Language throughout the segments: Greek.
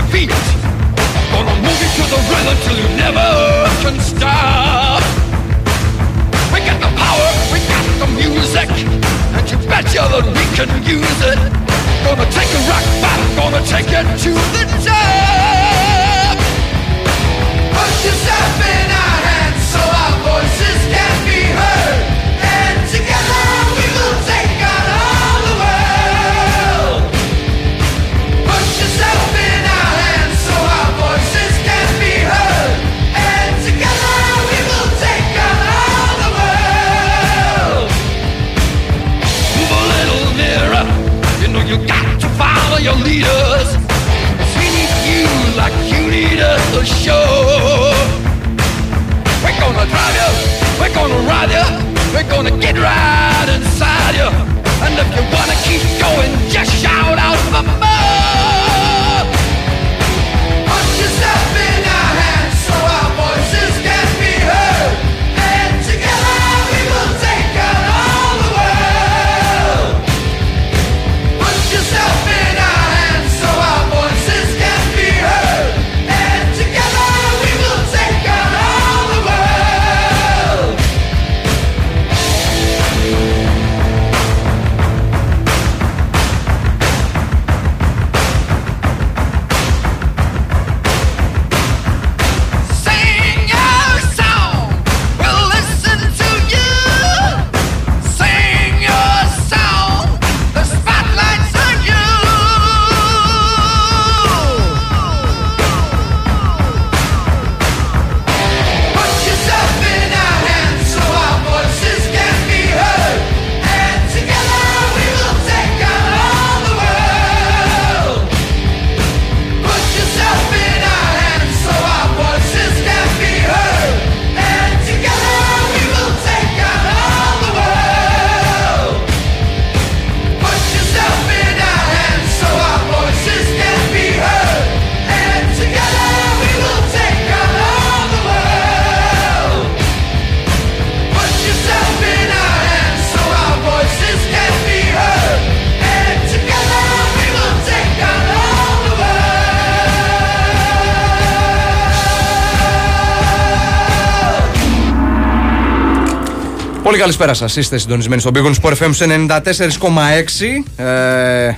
your feet. Gonna move you to the rhythm till you never can stop. We got the power, we got the music, and you betcha that we can use it. Gonna take a rock bottom, gonna take it to the top. Put yourself in your leaders. we need you like you need us show. We're gonna drive you, we're gonna ride you, we're gonna get right inside you. And if you wanna keep going, just shout out for more. Πολύ καλησπέρα σας. Είστε συντονισμένοι στον Big Sport FM 94,6. Ε,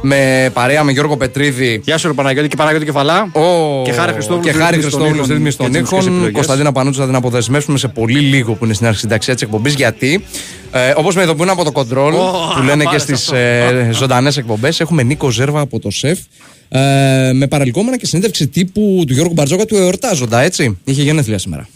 με παρέα με Γιώργο Πετρίδη. Γεια σου, ρε Παναγιώτη και Παναγιώτη Κεφαλά. Ο... Και Χάρη Χριστόβουλου. Και Χάρη ρύθμιση των Χριστόβουλου στη ήχων ρύθμιση των και τις μουσικές ήχων. επιλογές. Κωνσταντίνα Πανούτσα θα την αποδεσμεύσουμε σε πολύ λίγο που είναι στην αρχισυνταξία της εκπομπής. Γιατί, ε, όπως με ειδοποιούν από το κοντρόλ, Ω, που λένε και πάρε στις αυτό. ε, ζωντανές εκπομπές, έχουμε Νίκο Ζέρβα από το ΣΕΦ. Ε, με παρελκόμενα και συνέντευξη τύπου του Γιώργου Μπαρτζόκα του εορτάζοντα, έτσι. Είχε γενέθλια σήμερα.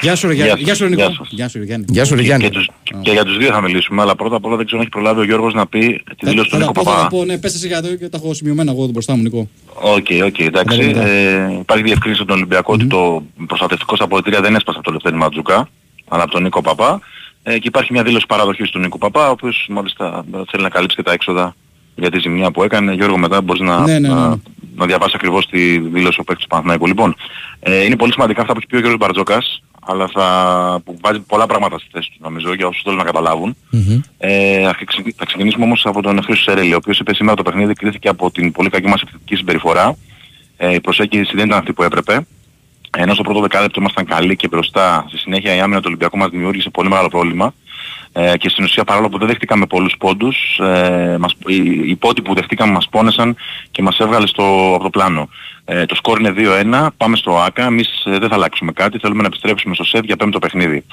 Γεια σου, ρε Γεια Γιάννη. σας. Γεια σου, ρε Νικό. Γεια σας. Γεια σου, ρε Γιάννη. Γεια σου, ρε Και, Γιάννη. και, τους, και για τους δύο θα μιλήσουμε, αλλά πρώτα απ' όλα δεν ξέρω αν έχει προλάβει ο Γιώργος να πει τη Θα- δήλωση του θα Νίκο τα πω, θα τα Παπά. πω, ναι, πες εσύ για το και τα έχω σημειωμένα εγώ εδώ μπροστά μου, Νικό. OK, OK, εντάξει. Μετά. Ε, υπάρχει διευκρίνιση από τον Ολυμπιακό ότι το προστατευτικό στα αποδυτήρια δεν έσπασε από το Λευτέρη Ματζουκά, αλλά από τον Νίκο Παπά. Ε, και υπάρχει μια δήλωση παραδοχής του Νίκο Παπά, ο οποίος μάλιστα θέλει να καλύψει και τα έξοδα για τη ζημιά που έκανε. Γιώργο μετά μπορείς να, Ναι, ναι, ναι. να, να διαβάσεις ακριβώς τη δήλωση ο παίκτης του Παναθηναϊκού. Λοιπόν, ε, είναι πολύ σημαντικά αυτά που έχει πει ο Γιώργος Μπαρτζόκας, αλλά θα, που βάζει πολλά πράγματα στη θέση του νομίζω για όσους θέλουν να καταλάβουν. Ε, θα ξεκι- θα ξεκινήσουμε όμως από τον Χρήστο Σερέλη, ο οποίος είπε σήμερα το παιχνίδι κρίθηκε από την πολύ κακή μας επιθετική συμπεριφορά. Ε, η προσέγγιση δεν ήταν αυτή που έπρεπε. Ενώ στο πρώτο δεκάλεπτο ήμασταν καλοί και μπροστά, στη συνέχεια η άμυνα του Ολυμπιακού μας δημιούργησε πολύ μεγάλο πρόβλημα. Ε, και στην ουσία παρόλο που δεν δεχτήκαμε πολλούς πόντους, ε, μας, οι, οι πόντοι που δεχτήκαμε μας πόνεσαν και μας έβγαλε στο, από το πλάνο. Ε, το σκορ είναι 2-1, πάμε στο ΆΚΑ, εμείς ε, δεν θα αλλάξουμε κάτι, θέλουμε να επιστρέψουμε στο ΣΕΒ για πέμπτο παιχνίδι.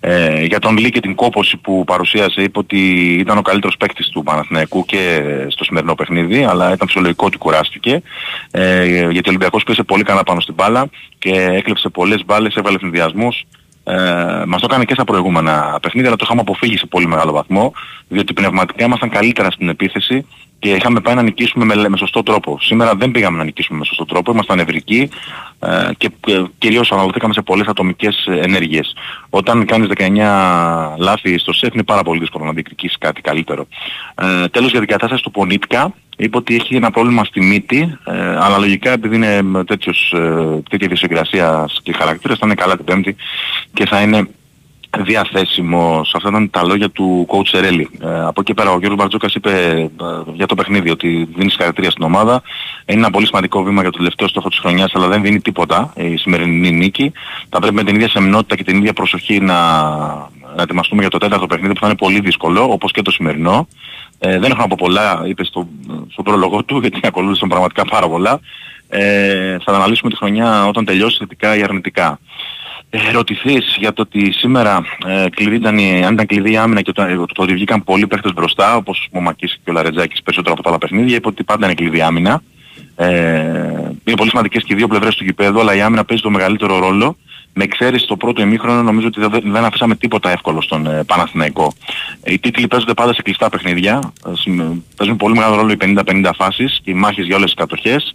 Ε, για τον Λί και την κόπωση που παρουσίασε είπε ότι ήταν ο καλύτερος παίκτης του Παναθηναϊκού και στο σημερινό παιχνίδι, αλλά ήταν φυσιολογικό ότι κουράστηκε, ε, γιατί ο Ολυμπιακός πέσε πολύ καλά πάνω στην μπάλα και έκλεψε πολλές μπάλες, έβαλε συνδυασμούς, ε, μας το έκανε και στα προηγούμενα παιχνίδια, αλλά το είχαμε αποφύγει σε πολύ μεγάλο βαθμό, διότι πνευματικά ήμασταν καλύτερα στην επίθεση και είχαμε πάει να νικήσουμε με, με σωστό τρόπο. Σήμερα δεν πήγαμε να νικήσουμε με σωστό τρόπο, ήμασταν ευρικοί ε, και ε, κυρίως αναλωθήκαμε σε πολλές ατομικές ε, ενέργειες. Όταν κάνεις 19 λάθη στο σεφ είναι πάρα πολύ δύσκολο να διεκδικήσεις κάτι καλύτερο. Ε, τέλος για την κατάσταση του Πονίτκα, είπε ότι έχει ένα πρόβλημα στη μύτη, ε, αναλογικά επειδή είναι τέτοιος, ε, τέτοια δυσυγκρασία και χαρακτήρας θα είναι καλά την Πέμπτη και θα είναι διαθέσιμος. Αυτά ήταν τα λόγια του coach Σερέλη. Ε, από εκεί πέρα ο Γιώργος Μπαρτζόκας είπε ε, για το παιχνίδι ότι δίνει συγχαρητήρια στην ομάδα. Είναι ένα πολύ σημαντικό βήμα για το τελευταίο στόχο της χρονιάς αλλά δεν δίνει τίποτα η σημερινή νίκη. Θα πρέπει με την ίδια σεμνότητα και την ίδια προσοχή να, να ετοιμαστούμε για το τέταρτο παιχνίδι που θα είναι πολύ δύσκολο όπως και το σημερινό. Ε, δεν έχω να πω πολλά, είπε στο, στο πρόλογο του, γιατί ακολούθησαν πραγματικά πάρα πολλά. Ε, θα αναλύσουμε τη χρονιά όταν τελειώσει θετικά ή αρνητικά. Ε, ρωτηθείς για το ότι σήμερα ε, κλειδί ήταν, η- αν ήταν κλειδί η άμυνα και το, το, το ότι βγήκαν πολλοί παίχτες μπροστά, όπως ο Μακής και ο Λαρετζάκης περισσότερο από τα άλλα παιχνίδια, είπε ότι πάντα είναι κλειδί η άμυνα. Ε, είναι πολύ σημαντικές και οι δύο πλευρές του γηπέδου, αλλά η άμυνα παίζει το μεγαλύτερο ρόλο. Με εξαίρεση το πρώτο ημίχρονο νομίζω ότι δεν, δεν αφήσαμε τίποτα εύκολο στον ε, Παναθηναϊκό. Ε, Οι τίτλοι παίζονται πάντα σε κλειστά παιχνίδια. Ε, συμ- παίζουν πολύ μεγάλο ρόλο οι 50-50 φάσεις και οι μάχες για όλες τις κατοχές.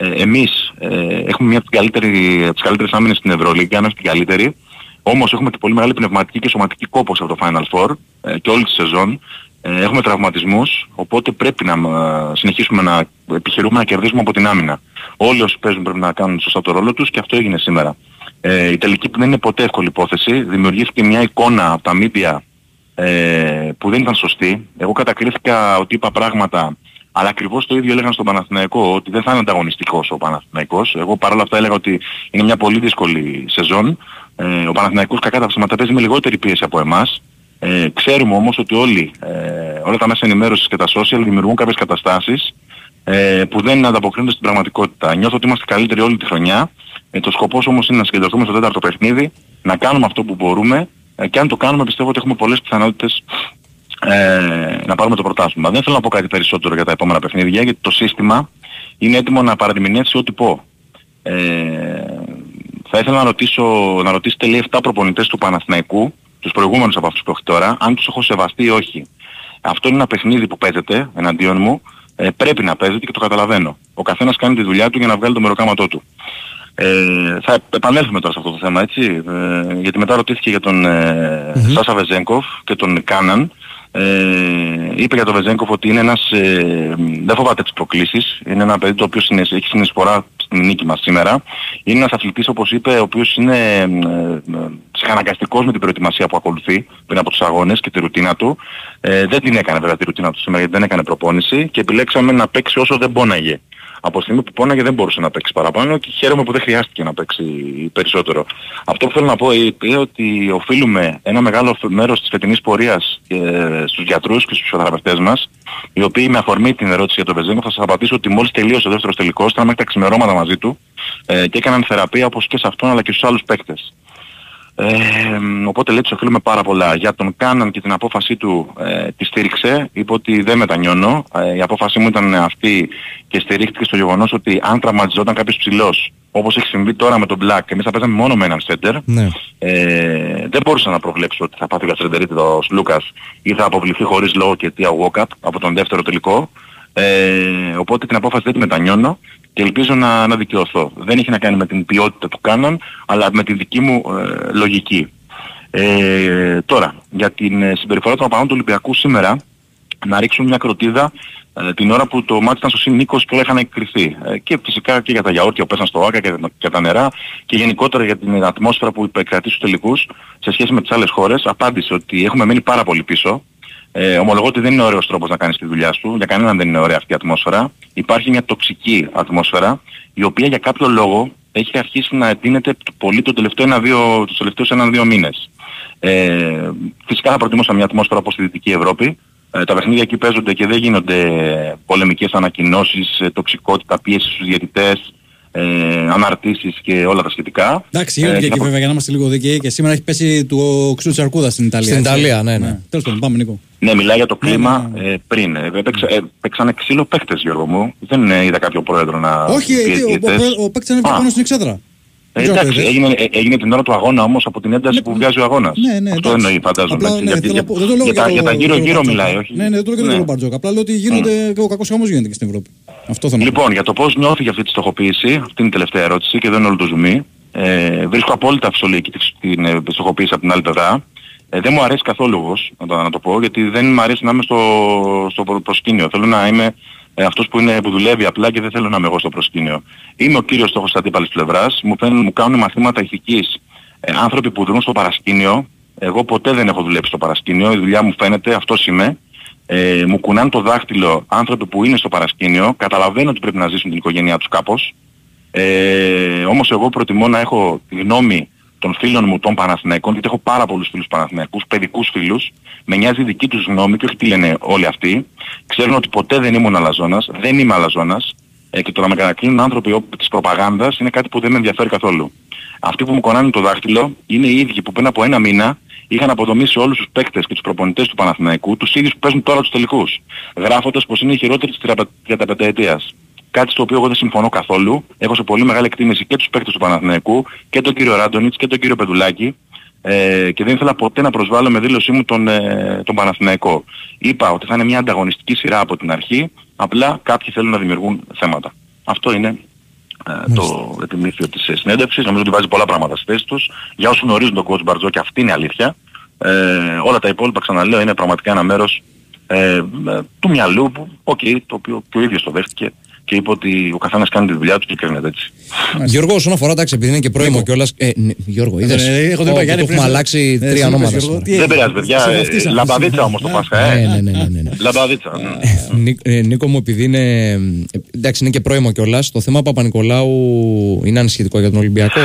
Ε, εμείς ε, έχουμε μια από τις, καλύτερη, από τις καλύτερες άμυνες στην Ευρωλίγκα, αν όχι την καλύτερη. Όμως έχουμε και πολύ μεγάλη πνευματική και σωματική κόπωση από το Final Four ε, και όλη τη σεζόν. Ε, έχουμε τραυματισμούς, οπότε πρέπει να ε, συνεχίσουμε να επιχειρούμε να κερδίσουμε από την άμυνα. Όλοι όσοι παίζουν πρέπει να κάνουν σωστά το ρόλο τους και αυτό έγινε σήμερα. Ε, η τελική που δεν είναι ποτέ εύκολη υπόθεση. Δημιουργήθηκε μια εικόνα από τα μίντια ε, που δεν ήταν σωστή. Εγώ κατακρίθηκα ότι είπα πράγματα, αλλά ακριβώς το ίδιο έλεγαν στον Παναθηναϊκό, ότι δεν θα είναι ανταγωνιστικός ο Παναθηναϊκός. Εγώ παρόλα αυτά έλεγα ότι είναι μια πολύ δύσκολη σεζόν. Ε, ο Παναθηναϊκός κακά τα ψέματα παίζει με λιγότερη πίεση από εμάς. Ε, ξέρουμε όμως ότι όλοι, ε, όλα τα μέσα ενημέρωσης και τα social δημιουργούν κάποιες καταστάσεις ε, που δεν ανταποκρίνονται στην πραγματικότητα. Νιώθω ότι είμαστε καλύτεροι όλη τη χρονιά. Ε, το σκοπός όμως είναι να συγκεντρωθούμε στο τέταρτο παιχνίδι, να κάνουμε αυτό που μπορούμε ε, και αν το κάνουμε πιστεύω ότι έχουμε πολλές πιθανότητες ε, να πάρουμε το πρωτάθλημα. Δεν θέλω να πω κάτι περισσότερο για τα επόμενα παιχνίδια γιατί το σύστημα είναι έτοιμο να παραδημηνεύσει ό,τι πω. Ε, θα ήθελα να ρωτήσω, να ρωτήσετε λέει 7 προπονητές του Παναθηναϊκού, τους προηγούμενους από αυτούς που έχω τώρα, αν τους έχω σεβαστεί ή όχι. Αυτό είναι ένα παιχνίδι που παίζεται εναντίον μου, ε, πρέπει να παίζεται και το καταλαβαίνω. Ο καθένας κάνει τη δουλειά του για να βγάλει το μεροκάματό του. Ε, θα επανέλθουμε τώρα σε αυτό το θέμα, έτσι, ε, γιατί μετά ρωτήθηκε για τον ε, Σάσα Βεζέγκοφ και τον Κάναν. Ε, είπε για τον Βεζέγκοφ ότι είναι ένας, ε, δεν φοβάται τις προκλήσεις, είναι ένα παιδί το οποίο συνες- έχει συνεισφορά στην νίκη μας σήμερα. Είναι ένας αθλητής όπως είπε, ο οποίος είναι ε, ε, ψυχαναγκαστικός με την προετοιμασία που ακολουθεί πριν από τους αγώνες και τη ρουτίνα του. Ε, δεν την έκανε βέβαια τη ρουτίνα του σήμερα γιατί δεν έκανε προπόνηση και επιλέξαμε να παίξει όσο δεν πόναγε. Από τη στιγμή που πόναγε δεν μπορούσε να παίξει παραπάνω και χαίρομαι που δεν χρειάστηκε να παίξει περισσότερο. Αυτό που θέλω να πω είναι ότι οφείλουμε ένα μεγάλο μέρος της φετινής πορείας ε, στους γιατρούς και στους φωτογραφιστές μας, οι οποίοι με αφορμή την ερώτηση για τον Βεζέγκο θα σας απαντήσω ότι μόλις τελείωσε ο δεύτερος τελικός, ήταν μέχρι τα ξημερώματα μαζί του ε, και έκαναν θεραπεία όπως και σε αυτόν αλλά και στους άλλους παίκτες. Ε, οπότε λέει τους οφείλουμε πάρα πολλά. Για τον Κάναν και την απόφασή του ε, τη στήριξε. Είπε ότι δεν μετανιώνω. Ε, η απόφασή μου ήταν αυτή και στηρίχτηκε στο γεγονός ότι αν τραυματιζόταν κάποιος ψηλός όπως έχει συμβεί τώρα με τον Black, εμείς θα παίζαμε μόνο με έναν σέντερ. Ναι. Ε, δεν μπορούσα να προβλέψω ότι θα πάθει γαστρεντερίτιδος Λούκας ή θα αποβληθεί χωρίς λόγο και αιτία walk-up από τον δεύτερο τελικό. Ε, οπότε την απόφαση δεν τη μετανιώνω και ελπίζω να, να δικαιωθώ. Δεν έχει να κάνει με την ποιότητα του κάναν, αλλά με τη δική μου ε, λογική. Ε, τώρα, για την ε, συμπεριφορά των απανών του Ολυμπιακού σήμερα, να ρίξουν μια κροτίδα ε, την ώρα που το μάτι ήταν στο συν 20 και όλα είχαν εκκριθεί. Ε, και φυσικά και για τα γιαούρτια που πέσαν στο Άκα και, και τα νερά και γενικότερα για την ατμόσφαιρα που επικρατεί στους τελικούς σε σχέση με τις άλλες χώρες. Απάντησε ότι έχουμε μείνει πάρα πολύ πίσω. Ε, ομολογώ ότι δεν είναι ωραίος τρόπος να κάνεις τη δουλειά σου. Για κανέναν δεν είναι ωραία αυτή η ατμόσφαιρα. Υπάρχει μια τοξική ατμόσφαιρα η οποία για κάποιο λόγο έχει αρχίσει να εντείνεται πολύ το τελευταίο ένα-δύο, τους τελευταίους ένα-δύο μήνες. Ε, φυσικά θα προτιμούσα μια ατμόσφαιρα όπως στη Δυτική Ευρώπη. Ε, τα παιχνίδια εκεί παίζονται και δεν γίνονται πολεμικές ανακοινώσεις, ε, τοξικότητα, πίεση στους διαιτητές, ε, αναρτήσεις και όλα τα σχετικά. Εντάξει, γίνονται Ε, και εκεί θα- βέβαια για να είμαστε λίγο δίκαιοι και σήμερα έχει πέσει του οξύδου της Αρκούδας στην Ιταλία. Στην έτσι. Ιταλία, ναι, ναι. Τέλος πάντων, πάμε Νίκο. Ναι, μιλάει για το κλίμα ναι, ναι. ε, πριν. Ε, έπαιξε, ε, παίξανε ξύλο παίχτες Γιώργο μου. Δεν ε, είδα κάποιο πρόεδρο να Όχι, πιέζει ε, ο, διαιτητές. ο, ο παίκτης ανέβηκε Α, πάνω στην εξέδρα. ε, Δεν ξέρω αν το εντάξει, είδες. έγινε, ε, έγινε την ώρα του αγώνα όμως από την ένταση Ναι, που βγάζει ο αγώνας. Ναι, ναι, Αυτό εντάξει. εννοεί φαντάζομαι. Απλά, έτσι, ναι, γιατί- θέλω να για, πω- δεν το λέω για, για τα, το- για τα για το γύρω-γύρω Μπαρτζόκα. μιλάει, όχι. Ναι, ναι, δεν το λέω για Ναι. τον Μπαρτζόκα. Απλά λέω ότι γίνονται και ο κακός χαμός γίνεται και στην Ευρώπη. Αυτό θέλω να πω. Λοιπόν, για το πώς νιώθει για αυτή τη στοχοποίηση, αυτή είναι η τελευταία ερώτηση και δεν είναι όλο το ζουμί. Ε, βρίσκω απόλυτα φυσιολογική τη- την ε, στοχοποίηση από την άλλη πλευρά. Ε, δεν μου αρέσει καθόλου όμως, να το, να το πω, γιατί δεν μου αρέσει να είμαι στο, στο προ- προσκήνιο. Θέλω να είμαι ε, αυτός που, είναι, που δουλεύει απλά και δεν θέλω να είμαι εγώ στο προσκήνιο. Είμαι ο κύριος στόχος της αντίπαλης πλευράς. Μου, φαίνουν, μου κάνουν μαθήματα ηθικής ε, άνθρωποι που δρούν στο παρασκήνιο, Εγώ ποτέ δεν έχω δουλέψει στο παρασκήνιο, η δουλειά μου φαίνεται, αυτός είμαι. Ε, μου κουνάνε το δάχτυλο άνθρωποι που είναι στο παρασκήνιο, καταλαβαίνω ότι πρέπει να ζήσουν την οικογένειά τους κάπως. Ε, όμως εγώ προτιμώ να έχω τη γνώμη των φίλων μου των Παναθηναϊκών, γιατί έχω πάρα πολλούς φίλους Παναθηναϊκούς, παιδικούς φίλους, με νοιάζει η δική τους γνώμη και όχι τι λένε όλοι αυτοί. Ξέρουν ότι ποτέ δεν ήμουν αλαζόνας, δεν είμαι αλαζόνας ε, και το να με κατακρίνουν άνθρωποι όπου της προπαγάνδας είναι κάτι που δεν με ενδιαφέρει καθόλου. Αυτοί που μου κονάνε το δάχτυλο είναι οι ίδιοι που πριν από ένα μήνα είχαν αποδομήσει όλους τους παίκτες και τους προπονητές του Παναθηναϊκού, τους ίδιους που παίζουν τώρα τους τελικούς, γράφοντας πως είναι οι χειρότεροι της 35 ετίας. Κάτι στο οποίο εγώ δεν συμφωνώ καθόλου. Έχω σε πολύ μεγάλη εκτίμηση και τους παίκτες του Παναθηναϊκού και τον κύριο Ράντονιτς και τον κύριο Πεδουλάκη ε, και δεν ήθελα ποτέ να προσβάλλω με δήλωσή μου τον, ε, τον Παναθηναϊκό. Είπα ότι θα είναι μια ανταγωνιστική σειρά από την αρχή, απλά κάποιοι θέλουν να δημιουργούν θέματα. Αυτό είναι ε, το επιμήθειο της ε, συνέντευξης. Νομίζω ότι βάζει πολλά πράγματα στη θέση τους. Για όσους γνωρίζουν τον coach Μπαρτζό και αυτή είναι αλήθεια. Ε, όλα τα υπόλοιπα ξαναλέω είναι πραγματικά ένα μέρος ε, ε, του μυαλού που, okay, το οποίο και ο ίδιος το δέχτηκε και είπε ότι ο καθένας κάνει τη δουλειά του και κρίνεται έτσι. Γιώργο, όσον αφορά εντάξει, επειδή είναι και πρώιμο κιόλας. Ε, ναι, Γιώργο, είδες; Ε, εγώ δεν είπα, Γιάννη, έχουμε πριν- αλλάξει Ε, τρία εσύ ονόματα. είπες, Γιώργο, σήμερα. τι Δεν πειράζει παιδιά. Σε Ε, βαφτίσαμε. λαμπαδίτσα όμως το Πάσχα. Ναι, Ε. ναι, ναι, ναι, ναι. Λαμπαδίτσα. ναι. Νί- ε, Νίκο μου, επειδή είναι. ε, Εντάξει, είναι και πρώιμο κιόλας. Το θέμα Παπα-Νικολάου είναι ανησυχητικό για τον Ολυμπιακό;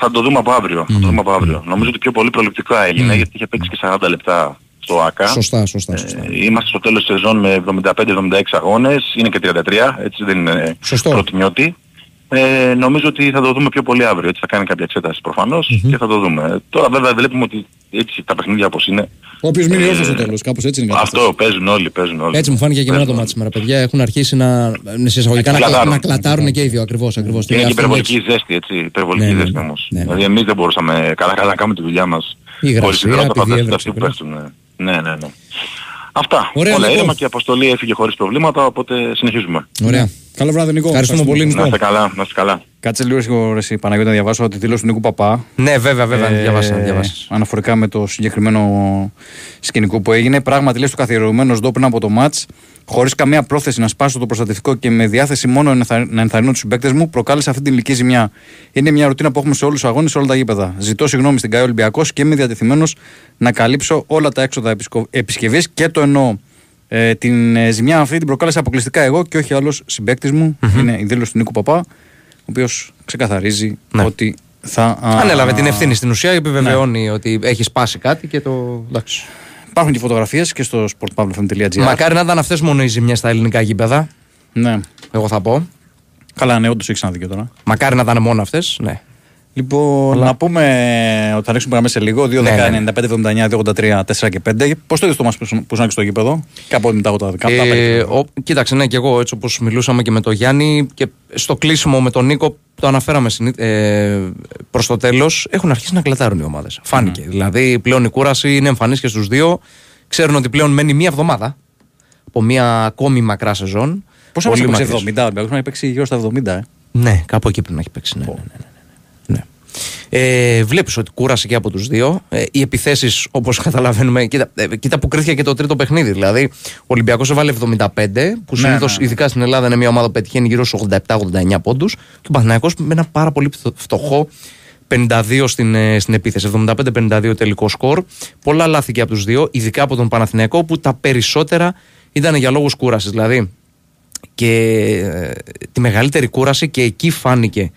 Θα το δούμε από αύριο. Θα το δούμε από αύριο. Νομίζω ότι πιο πολύ προληπτικά έγινε γιατί είχε παίξει και 40 λεπτά στο ΑΚΑ. Σωστά, σωστά, σωστά. Ε, είμαστε στο τέλος της σεζόν με 75-76 αγώνες, είναι και 33, έτσι δεν είναι Σωστό. προτιμιώτη. Ε, νομίζω ότι θα το δούμε πιο πολύ αύριο, έτσι θα κάνει κάποια εξέταση προφανώς και θα το δούμε. Ε, Τώρα βέβαια βλέπουμε ότι έτσι τα παιχνίδια όπως είναι. Ο οποίος μείνει Ε, όρθιος στο τέλος, κάπως έτσι είναι η κατάσταση. Αυτό παίζουν όλοι, παίζουν όλοι. Έτσι μου φάνηκε και εμένα το Παίζουν μάτι σήμερα, παιδιά. Έχουν αρχίσει να, σε εισαγωγικά, να, κλατάρουν. να κλατάρουν και οι δύο ακριβώς. Ακριβώς. Και είναι και Αυτός υπερβολική ζέστη, έτσι. Υπερβολική Ναι, ναι, ζέστη ναι. όμως. Ναι, ναι. Δηλαδή εμείς δεν μπορούσαμε καλά καλά να κάνουμε τη δουλειά μας. Η υγρασία, χωρίς υδρότα, τη φανταστείτε διέβρεψη, αυτοί που πέφτουν. Ναι, ναι, ναι. Αυτά. Ωραία, Όλα Νίκο. ήρεμα και η αποστολή έφυγε χωρίς προβλήματα, οπότε συνεχίζουμε. Ωραία. Καλό βράδυ, Νικό. Ευχαριστούμε πολύ, Να Νικό. είστε καλά, να είστε καλά. Κάτσε λίγο σίγουρο εσύ Παναγιώτη να διαβάσω τη δήλωση του Νίκου Παπά. Ναι, βέβαια, βέβαια. Ε, διαβάσα, διαβάσα. Αναφορικά με το συγκεκριμένο σκηνικό που έγινε. Πράγματι, λες το καθιερωμένο εδώ πριν από το ματ, χωρίς καμία πρόθεση να σπάσω το προστατευτικό και με διάθεση μόνο να ενθαρρ- να ενθαρρύνω τους συμπαίκτες μου, προκάλεσε αυτή την ηλική ζημιά. Είναι μια ρουτίνα που έχουμε σε όλους τους αγώνες, σε όλα τα γήπεδα. Ζητώ συγγνώμη στην ΚΑΕ Ολυμπιακός και είμαι διατεθειμένος να καλύψω όλα τα έξοδα επισκευής και το εννοώ. Ε, την ε, ζημιά αυτή την προκάλεσα αποκλειστικά εγώ και όχι άλλος συμπαίκτης μου. Είναι η δήλωση του Νίκου Παπά, ο οποίος ξεκαθαρίζει Ναι. ότι θα. α, Ανέλαβε την ευθύνη στην ουσία, επιβεβαιώνει ότι έχει σπάσει κάτι και το. Εντάξει. Υπάρχουν και φωτογραφίες και στο sportpavlofm.gr. Μακάρι να ήταν αυτές μόνο οι ζημιές στα ελληνικά γήπεδα. Ναι. Εγώ θα πω. Καλά, ναι, όντως έχεις ένα δίκιο τώρα. Μακάρι να ήταν μόνο αυτές. Ναι. Λοιπόν, να πούμε ότι θα ρίξουμε γραμμές σε λίγο. 2, 10, Ναι, ναι. 95, 79, 2, 83, 4 και 5. Πώς το είδες το μα που ήσουν και στο γήπεδο, Κάπου μετά από τα δικά μου. Ε, ο, κοίταξε, ναι, και εγώ έτσι όπως μιλούσαμε και με τον Γιάννη και στο κλείσιμο με τον Νίκο, το αναφέραμε συνή- ε, προς το τέλος, έχουν αρχίσει να κλατάρουν οι ομάδες. Φάνηκε. Δηλαδή πλέον η κούραση είναι εμφανής και στους δύο. Ξέρουν ότι πλέον μένει μία εβδομάδα από μία ακόμη μακρά σεζόν. Πόσα Πολύ μα έπαιξε μακρύς. 70, ο Ολυμπιακός να παίξει γύρω στα 70. Ε. Ναι, κάπου εκεί πρέπει να έχει παίξει. Ναι, ναι, ναι, ναι, ναι. Ε, Βλέπεις ότι κούρασε και από τους δύο. Ε, οι επιθέσεις, όπως καταλαβαίνουμε. Κοίτα, ε, κοίτα που κρίθηκε και το τρίτο παιχνίδι. Δηλαδή, ο Ολυμπιακός έβαλε 75, που συνήθως, ναι, ναι. ειδικά στην Ελλάδα, είναι μια ομάδα που πετυχαίνει γύρω στους 87-89 πόντους. Και ο Παναθηναϊκός με ένα πάρα πολύ φτω- φτωχό 52 στην, ε, στην επίθεση. 75-52 τελικό σκορ. Πολλά λάθη και από τους δύο, ειδικά από τον Παναθηναϊκό, που τα περισσότερα ήταν για λόγους κούρασης. Δηλαδή, και ε, τη μεγαλύτερη κούραση και εκεί φάνηκε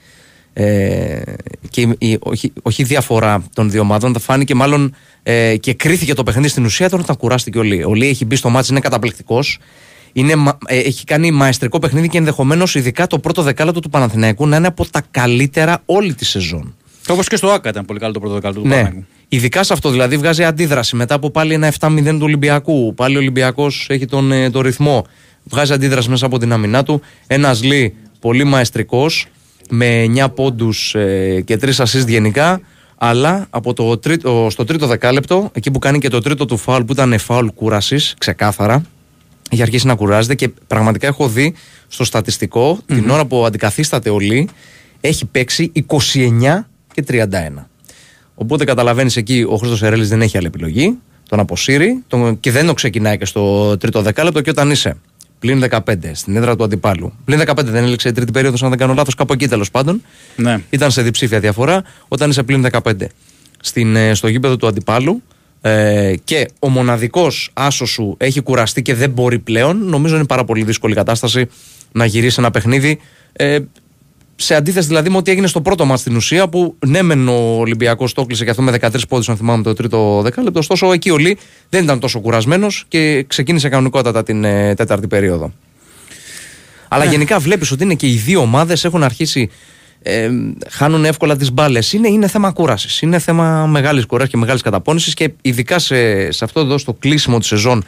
ε, και η, η- όχι, όχι η διαφορά των δύο ομάδων, θα φάνηκε μάλλον ε, και κρίθηκε το παιχνίδι στην ουσία τώρα όταν κουράστηκε ο Λί. Ο Λί έχει μπει στο μάτς, είναι καταπληκτικός. Είναι, μα- ε, έχει κάνει μαεστρικό παιχνίδι και ενδεχομένως ειδικά το πρώτο δεκάλεπτο του Παναθηναϊκού να είναι από τα καλύτερα όλη τη σεζόν. Όπως και στο ΑΚΑ ήταν πολύ καλό το πρώτο δεκάλεπτο του Ναι. Παναθηναϊκού. Ειδικά σε αυτό δηλαδή βγάζει αντίδραση μετά από πάλι ένα 7-0 του Ολυμπιακού. Πάλι ο Ολυμπιακός έχει τον, ε, τον ρυθμό. Βγάζει αντίδραση μέσα από την αμυνά του. Ένας Λί πολύ μαεστρικός με 9 πόντους και 3 assist γενικά. Αλλά από το τρίτο, στο τρίτο δεκάλεπτο, εκεί που κάνει και το τρίτο του φάουλ που ήταν φάουλ κούρασης, ξεκάθαρα, έχει αρχίσει να κουράζεται και πραγματικά έχω δει στο στατιστικο την ώρα που αντικαθίσταται ο Λί έχει παίξει 29 και 31. Οπότε καταλαβαίνεις εκεί ο Χρήστος Ερέλης δεν έχει άλλη επιλογή. Τον αποσύρει τον, και δεν το ξεκινάει και στο τρίτο δεκάλεπτο. Και όταν είσαι πλην 15 στην έδρα του αντιπάλου. Πλην 15 δεν έλεξε η τρίτη περίοδος, αν δεν κάνω λάθος, κάπου εκεί τέλος πάντων. Ναι. Ήταν σε διψήφια διαφορά. Όταν είσαι πλην 15 στην, ε, στο γήπεδο του αντιπάλου ε, και ο μοναδικός άσος σου έχει κουραστεί και δεν μπορεί πλέον, νομίζω είναι πάρα πολύ δύσκολη κατάσταση να γυρίσεις ένα παιχνίδι. Ε, σε αντίθεση δηλαδή με ό,τι έγινε στο πρώτο μα στην ουσία, που ναι, μεν ο Ολυμπιακός το κλείσε και αυτό με 13 πόντους, αν θυμάμαι το τρίτο δεκάλεπτο. Ωστόσο, εκεί ο Λί δεν ήταν τόσο κουρασμένος και ξεκίνησε κανονικότατα την ε, τέταρτη περίοδο. Αλλά γενικά βλέπεις ότι είναι και οι δύο ομάδες έχουν αρχίσει. Ε, χάνουν εύκολα τις μπάλες. Είναι, είναι θέμα κούρασης. Είναι θέμα μεγάλης κουράση και μεγάλης καταπώνησης και ειδικά σε, σε αυτό εδώ στο κλείσιμο της σεζόν,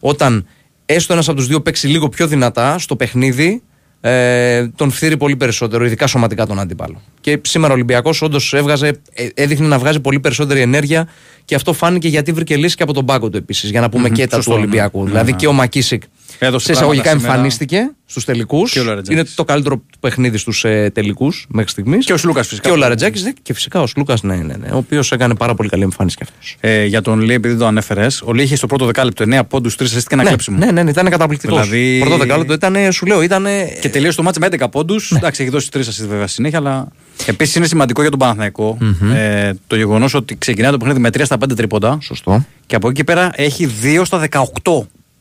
όταν έστω ένας από τους δύο παίξει λίγο πιο δυνατά στο παιχνίδι, ε, τον φθείρει πολύ περισσότερο, ειδικά σωματικά τον αντίπαλο. Και σήμερα ο Ολυμπιακός όντως έβγαζε, ε, έδειχνε να βγάζει πολύ περισσότερη ενέργεια και αυτό φάνηκε γιατί βρήκε λύση και από τον πάγκο του επίσης. Για να πούμε Μμμ, και τα σωστό, του ναι. Ολυμπιακού. Ναι, δηλαδή ναι. και ο Μακίσικ Έδωσε σε εισαγωγικά πράγματα σήμερα. εμφανίστηκε στους τελικούς. Και ο Λαρετζάκης. Είναι το καλύτερο του παιχνίδι στους ε, τελικούς μέχρι στιγμής. Και ο Σλούκας φυσικά. Και ο Λαρετζάκης και φυσικά ο Σλούκας, ναι, ναι, ναι, ο οποίος έκανε πάρα πολύ καλή εμφάνιση κι αυτός. Ε, για τον Λί, επειδή το ανέφερες, ο Λί είχε στο πρώτο δεκάλεπτο 9 πόντους, 3 assist και ένα Ναι, κλέψιμο. ναι, ναι, ναι, ήταν καταπληκτικός. Δηλαδή- Πρώτο δεκάλεπτο ήταν, σου λέω, ήταν. Και τελείωσε το μάτς με 11 πόντους. Εντάξει, έχει δώσει 3 assist βέβαια στη συνέχεια, αλλά επίσης είναι σημαντικό για τον παναθηναικο ε, το γεγονός ότι ξεκινάει το παιχνίδι με 3 στα 5 τρίποντα Σωστό. και από εκεί και πέρα έχει 2 στα 18.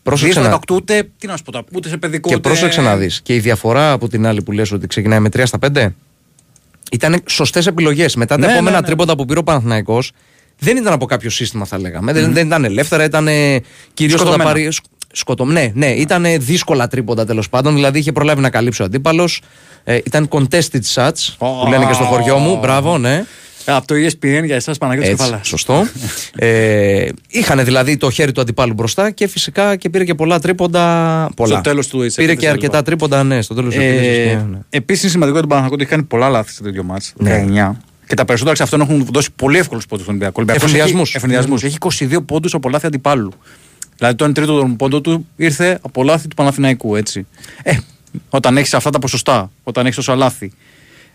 Πρόσεξε 2 στα να- 18 ούτε, τι να σου πω, τώρα, ούτε σε παιδικό. Και ούτε... πρόσεξε να δεις. Και η διαφορά από την άλλη που λες ότι ξεκινάει με 3 στα 5 ήταν σωστές επιλογές. Μετά τα Ναι, επόμενα ναι, ναι. τρίποντα που πήρε ο Παναθηναϊκός δεν ήταν από κάποιο σύστημα, θα λέγαμε. Δεν, δεν ήταν ελεύθερα, ήταν κυρίως να τα Σκοτωμένα. πάρει. Σκ- Σκοτω... Ναι, ναι, ήταν δύσκολα τρίποντα τέλος πάντων. Δηλαδή είχε προλάβει να καλύψει ο αντίπαλος. Ε, ήταν contested shots που λένε και στο χωριό μου. Μπράβο, ναι. Ε, από το ESPN για εσάς Παναγιώτης Έτσι, Κεφαλά. σωστό. ε, είχαν δηλαδή το χέρι του αντιπάλου μπροστά και φυσικά και πήρε και πολλά τρίποντα. Πολλά. Στο τέλος του της Πήρε και επίθεσης, αρκετά λοιπόν. τρίποντα, ναι, στο τέλος τη Ε, ναι. Επίσης είναι σημαντικό για τον Παναγιώτη ότι έχει κάνει πολλά λάθη σε τέτοιο μάτς, Ναι. 19. Και τα περισσότερα εξ αυτών έχουν δώσει πολύ εύκολους πόντους στον Ολυμπιακό. Ο Ολυμπιακός Εφηνδιασμούς. Έχει, εφηνδιασμούς. έχει 22 πόντους από λάθη αντιπάλου. Δηλαδή το 1 τρίτο των πόντων του ήρθε από λάθη του Παναθηναϊκού. Έτσι. Ε, όταν έχεις αυτά τα ποσοστά, όταν έχεις τόσα λάθη.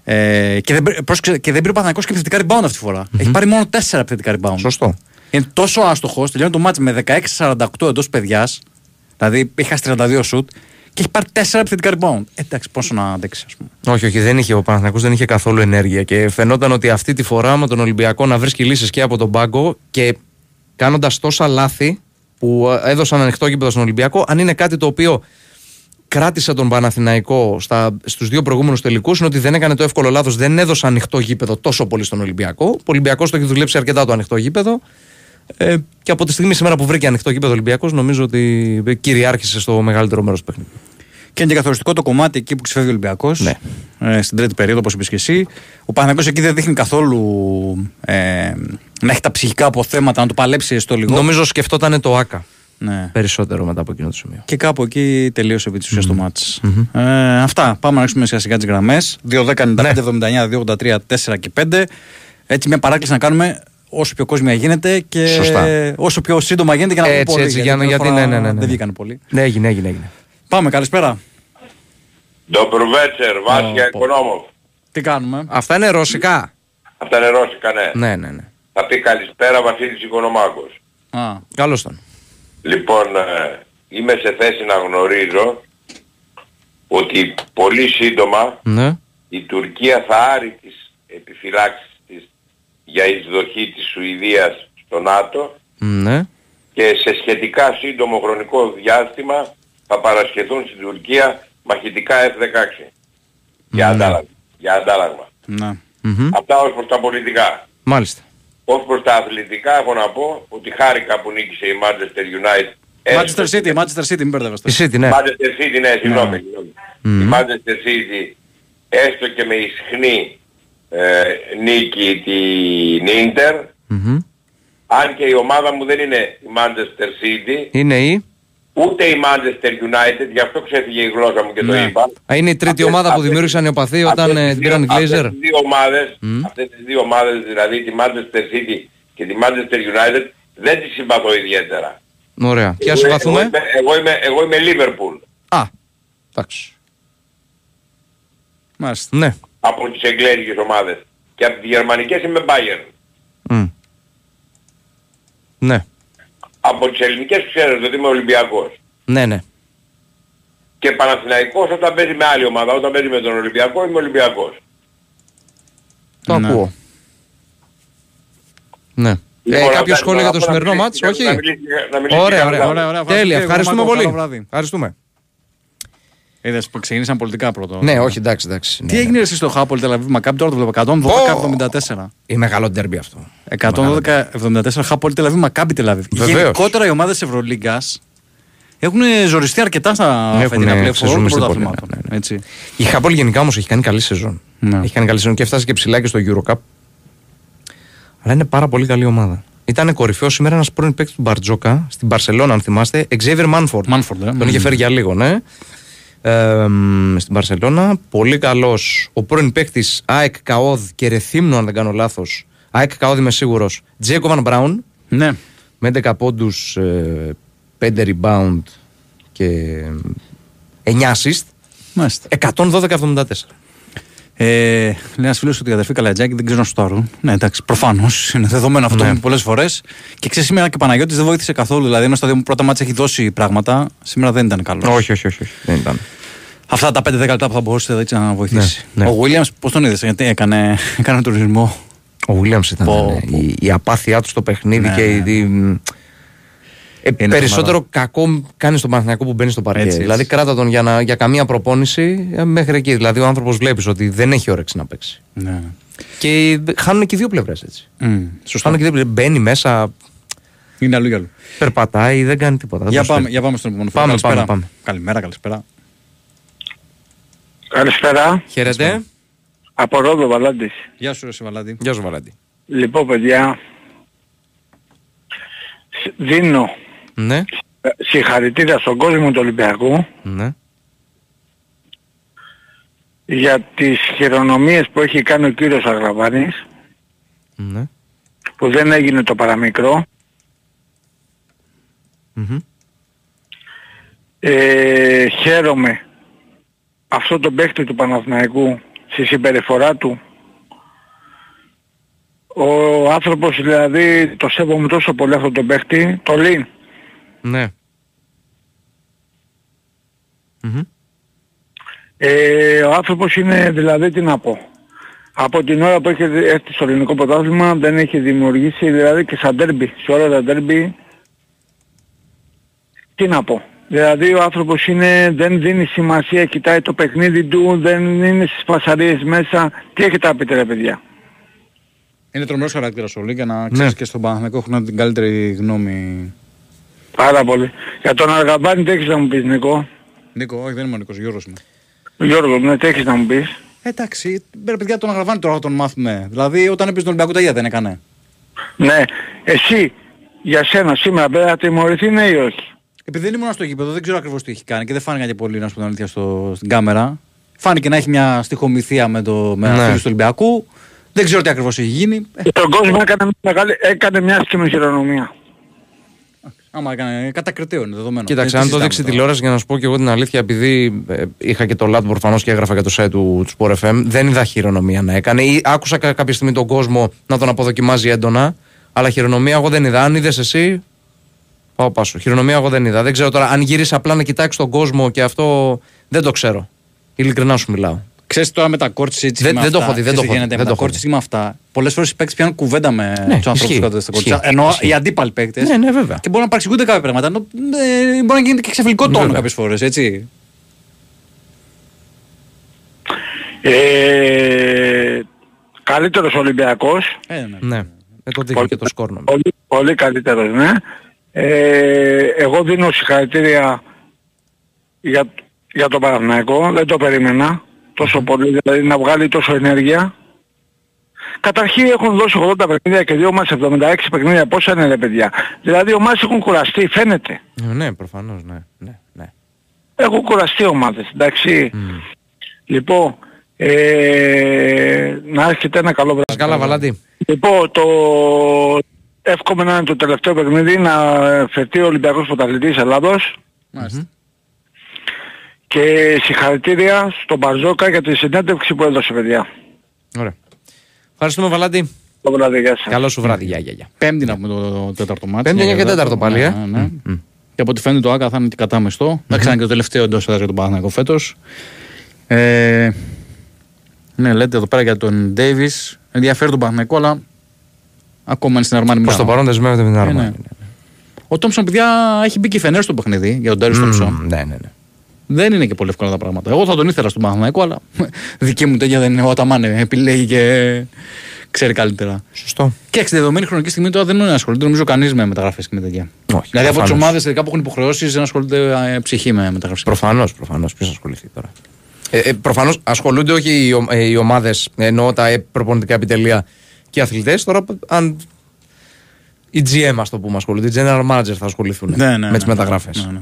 Ε, και, δεν, πρέ- πρόσεξε, και δεν πήρε ο Παναθηναϊκός και επιθετικά rebound αυτή τη φορα Έχει πάρει μόνο 4 επιθετικά rebound. Σωστό. Είναι τόσο άστοχος, τελειώνει το μάτς με 16-48 εντός παιδιάς. Δηλαδή έχει χάσει 32 σουτ και έχει πάρει 4 επιθετικά rebound. Ε, εντάξει, πόσο να αντέξεις, ας πούμε. Όχι, όχι, δεν είχε ο Παναθηναϊκός δεν είχε καθόλου ενέργεια και φαινόταν ότι αυτή τη φορά με τον Ολυμπιακό να βρίσκει λύσεις και από τον πάγκο και κάνοντας τόσα λάθη που ε, έδωσαν ανοιχτό γήπεδο στον Ολυμπιακό, αν είναι κάτι το οποίο κράτησε τον Παναθηναϊκό στα, στους δύο προηγούμενους τελικούς είναι ότι δεν έκανε το εύκολο λάθος, δεν έδωσε ανοιχτό γήπεδο τόσο πολύ στον Ολυμπιακό. Ο Ολυμπιακός το έχει δουλέψει αρκετά το ανοιχτό γήπεδο ε, και από τη στιγμή σήμερα που βρήκε ανοιχτό γήπεδο ο Ολυμπιακός νομίζω ότι κυριάρχησε στο μεγαλύτερο μέρος του παιχνιδιού. Και είναι και καθοριστικό το κομμάτι εκεί που ξεφεύγει ο Ολυμπιακός. Ναι. Ε, στην τρίτη περίοδο, όπως είπες και εσύ. Ο Παναγιώ εκεί δεν δείχνει καθόλου ε, να έχει τα ψυχικά αποθέματα, να το παλέψει στο λίγο. Νομίζω σκεφτόταν το ΆΚΑ Ναι. περισσότερο μετά από εκείνο το σημείο. Και κάπου εκεί τελείωσε επί τη ουσία το μάτς. Ε, αυτά. Πάμε να ρίξουμε σιγά σιγά τις γραμμές. 2, 10, 95, Ναι. 79, 2, 83, 4 και 5. Έτσι, μια παράκληση να κάνουμε όσο πιο κόσμια γίνεται και Σωστά. όσο πιο σύντομα γίνεται για να πούμε Έτσι, πολύ. έτσι, για να- μια γιατί φορά ναι, ναι, ναι, ναι. Δεν βγήκαν πολύ. Ναι, έγινε, έγινε, έγινε. Πάμε, καλησπέρα. Ντομπρουβέτσερ, Βάσια Τι κάνουμε; Αυτά είναι ρωσικά. Αυτά είναι ρώσικα, ναι. Ναι, ναι, ναι. Θα πει καλησπέρα Βασίλης Οικονομάκος. Α, καλώς τον. Λοιπόν, ε, είμαι σε θέση να γνωρίζω ότι πολύ σύντομα ναι. η Τουρκία θα άρει τις επιφυλάξεις της για εισδοχή της Σουηδίας στο ΝΑΤΟ ναι. και σε σχετικά σύντομο χρονικό διάστημα θα παρασχεθούν στην Τουρκία μαχητικά F-16 για Ναι. αντάλλαγμα. Για αντάλλαγμα. ναι. Μμμ. Αυτά ως προς τα πολιτικά. Μάλιστα. Ως προς τα αθλητικά έχω να πω ότι χάρηκα που νίκησε η Manchester United. Manchester City, Manchester City, μην μπερδεύεστε. Η City, ναι. Manchester City, ναι, συγγνώμη. συγγνώμη. Η Manchester City έστω και με ισχνή ε, νίκη την Inter, Μμμ. αν και η ομάδα μου δεν είναι η Manchester City, Είναι η; Ούτε η Manchester United, γι' αυτό ξέφυγε η γλώσσα μου και το Ναι. είπα. Α, είναι η τρίτη Αυτές- ομάδα που αυτές- δημιούργησαν οι οπαθοί όταν αυτές ε, τις την πήραν οι δύο- Glazer. Αυτές τις δύο ομάδες, Μμ. αυτές τις δύο ομάδες, δηλαδή τη Manchester City και τη Manchester United, δεν τις συμπαθώ ιδιαίτερα. Ωραία. Και ας Εγώ- συμπαθούμε; Εγώ, είμαι- εγώ είμαι, εγώ είμαι Liverpool Α, εντάξει. Μάλιστα. Ναι. από τις εγγλέζικες ομάδες. Και από τις γερμανικές είμαι Bayern. Μμ. Ναι. Από τις ελληνικές ξέρετε ότι είμαι Ολυμπιακός. Ναι, ναι. Και Παναθηναϊκός όταν παίζει με άλλη ομάδα, όταν παίζει με τον Ολυμπιακό είμαι Ολυμπιακός. Το Ναι. ακούω. Ναι. Ε, Λοιπόν, κάποιο να- σχόλιο για το να- σημερινό να- μάτς, να- όχι; να μιλήσει- να μιλήσει Ωραία, κανένα. ωραία. Ωραία, ωραία. Τέλεια, Ευχαριστώ. ευχαριστούμε Μάκο, πολύ. καλό βράδυ. Ευχαριστούμε. Είδες που ξεκίνησαν πολιτικά πρώτο. Ναι, όχι, εντάξει, εντάξει. Τι ναι, έγινε εσύ στο Χάπολ Τελαβίβ Μακάμπι, τώρα το βλέπω 112-74. ναι. Είναι μεγάλο ντέρμπι αυτό. 112-74 Χάπολ Τελαβίβ Μακάμπι Τελαβίβ. Βεβαίως. Γενικότερα οι ομάδες Ευρωλίγκας έχουν ζοριστεί αρκετά στα Έχουν φετινά πλέον ξεζουμιστεί όλων των πολύ, πρωταθλημάτων. ναι, ναι, ναι. Έτσι. Η Χαπόλ γενικά όμως έχει κάνει καλή σεζόν. Ναι. Έχει κάνει καλή σεζόν και έφτασε και ψηλά και στο Eurocup. Αλλά είναι πάρα πολύ καλή ομάδα. Ήταν κορυφαίο σήμερα ένας πρώην παίκτης του Μπαρτζόκα στην Παρσελόνα, αν θυμάστε, Xavier Manford. Manford, ε. Τον είχε Μμμ. φέρει για λίγο, ναι. Ε, μ, στην Παρσελόνα. Πολύ καλός ο πρώην παίκτης ΑΕΚ Καόδ και Ρεθύμνου, αν δεν κάνω λάθος. ΑΕΚ Καόδ είμαι σίγουρος. Τζέκοβαν Μπράουν Ναι. με 11 πόντους, 5 rebound και 9 assist. Μάλιστα. 112-74. Ε, λέει ένας φίλος ότι η αδερφή Καλατζάκη δεν ξέρουν να σουτάρουν. Ναι, εντάξει, προφανώς είναι δεδομένο αυτό Ναι. ναι. πολλές φορές. Και ξέρεις, σήμερα και ο Παναγιώτης δεν βοήθησε καθόλου. Δηλαδή, ενώ στα δύο πρώτα μάτια έχει δώσει πράγματα, σήμερα δεν ήταν καλός. όχι, όχι, όχι, όχι. Δεν ήταν. Αυτά τα 5-10 λεπτά που θα μπορούσε έτσι να βοηθήσει. Ναι, ναι. Ο Williams, πώς τον είδες, γιατί έκανε, έκανε τουρισμό. Ο Williams ήταν. Πω, ναι. Η, η απάθειά του στο παιχνίδι Ναι, και η. Ναι. η- ε, Είναι περισσότερο κακό κάνεις στον Παναθηναϊκό που μπαίνεις στο παρκέ. Έτσι, έτσι. Δηλαδή κράτα τον για, να, για καμία προπόνηση ε, μέχρι εκεί. Δηλαδή ο άνθρωπος βλέπεις ότι δεν έχει όρεξη να παίξει. Ναι. Και χάνουν και οι δύο πλευρές έτσι. Mm, σωστά. Χάνουν και οι δύο πλευρές. Μπαίνει μέσα, Είναι αλλού για αλλού. περπατάει, δεν κάνει τίποτα. Για Δεν πάμε, προσφέρει. για πάμε στον επόμενο φίλο. Πάμε, Καλησπέρα. πάμε, πάμε. Καλημέρα, καλησπέρα. Καλησπέρα. Χαίρετε. Από Ρόδο Βαλάντης. Γεια σου, Ρε Βαλάντη. Γεια σου Βαλάντη. Λοιπόν παιδιά, σ- δίνω Ναι, ε, συγχαρητήρια στον κόσμο του Ολυμπιακού ναι. για τις χειρονομίες που έχει κάνει ο κύριος Αγραβάνης ναι. που δεν έγινε το παραμικρό. Μμμ. Ε, χαίρομαι αυτό το παίχτη του Παναθηναϊκού στη συμπεριφορά του. Ο άνθρωπος δηλαδή το σέβομαι τόσο πολύ αυτό το παίχτη, το Λίν. Ναι. Μμμ. Ε, ο άνθρωπος είναι δηλαδή τι να πω. Από την ώρα που έχει έρθει στο ελληνικό πρωτάθλημα δεν έχει δημιουργήσει δηλαδή και στα ντέρμπι, σε όλα τα ντέρμπι τι να πω. Δηλαδή ο άνθρωπος είναι, δεν δίνει σημασία, κοιτάει το παιχνίδι του, δεν είναι στις φασαρίες μέσα. Τι έχετε να πείτε ρε παιδιά; Είναι τρομερός χαρακτήρας όλοι για να ξέρεις Ναι. και στον Παναθηναϊκό έχουν την καλύτερη γνώμη. Πάρα πολύ. Για τον Αργαμπάνη τι έχεις να μου πεις Νικό. Νίκο, όχι, δεν είμαι ο Νίκος, Γιώργος είμαι. Γιώργος, ναι, τι έχεις να μου πεις; Εντάξει, ρε παιδιά τον αγραβάνει τώρα θα τον μάθουμε. Δηλαδή όταν έπαιζε τον Ολυμπιακό τα ίδια δεν έκανε. Ναι, εσύ για σένα σήμερα πρέπει να τιμωρηθεί ναι ή όχι; Επειδή δεν ήμουν στο γήπεδο, δεν ξέρω ακριβώς τι έχει κάνει και δεν φάνηκε και πολύ να σου πω την αλήθεια στο, στην κάμερα. Φάνηκε να έχει μια στοιχομηθεία με, το, με Ναι. ναι. του Ολυμπιακού. Δεν ξέρω τι ακριβώς έχει γίνει. Ε, Στον κόσμο έκανε, μια μεγάλη, έκανε μια άσχημη χειρονομία. Άμα έκανε κατακριτέο είναι δεδομένο. Κοίταξε, Ε, τι αν το συζητάμε δείξει τώρα. τηλεόραση για να σου πω και εγώ την αλήθεια, επειδή ε, είχα και το λάτ προφανώς και έγραφα και το site του, του Sport FM, δεν είδα χειρονομία να έκανε. Ή άκουσα κα- κάποια στιγμή τον κόσμο να τον αποδοκιμάζει έντονα, αλλά χειρονομία εγώ δεν είδα. Αν είδες εσύ, πάω πάσο. Χειρονομία εγώ δεν είδα. Δεν ξέρω τώρα αν γύρισε απλά να κοιτάξει τον κόσμο και αυτό δεν το ξέρω. Ειλικρινά σου μιλάω. Ξέρεις τώρα με τα κόρτσι έτσι Δεν- με δεν το αυτά, έχω δει, δεν το ξέρεις τι έχω δει, γίνεται δεν με το τα έχω κόρτσι με αυτά. Πολλές φορές οι παίκτες πιάνουν κουβέντα με Ναι, τους ανθρώπους ισχύει, που κάθονται στα ισχύει, κόρτσια. Ενώ ισχύει. οι αντίπαλοι παίκτες Ναι, ναι, βέβαια. και μπορεί να παρεξηγούνται κάποια πράγματα. Ενώ, ε, μπορεί να γίνεται και ξεφυλικό τόνο Βέβαια. κάποιες φορές, έτσι. Ε, καλύτερος Ολυμπιακός. Ε, ναι. Ναι. Με το δείχνει και το σκόρ νομίζω. Πολύ, πολύ καλύτερος, ναι. Ε, εγώ δίνω συγχαρητήρια για, για τον Παναθηναϊκό. Δεν το περίμενα τόσο πολύ, δηλαδή να βγάλει τόσο ενέργεια. Καταρχήν έχουν δώσει 80 παιχνίδια και δύο μας 76 παιχνίδια. Πόσα είναι ρε παιδιά; Δηλαδή οι ομάδες έχουν κουραστεί, φαίνεται. Ε, Ναι, προφανώς, ναι. ναι, ναι. Έχουν κουραστεί οι ομάδες, εντάξει. Λοιπόν, ε, να έχετε ένα καλό βράδυ. Καλά, Βαλάντη. Λοιπόν, το... εύχομαι να είναι το τελευταίο παιχνίδι να φερθεί ο Ολυμπιακός Πρωταθλητής Ελλάδος Μάλιστα. Και συγχαρητήρια στον Μπαρζόκα για τη συνέντευξη που έδωσε παιδιά. Ωραία. Ευχαριστούμε, Βαλάντη. Το βράδυ, γεια σας. Καλό σου βράδυ. Γεια, γεια, γεια. Πέμπτη να πούμε το τέταρτο μάτι. Πέμπτη, εννιά και τέταρτο πάλι, ε. Ναι, ναι. Και από ό,τι φαίνεται το ΆΚΑ θα είναι και κατάμεστο. Εντάξει, είναι και το τελευταίο εντός έδρας για τον Παναθηναϊκό φέτος. Ε, ναι, λέτε εδώ πέρα για τον Ντέιβις. Ενδιαφέρει τον Παναθηναϊκό, αλλά Ακόμα είναι στην Αρμάνι Προς Μιλάνο. το παρόν δεσμεύεται με την Ε, Αρμάνι. ναι. Ο Τόμψον, παιδιά, έχει μπει και φενέρ στο παιχνίδι για τον Τέρις Τόμψον. Μμμ, Ναι, ναι, ναι. Δεν είναι και πολύ εύκολα τα πράγματα. Εγώ θα τον ήθελα στον Παναθηναϊκό, αλλά δική μου τέτοια δεν είναι. Ο Αταμάνε επιλέγει και ξέρει καλύτερα. Σωστό. Και στη δεδομένη χρονική στιγμή τώρα δεν ασχολείται νομίζω κανείς με μεταγραφές και με τέτοια. Όχι, δηλαδή από τις προφανώς. ομάδες που έχουν υποχρεώσεις δεν ασχολείται ε, ψυχή με μεταγραφές. Προφανώς, προφανώς. Ποιος ασχοληθεί τώρα; Ε, ε, Προφανώς ασχολούνται όχι οι, ο- ε, οι ομάδες, εννοώ τα ε, προπονητικά επιτελεία και οι αθλητές. Τώρα, αν οι GM, ας το πούμε, ασχολούνται, οι general manager θα ασχοληθούν με τις μεταγραφές. Ναι, ναι.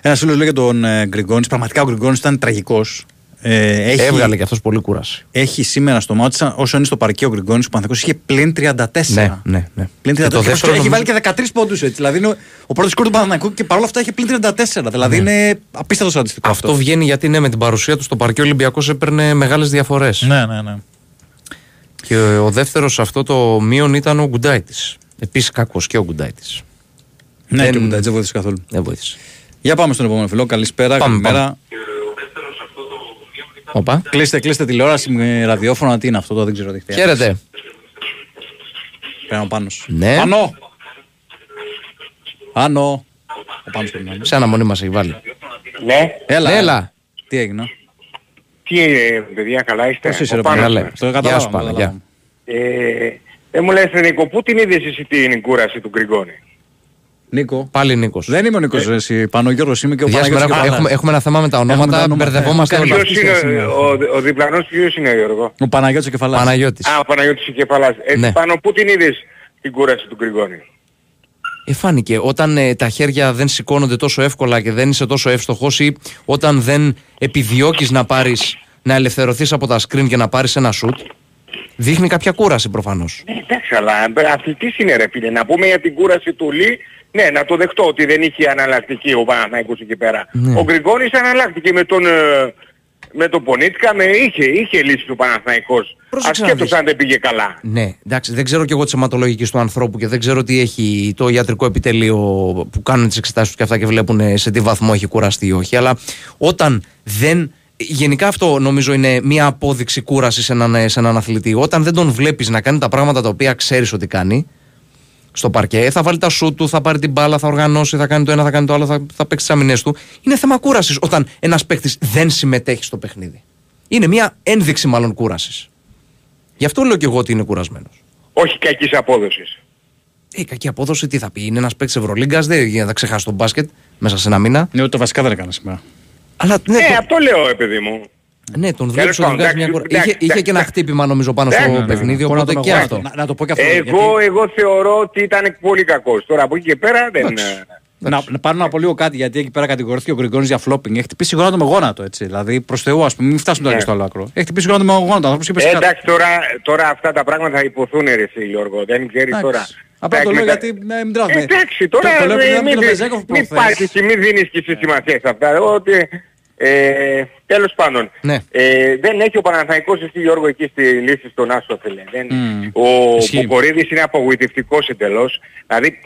Ένα φίλος λέει για τον ε, Γκριγκόνης. Πραγματικά ο Γκριγκόνης ήταν τραγικός. Ε, έχει, Έβγαλε και αυτός πολύ κούραση. έχει σήμερα στο μάτι, σαν- όσο είναι στο παρκείο ο Γκριγκόνης, ο Παναθηναϊκός είχε πλην 34. Ναι, ναι, ναι. Πλην 34. Και το Και δεύτερο έχει νομίζω- βάλει και 13 πόντους έτσι. Δηλαδή είναι ο, ο πρώτος κόρ του Παναθηναϊκού και παρόλα αυτά είχε πλην 34. Δηλαδή είναι απίστευτο στατιστικό αυτό. Ναι. Αυτό βγαίνει γιατί ναι, με την παρουσία του στο παρκείο Ολυμπιακός έπαιρνε μεγάλες διαφορές. Ναι, ναι, ναι. Και ο, ο δεύτερος σε αυτό το μείον ήταν ο Γκουντάιτης. Επίσης κακός και ο Γκουντάιτης. Ναι, Δεν- και ο Μουντάτζ δεν βοήθησε καθόλου. Δεν βοήθησε. Για πάμε στον επόμενο φίλο. Καλησπέρα. Πάμε, καλημέρα. Οπα. Κλείστε, κλείστε τηλεόραση με ραδιόφωνα. Τι είναι αυτό, το δεν ξέρω τι χτυπάει. Χαίρετε. Πάνω πάνω. Ναι. Πάνω. Πάνω. Ο Πάνος περιμένει. Σε αναμονή μας έχει βάλει. Ναι, Έλα. Ναι, έλα. Τι έγινε; τι ε, παιδιά καλά είστε; Πώς είσαι, Ο ρε Πάνος Πάνο. Καλά. είμαι. Το Γεια καταλάβαμε, σου, Πάνο, το γεια. καταλάβαμε. Ε, δεν μου λες Νίκο, πού την είδες εσύ την κούραση του Γκριγκόνη; Νίκο. Πάλι Νίκος. Δεν είμαι ο Νίκος ρε, εσύ. Πάνω ο Γιώργος είμαι και ο Γεια Παναγιώτης σήμερα, και ο έχουμε, Παναγιώτης. έχουμε ένα θέμα με τα Έχουμε ονόματα, τα ονόματα. μπερδευόμαστε Έχουμε όλοι. κάνει Ποιος είναι, σήμερα. ο, ο διπλανός ποιος είναι Γιώργο; Ο Παναγιώτης ο Κεφαλάς. Παναγιώτης. Α, ο Παναγιώτης ο Κεφαλάς. Έτσι Ναι. πάνω πού την είδες την κούραση του Γκριγκόνη; Ε, φάνηκε όταν ε, τα χέρια δεν σηκώνονται τόσο εύκολα και δεν είσαι τόσο εύστοχος ή όταν δεν επιδιώκεις να πάρει να ελευθερωθείς από τα screen και να πάρεις ένα shoot, δείχνει κάποια κούραση προφανώς. Ναι, εντάξει, αλλά αθλητής είναι ρε φίλε. Να πούμε για την κούραση του Λί, ναι, να το δεχτώ ότι δεν είχε αναλλακτική ο Παναθηναϊκός εκεί πέρα. Ναι. Ο Γκριγκόνης αναλλάχτηκε με τον, ε, με τον Πονίτκα, με, είχε, είχε λύσει ο Παναθηναϊκός. Πρόσεξε να Ασχέτως δεις. αν δεν πήγε καλά. Ναι, εντάξει, δεν ξέρω κι εγώ τη αιματολογική του ανθρώπου και δεν ξέρω τι έχει το ιατρικό επιτελείο που κάνουν τις εξετάσεις τους και αυτά και βλέπουν ε, σε τι βαθμό έχει κουραστεί ή όχι. Αλλά όταν δεν. Γενικά αυτό νομίζω είναι μια απόδειξη κούρασης σε έναν, ε, σε έναν αθλητή. Όταν δεν τον βλέπεις να κάνει τα πράγματα τα οποία ξέρεις ότι κάνει στο παρκέ, θα βάλει τα σου του, θα πάρει την μπάλα, θα οργανώσει, θα κάνει το ένα, θα κάνει το άλλο, θα, θα παίξει τις αμυνές του. Είναι θέμα κούρασης όταν ένας παίκτης δεν συμμετέχει στο παιχνίδι. Είναι μια ένδειξη μάλλον κούρασης. Γι' αυτό λέω και εγώ ότι είναι κουρασμένος. Όχι κακής απόδοσης. Ε, η κακή απόδοση τι θα πει. Είναι ένας παίκτης Ευρωλίγκας, δεν γίνεται να ξεχάσει τον μπάσκετ μέσα σε ένα μήνα. Ναι, ότι το βασικά δεν έκανε σήμερα. Αλλά ναι, Ναι, τον, αυτό λέω, ε, παιδί μου. ναι, τον Τέλος βλέπεις ότι πάντων, βγάζει μια εντάξει, κουρά. εντάξει, Είχε, είχε εντάξει, και ένα εντάξει. χτύπημα νομίζω πάνω Ναι, στο ναι, ναι, παιχνίδι, Μπορώ να οπότε τον και έχω- αυτό. Να, να το πω και αυτό. Εγώ, εγώ θεωρώ ότι ήταν πολύ κακός. Τώρα από εκεί και πέρα δεν... Εντάξει. ε, Να, να πάρω να πω λίγο κάτι γιατί εκεί πέρα κατηγορήθηκε ο Γκριγκόνης για φλόπινγκ. Έχει χτυπήσει γόνατο με γόνατο έτσι. Δηλαδή προς Θεού, ας πούμε, μην φτάσουμε τώρα Ναι. και στο άλλο άκρο. Έχει χτυπήσει γόνατο με γόνατο. άνθρωπος είπε Ε, κάτι. εντάξει, τώρα, τώρα αυτά τα πράγματα θα υποθούν ρε εσύ Γιώργο. Δεν ξέρεις Εντάξει. τώρα. Απλά Τα το λέω εκμετα- γιατί ναι, μην τραβάμε. Εντάξει, τώρα Το- το λέω επειδή ε, είδαμε μην, και τον μην, Μπεζέκοφ μην προχθές. πάρεις και μην δίνεις και εσύ σημασία σε αυτά. Ότι, ε, τέλος πάντων, Ναι. ε, δεν έχει ο Παναθηναϊκός εσύ Γιώργο εκεί στη λύση στον Άσο φίλε. Δεν, Μμμ. Ο Ισχύει. Μποκορίδης είναι απογοητευτικός εντελώς. Δηλαδή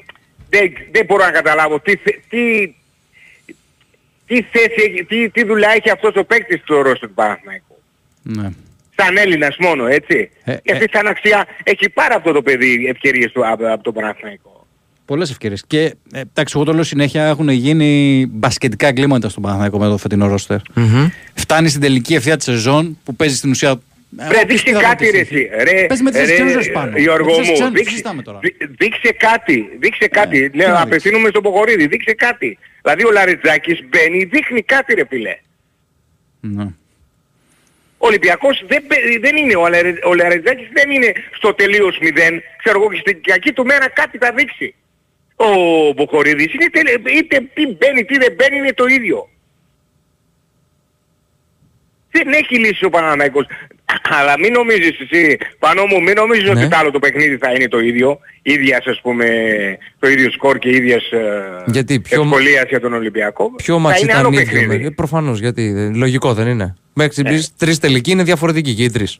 δεν, δεν μπορώ να καταλάβω τι, θε- τι, τι θέση, έχει- τι, τι δουλειά έχει αυτός ο παίκτης στο ρόστο του Παναθηναϊκού. Ναι. Σαν Έλληνας μόνο, έτσι. Ε, Γιατί σαν αξία έχει πάρα αυτό το παιδί ευκαιρίες του, από, από το Παναθηναϊκό. Πολλές ευκαιρίες. Και ε, εντάξει, εγώ το λέω συνέχεια, έχουν γίνει μπασκετικά εγκλήματα στον Παναθηναϊκό με το φετινό ρόστερ. Μμμ. Φτάνει στην τελική ευθεία της σεζόν που παίζει στην ουσία. Ρε, Ε, δείξε τι θα κάτι ρε βοηθήσει. εσύ. Ρε, Παίζει με τις ρε, ξένους πάνω. Γιώργο Με τις μου, ξένους, τι δείξε, συζητάμε τώρα. δεί- δείξε κάτι, δείξε κάτι. τι Λέω, να απευθύνουμε στον Ποχορίδη, δείξε κάτι. Δηλαδή ο Λαριτζάκης μπαίνει, δείχνει κάτι ρε φίλε. Ναι. Ο Ολυμπιακός δεν, παί- δεν είναι, ο, Λαρι- ο Λαριτζάκης δεν είναι στο τελείως μηδέν. Ξέρω εγώ και στην κακή του μέρα κάτι θα δείξει. Ο Μποχορίδης είναι τελε... είτε τι μπαίνει, τι δεν μπαίνει είναι το ίδιο. Δεν έχει λύσει ο Παναναϊκός. Αλλά μην νομίζεις εσύ, πάνω μου, μην νομίζεις Ναι. ότι το άλλο το παιχνίδι θα είναι το ίδιο. Ίδιας ας πούμε, το ίδιο σκορ και ίδιας ε, Γιατί, ποιο- ευκολίας για τον Ολυμπιακό. Ποιο θα μάτς είναι ήταν άλλο ίδιο. παιχνίδι. Ε, Προφανώς, γιατί. ε, Λογικό δεν είναι. Μέχρι ε. τρεις τελικοί είναι διαφορετικοί και οι τρεις.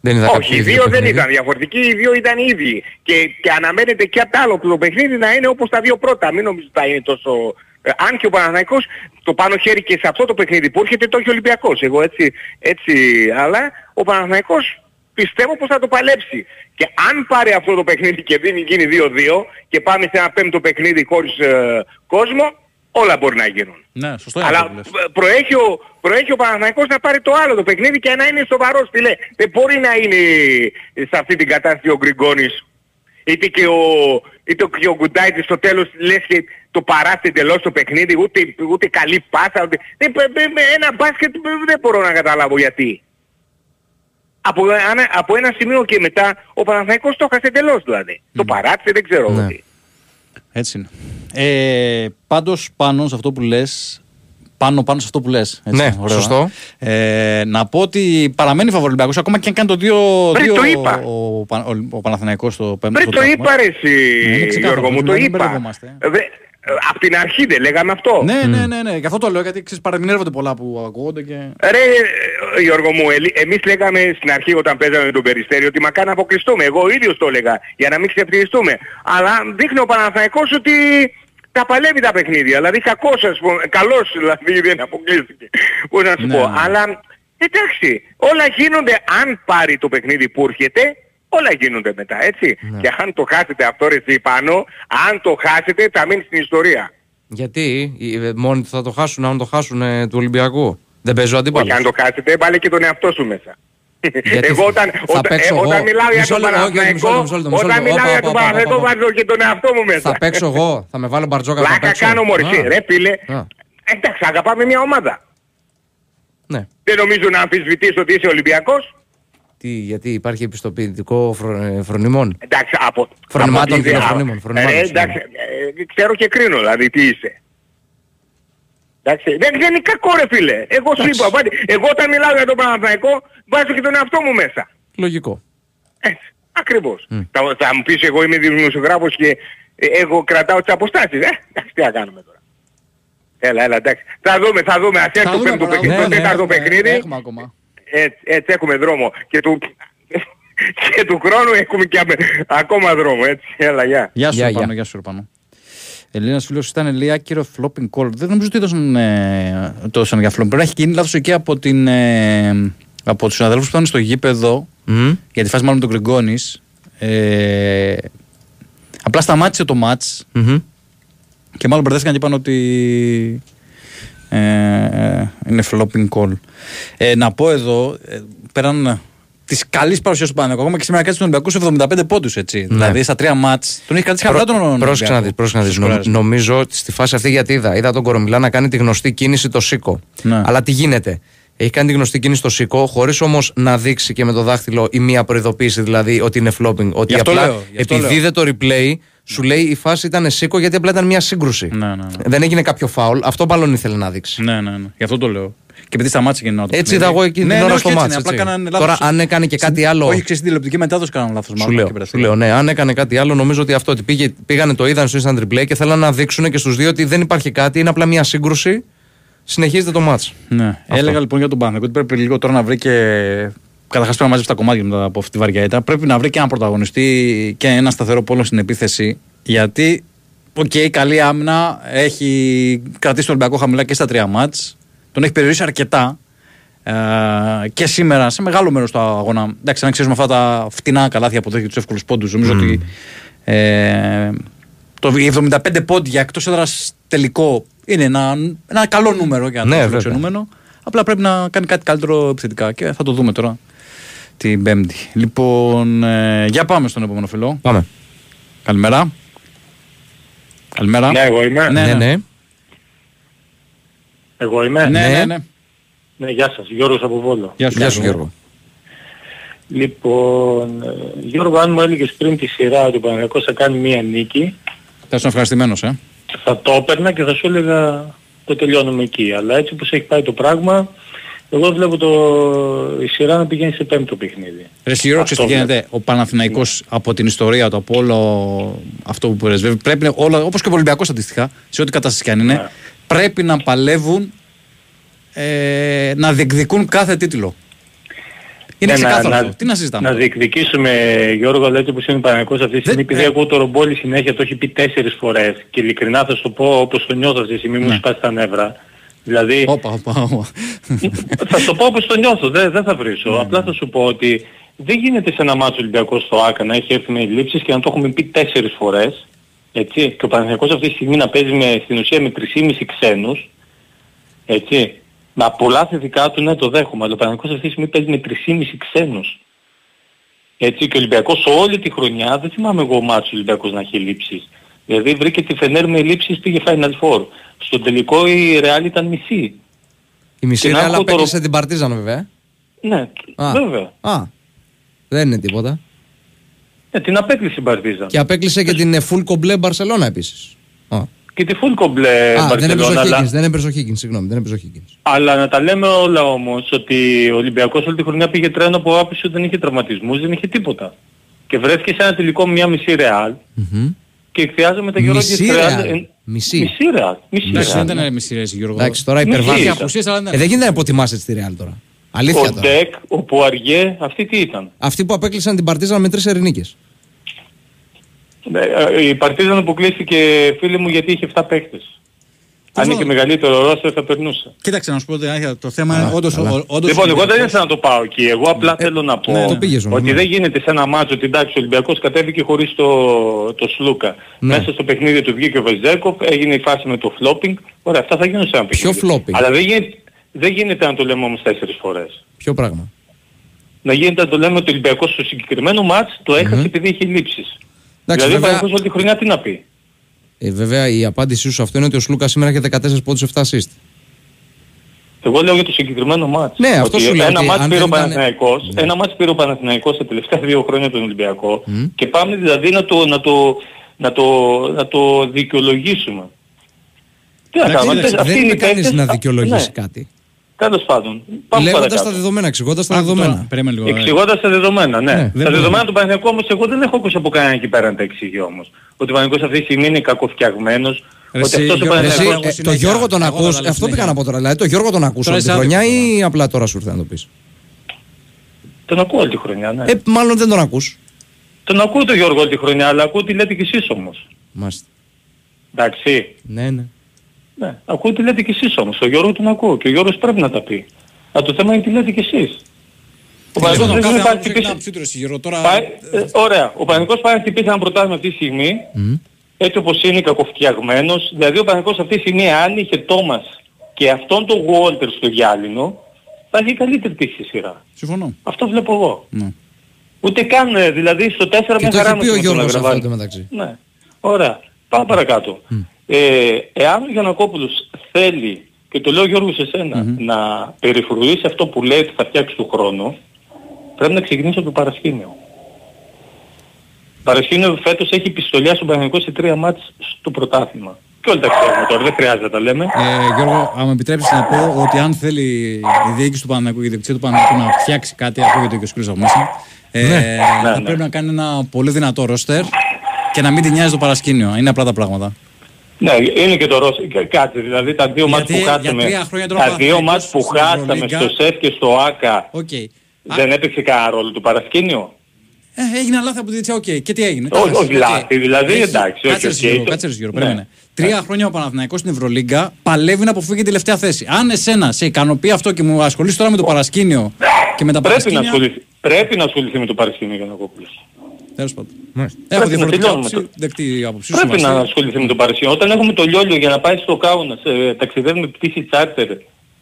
Δεν είδα Όχι, κάποιο οι ίδιο δύο δεν παιχνίδι. ήταν διαφορετικοί, οι δύο ήταν ίδιοι. Και, και αναμένεται και απ' το άλλο το παιχνίδι να είναι όπως τα δύο πρώτα. Μην νομίζω ότι θα είναι τόσο... ε, αν και ο Παναθηναϊκός το πάνω χέρι και σε αυτό το παιχνίδι που έρχεται το έχει ο Ολυμπιακός. Εγώ έτσι, έτσι, αλλά ο Παναθηναϊκός πιστεύω πως θα το παλέψει. Και αν πάρει αυτό το παιχνίδι και δίνει γίνει 2-2 και πάμε σε ένα πέμπτο παιχνίδι χωρίς ε, κόσμο, όλα μπορεί να γίνουν. Ναι, σωστό είναι αυτό Αλλά που λες. π- προέχει ο, προέχει ο Παναθηναϊκός να πάρει το άλλο το παιχνίδι και να είναι σοβαρός φίλε. Δεν μπορεί να είναι σε αυτή την κατάσταση ο Γκριγκόνης είτε και ο, είτε και ο Γκουντάιτης στο τέλος λες και το παράσει εντελώς το παιχνίδι, ούτε, ούτε καλή πάσα. Ούτε... Δεν, π- π- με ένα μπάσκετ π- δεν μπορώ να καταλάβω γιατί. Από, ένα- από ένα σημείο και μετά ο Παναθηναϊκός το έχασε εντελώς δηλαδή. Το παράτησε δεν ξέρω Ναι. τι. Έτσι είναι. Ε, Πάντως πάνω σε αυτό που λες. Πάνω, πάνω σε αυτό που λες. Ναι, σωστό. Ε, να πω ότι παραμένει φαβορολυμπιακός ακόμα και αν κάνει το 2 Βρε, το είπα. ο, Πα- ο, ο Παναθηναϊκός στο πέμπτο. Πριν στο το τρίτο είπα μάτς. ρε εσύ είναι ξεκάθαρο, Γιώργο μου, το μην είπα. Μπερδευόμαστε. Δε, απ' την αρχή δεν λέγαμε αυτό. Ναι, ναι, ναι, ναι. Γι' αυτό το λέω γιατί ξέρεις, παρεμηνεύονται πολλά που ακούγονται και. Ρε ε, Γιώργο μου, ελ- εμείς λέγαμε στην αρχή όταν παίζαμε με τον Περιστέριο ότι μακάρι να αποκλειστούμε. Εγώ ο ίδιος το έλεγα για να μην ξεφτυλιστούμε. Αλλά δείχνει ο Παναθηναϊκός ότι τα παλεύει τα παιχνίδια. Δηλαδή κακός ας πούμε, καλός δηλαδή δεν αποκλείστηκε. Πώς να σου Ναι, πω. ναι. Αλλά εντάξει, όλα γίνονται αν πάρει το παιχνίδι που έρχεται, όλα γίνονται μετά, έτσι. Και αν το χάσετε αυτό ρε εσύ πάνω, αν το χάσετε θα μείνει στην ιστορία. Γιατί; Ε, μόνοι του θα το χάσουν, αν το χάσουν ε, του Ολυμπιακού. Δεν παίζει ο αντίπαλος. Όχι, αν το χάσετε, βάλε και τον εαυτό σου μέσα. Γιατί εγώ όταν, θα όταν, παίξω ε, όταν εγώ. μιλάω για Μισό τον λεπτό, όχι, όχι, μισό Παναθηναϊκό, λεπτό, μισό λεπτό, μισό όταν λεπτό. μιλάω Όπα, για τον όπα, όπα, Παναθηναϊκό όπα. βάζω και τον εαυτό μου μέσα. Θα παίξω εγώ, θα με βάλω μπαρτζόκα θα Πλάκα παίξω. κάνω μωρέ, Α, εσύ, ρε φίλε. Α. Εντάξει, αγαπάμε μια ομάδα. Ναι. Δεν νομίζω να αμφισβητήσω ότι είσαι Ολυμπιακός. Τι, γιατί υπάρχει επιστοποιητικό φρο, ε, φρονιμών. Εντάξει, από... Φρονημάτων από τη- και α, φρονίμων, ε, φρονημάτων, εντάξει, ε, ξέρω και κρίνω δηλαδή τι είσαι. Εντάξει, δεν, δεν είναι κακό ρε φίλε. Εγώ σου είπα, βάλε- εγώ όταν μιλάω για τον Παναθηναϊκό βάζω και τον εαυτό μου μέσα. Λογικό. Έτσι, ακριβώς. Θα, θα μου πεις εγώ είμαι δημοσιογράφος και ε, εγώ κρατάω τις αποστάσεις. Ε, εντάξει, τι να κάνουμε τώρα. Έλα, έλα, εντάξει. Θα δούμε, θα δούμε. Ας έρθει Θα το δούμε, πέμπτο παρά- παιχνίδι, ναι, το ναι, τέταρτο έχουμε- παιχνίδι. Έχουμε ακόμα. Έτσι, έτσι έχουμε δρόμο. Και του, και του χρόνου έχουμε και αμε- ακόμα δρόμο. Έτσι, έλα, γεια. Γεια σου, Γεια, Ροπάνο, γεια. γεια σου, Ροπάνο. Ελλήνας φίλος ήταν λέει άκυρο flopping call. Δεν νομίζω ότι έδωσαν, ε, το έδωσαν για flopping. Πρέπει να έχει γίνει λάθος εκεί από, την, ε, από τους συναδέλφους που ήταν στο γήπεδο Μμ. για τη φάση μάλλον με τον Γκριγκόνη. Ε, απλά σταμάτησε το match Μμμ. και μάλλον μπερδέθηκαν και είπαν ότι ε, ε, είναι flopping call. Ε, να πω εδώ, ε, πέραν της καλής παρουσίας του Παναγιακού, ακόμα και σήμερα κάτι στον Ολυμπιακό σε 75 πόντους. Δηλαδή στα τρία μάτς τον έχει κρατήσει χαμηλά τον Ολυμπιακό. Πρόσεξε να δεις, πρόσεξε να δεις. Στους Νο- σκοράρισμα. Νομίζω ότι στη φάση αυτή γιατί είδα. Είδα τον Κορομιλά να κάνει τη γνωστή κίνηση το σίκο. Ναι. Αλλά τι γίνεται; Έχει κάνει τη γνωστή κίνηση στο σίκο, χωρίς όμως να δείξει και με το δάχτυλο η μία προειδοποίηση δηλαδή ότι είναι flopping. Ότι Γι' αυτό απλά λέω, γι' αυτό επειδή λέω. είδε το replay, σου λέει η φάση ήταν σίκο γιατί απλά ήταν μια σύγκρουση. Ναι, ναι, ναι. Δεν έγινε κάποιο φάουλ. Αυτό μάλλον ήθελε να δείξει. Ναι, ναι, ναι. Γι' αυτό το λέω. Και επειδή σταμάτησε και να το Έτσι είδα εγώ εκείνη την ώρα στο μάτς, Απλά έτσι. κάνανε Τώρα, λάθος. αν έκανε και κάτι άλλο- Όχι, ξέρεις, στην τηλεοπτική μετάδοση κάνανε λάθος. Σου λέω, σου λέω, ναι, αν έκανε κάτι άλλο, νομίζω ότι αυτό ότι πήγε, πήγανε το είδαν στο instant replay και θέλανε να δείξουν και στους δύο ότι δεν υπάρχει κάτι, είναι απλά μια σύγκρουση. Συνεχίζεται το ματς. Ναι. Έλεγα λοιπόν για τον Παναθηναϊκό ότι πρέπει λίγο τώρα να βρει και. Καταρχάς πρέπει να μαζέψει τα κομμάτια μετά από αυτή τη βαριέτα. Πρέπει να βρει και έναν πρωταγωνιστή και ένα σταθερό πόλο στην επίθεση. Γιατί, οκ, καλή άμυνα έχει κρατήσει τον Ολυμπιακό χαμηλά και στα τρία ματς. Τον έχει περιορίσει αρκετά. Ε, και σήμερα σε μεγάλο μέρος του αγώνα. Εντάξει, αν ξέρουμε αυτά τα φτηνά καλάθια που δέχεται τους εύκολους πόντους, νομίζω ότι. Ε, το οι 75 πόντια εκτός έδρας τελικό είναι ένα, ένα καλό νούμερο για να Ναι, το βέβαια. φιλοξενούμενο. Απλά πρέπει να κάνει κάτι καλύτερο επιθετικά και θα το δούμε τώρα την Πέμπτη. Λοιπόν, ε, για πάμε στον επόμενο φιλό. Πάμε. Καλημέρα. Καλημέρα. Ναι, εγώ είμαι. Ναι, Ναι, ναι. ναι. Εγώ είμαι. Ναι, Ναι. ναι, ναι. Ναι, γεια σας. Γιώργος από Βόλο. Γεια σου, Γεια σου Γιώργο. Λοιπόν, ε, Γιώργο, αν μου έλεγες πριν τη σειρά ότι ο Παναγιακός θα κάνει μία νίκη, Θα ήσουν ευχαριστημένος, ε. θα το έπαιρνα και θα σου έλεγα το τελειώνουμε εκεί. Αλλά έτσι όπως έχει πάει το πράγμα, εγώ βλέπω το, η σειρά να πηγαίνει σε πέμπτο παιχνίδι. Ρε Σιώργο, Αυτό ξέρεις τι γίνεται. Ο Παναθηναϊκός από την ιστορία του, από όλο αυτό που πρεσβεύει, πρέπει όλα, όπως και ο Ολυμπιακός αντίστοιχα, σε ό,τι κατάσταση και αν είναι, Ναι. πρέπει να παλεύουν ε, να διεκδικούν κάθε τίτλο. Είναι Ναι, να- ξεκάθαρο να- αυτό. Τι να συζητάμε. Να διεκδικήσουμε, Γιώργο, λέτε που είναι ο Παναγιακός αυτή τη στιγμή, Δεν- επειδή ε. ακούω το ρομπόλι συνέχεια, το έχει πει τέσσερις φορές και ειλικρινά θα σου το πω όπως το νιώθω αυτή τη στιγμή, μου Ναι. σπάσει τα νεύρα. Δηλαδή, Όπα, όπα, όπα. θα σου το πω όπως το νιώθω, δεν, δεν θα βρίσω. Απλά θα σου πω ότι δεν γίνεται σε ένα μάτσο Ολυμπιακός στο ΆΚΑ να έχει έρθει με λήψεις και να το έχουμε πει τέσσερις φορές. Έτσι, και ο Παναθηναϊκός αυτή τη στιγμή να παίζει με, στην ουσία με 3,5 ξένους. Έτσι. Με πολλά θετικά του ναι το δέχομαι, αλλά ο Παναθηναϊκός αυτή τη στιγμή παίζει με 3,5 ξένους. Έτσι και ο Ολυμπιακός όλη τη χρονιά, δεν θυμάμαι εγώ μάτσος Ολυμπιακός να έχει λήψεις. Δηλαδή βρήκε τη Φενέρ με λήψεις πήγε Final Four. Στο τελικό η Real ήταν μισή. Η μισή Και να Ρεάλ έχω το απέκλεισε την Παρτίζαν βέβαια. Ναι, Α. βέβαια. Α, δεν είναι τίποτα. Ναι, την απέκλεισε η Μπαρτίζαν. Και απέκλεισε και την ε, full κομπλέ Μπαρσελόνα επίσης. Α, Και τη full κομπλέ Α δεν έπαιζε ο Μπαρσελόνα, αλλά... Higgins, δεν έπαιζε ο Higgins, συγγνώμη, δεν έπαιζε ο Higgins. Αλλά να τα λέμε όλα όμως ότι ο Ολυμπιακός όλη τη χρονιά πήγε τρένο από άποψη ότι δεν είχε τραυματισμούς, δεν είχε τίποτα. Και βρέθηκε σε ένα τελικό με μια μισή ρεάλ Μμμ. και εκθιάζομαι τα Γιώργο Μισή και Real. ε, Μισή. Μισή ρεάλ. Μισή Εντάξει, δεν ρεάλ. ήταν μισή ρέση, Γιώργο. Εντάξει, τώρα Μισή υπερβάλλει. ήταν. απουσίες, αλλά ναι. Ε, δεν γίνεται να υποτιμάς έτσι τη Real τώρα. Αλήθεια Ο τώρα. Ντεκ, ο Πουαριέ, αυτή τι ήταν; Αυτοί που απέκλεισαν την Παρτίζαν με τρεις ερηνίκες. Ναι, ε, Η Παρτίζαν αποκλείστηκε φίλοι μου γιατί είχε 7 παίχτες. Αν Πώς είχε να- μεγαλύτερο ρόστερ θα περνούσε. Κοίταξε να σου πω την αλήθεια, το θέμα είναι όντως... καλά. ο- όντως Λοιπόν, ο εγώ δεν Ολυμπιακός- ήθελα να το πάω εκεί. Εγώ απλά θέλω να πω ναι, το πήγες όμως, ότι ναι. δεν γίνεται σε ένα μάτσο ότι εντάξει ο Ολυμπιακός κατέβηκε χωρίς το, το Σλούκα. Ναι. Μέσα στο παιχνίδι του βγήκε ο Βεζέκοφ, έγινε η φάση με το flopping. Ωραία, αυτά θα γίνουν σε ένα Ποιο παιχνίδι. flopping? Αλλά δεν γίνεται, δεν γίνεται να το λέμε όμως τέσσερις φορές. Ποιο πράγμα; Να γίνεται να το λέμε ότι ο Ολυμπιακός στο συγκεκριμένο μάτς το έχασε επειδή είχε λήψεις. Εντάξει, δηλαδή ο βέβαια, Παναθηναϊκός όλη τη χρονιά τι να πει; Ε, βέβαια η απάντησή σου σε αυτό είναι ότι ο Σλούκα σήμερα έχει 14 πόντους 7 assist. Εγώ λέω για το συγκεκριμένο μάτς. Ναι, αυτό Ότι σου λέω, Ένα ότι μάτς αν πήρε ο δεν ήταν- Παναθηναϊκός, Ναι. ένα μάτς πήρε ο Παναθηναϊκός τα τελευταία δύο χρόνια τον Ολυμπιακό Μμ. και πάμε δηλαδή να το, να το, να το, να το δικαιολογήσουμε. Τι να Εντάξει, κάνουμε, εντάξει, αυτοί δεν είναι είναι οι κανείς παίκτες, να α, δικαιολογήσει ναι, κάτι. Τέλος πάντων. Πάμε Λέγοντας παρακάτω. τα δεδομένα, εξηγώντας τα Άκου τώρα, δεδομένα. Περίμενε λίγο. ε. Εξηγώντας τα δεδομένα, ναι. Ναι, δεν τα μπορεί. δεδομένα του Παναθηναϊκού όμως εγώ δεν έχω ακούσει από κανέναν εκεί πέρα να τα εξηγεί όμως. Ότι ο Παναθηναϊκός αυτή τη στιγμή είναι κακοφτιαγμένος. Ρε Ότι εσύ, αυτός ο Γιώργο, Εσύ, Παναθηναϊκός... εγώ ε, το συνέχεια. Γιώργο τον Εγώ ακούς, θα τα λέω αυτό πήγα συνέχεια. να πω τώρα. Δηλαδή το Γιώργο τον ακούς Τώρα όλη τη είσαι χρονιά άδικος ή απλά τώρα σου ήρθε να το πεις; Τον ακούω όλη τη χρονιά, ναι. Ε, μάλλον δεν τον ακούς. Τον ακούω τον Γιώργο όλη τη χρονιά, αλλά ακούω τι λέτε κι εσείς όμως. Μάλιστα. Εντάξει. Ναι, ναι. Ναι, ακούω τι λέτε κι εσείς όμως. Ο Γιώργο τον ακούω και ο Γιώργος πρέπει να τα πει. Αλλά το θέμα είναι τι λέτε κι εσείς. Ο Τέλος πάντων, Παναθηναϊκός δεν κάθε πάει να άνθρωπος έχει την χτυπήσει... άποψή του, ρε εσύ, Γιώργο. Τώρα... πάει- ε, Ωραία. Ο Παναθηναϊκός πάει να χτυπήσει ένα πρωτάθλημα αυτή τη στιγμή, Μμ. έτσι όπως είναι κακοφτιαγμένος. Δηλαδή ο Παναθηναϊκός αυτή τη στιγμή αν είχε Τόμας και αυτόν τον Γουόλτερ στο γυάλινο, θα έχει καλύτερη τύχη στη σειρά. Συμφωνώ. Αυτό βλέπω εγώ. Ναι. Ούτε καν, ε, δηλαδή στο 4 Και με το χαρά έχει μου πει ο με τον Γιώργος αυτό Αγραβάνη. το μεταξύ. Ναι. Ωραία. Πάμε παρακάτω. Ε, εάν ο Γιανακόπουλος θέλει, και το λέω Γιώργο σε σενα να περιφρουρήσει αυτό που λέει ότι θα φτιάξει του χρόνου, πρέπει να ξεκινήσει από το παρασκήνιο. Το παρασκήνιο φέτος έχει πιστολιά στον Παναγενικό σε τρία μάτς στο πρωτάθλημα. Και όλοι τα ξέρουμε τώρα, δεν χρειάζεται να τα λέμε. Ε, Γιώργο, αν με επιτρέψεις να πω ότι αν θέλει η διοίκηση του Παναγικού και η διοίκηση του Παναγικού να φτιάξει κάτι, ακούγεται και ο Σκύλος από μέσα, ε, θα Ναι, ναι. πρέπει να κάνει ένα πολύ δυνατό ρόστερ και να μην την νοιάζει το παρασκήνιο. Είναι απλά τα πράγματα. Ναι, είναι και το Ρώσο. Κάτσε, δηλαδή τα δύο μάτς Γιατί που για χάσαμε, τρία χρόνια τώρα τα δύο Παναθηναϊκός μάτς που στην χάσαμε Ευρωλίγκα- στο ΣΕΦ και στο ΆΚΑ, Οκ. δεν έπαιξε κανένα ρόλο το παρασκήνιο; Ε, έγινε λάθη από τη διετία, οκ. Και τι έγινε. Όχι, Τα όχι οκ. λάθη, δηλαδή, Έχει- εντάξει, όχι, Κάτσε ρε οκ, Γιώργο, το- κάτσε ρε Γιώργο, Ναι. περίμενε. Τρία χρόνια ο Παναθηναϊκός στην Ευρωλίγκα παλεύει να αποφύγει την τελευταία θέση. Αν εσένα σε ικανοποιεί αυτό και μου ασχολείσαι τώρα με το παρασκήνιο και με τα Πρέπει να, παρασκήνια... ασχοληθεί, πρέπει να ασχοληθεί με το παρασκήνιο για να κόπουλος. Τέλος πάντων. Μάλιστα. Έχω Πρέπει να διαφορετική τελειώνουμε άποψη, το- δεκτή άποψή σου. Πρέπει να Βασίλη. ασχοληθεί με το παρασκήνιο. Όταν έχουμε το λιόλιο για να πάει στο Κάουνας, ε, ταξιδεύει με πτήση τσάρτερ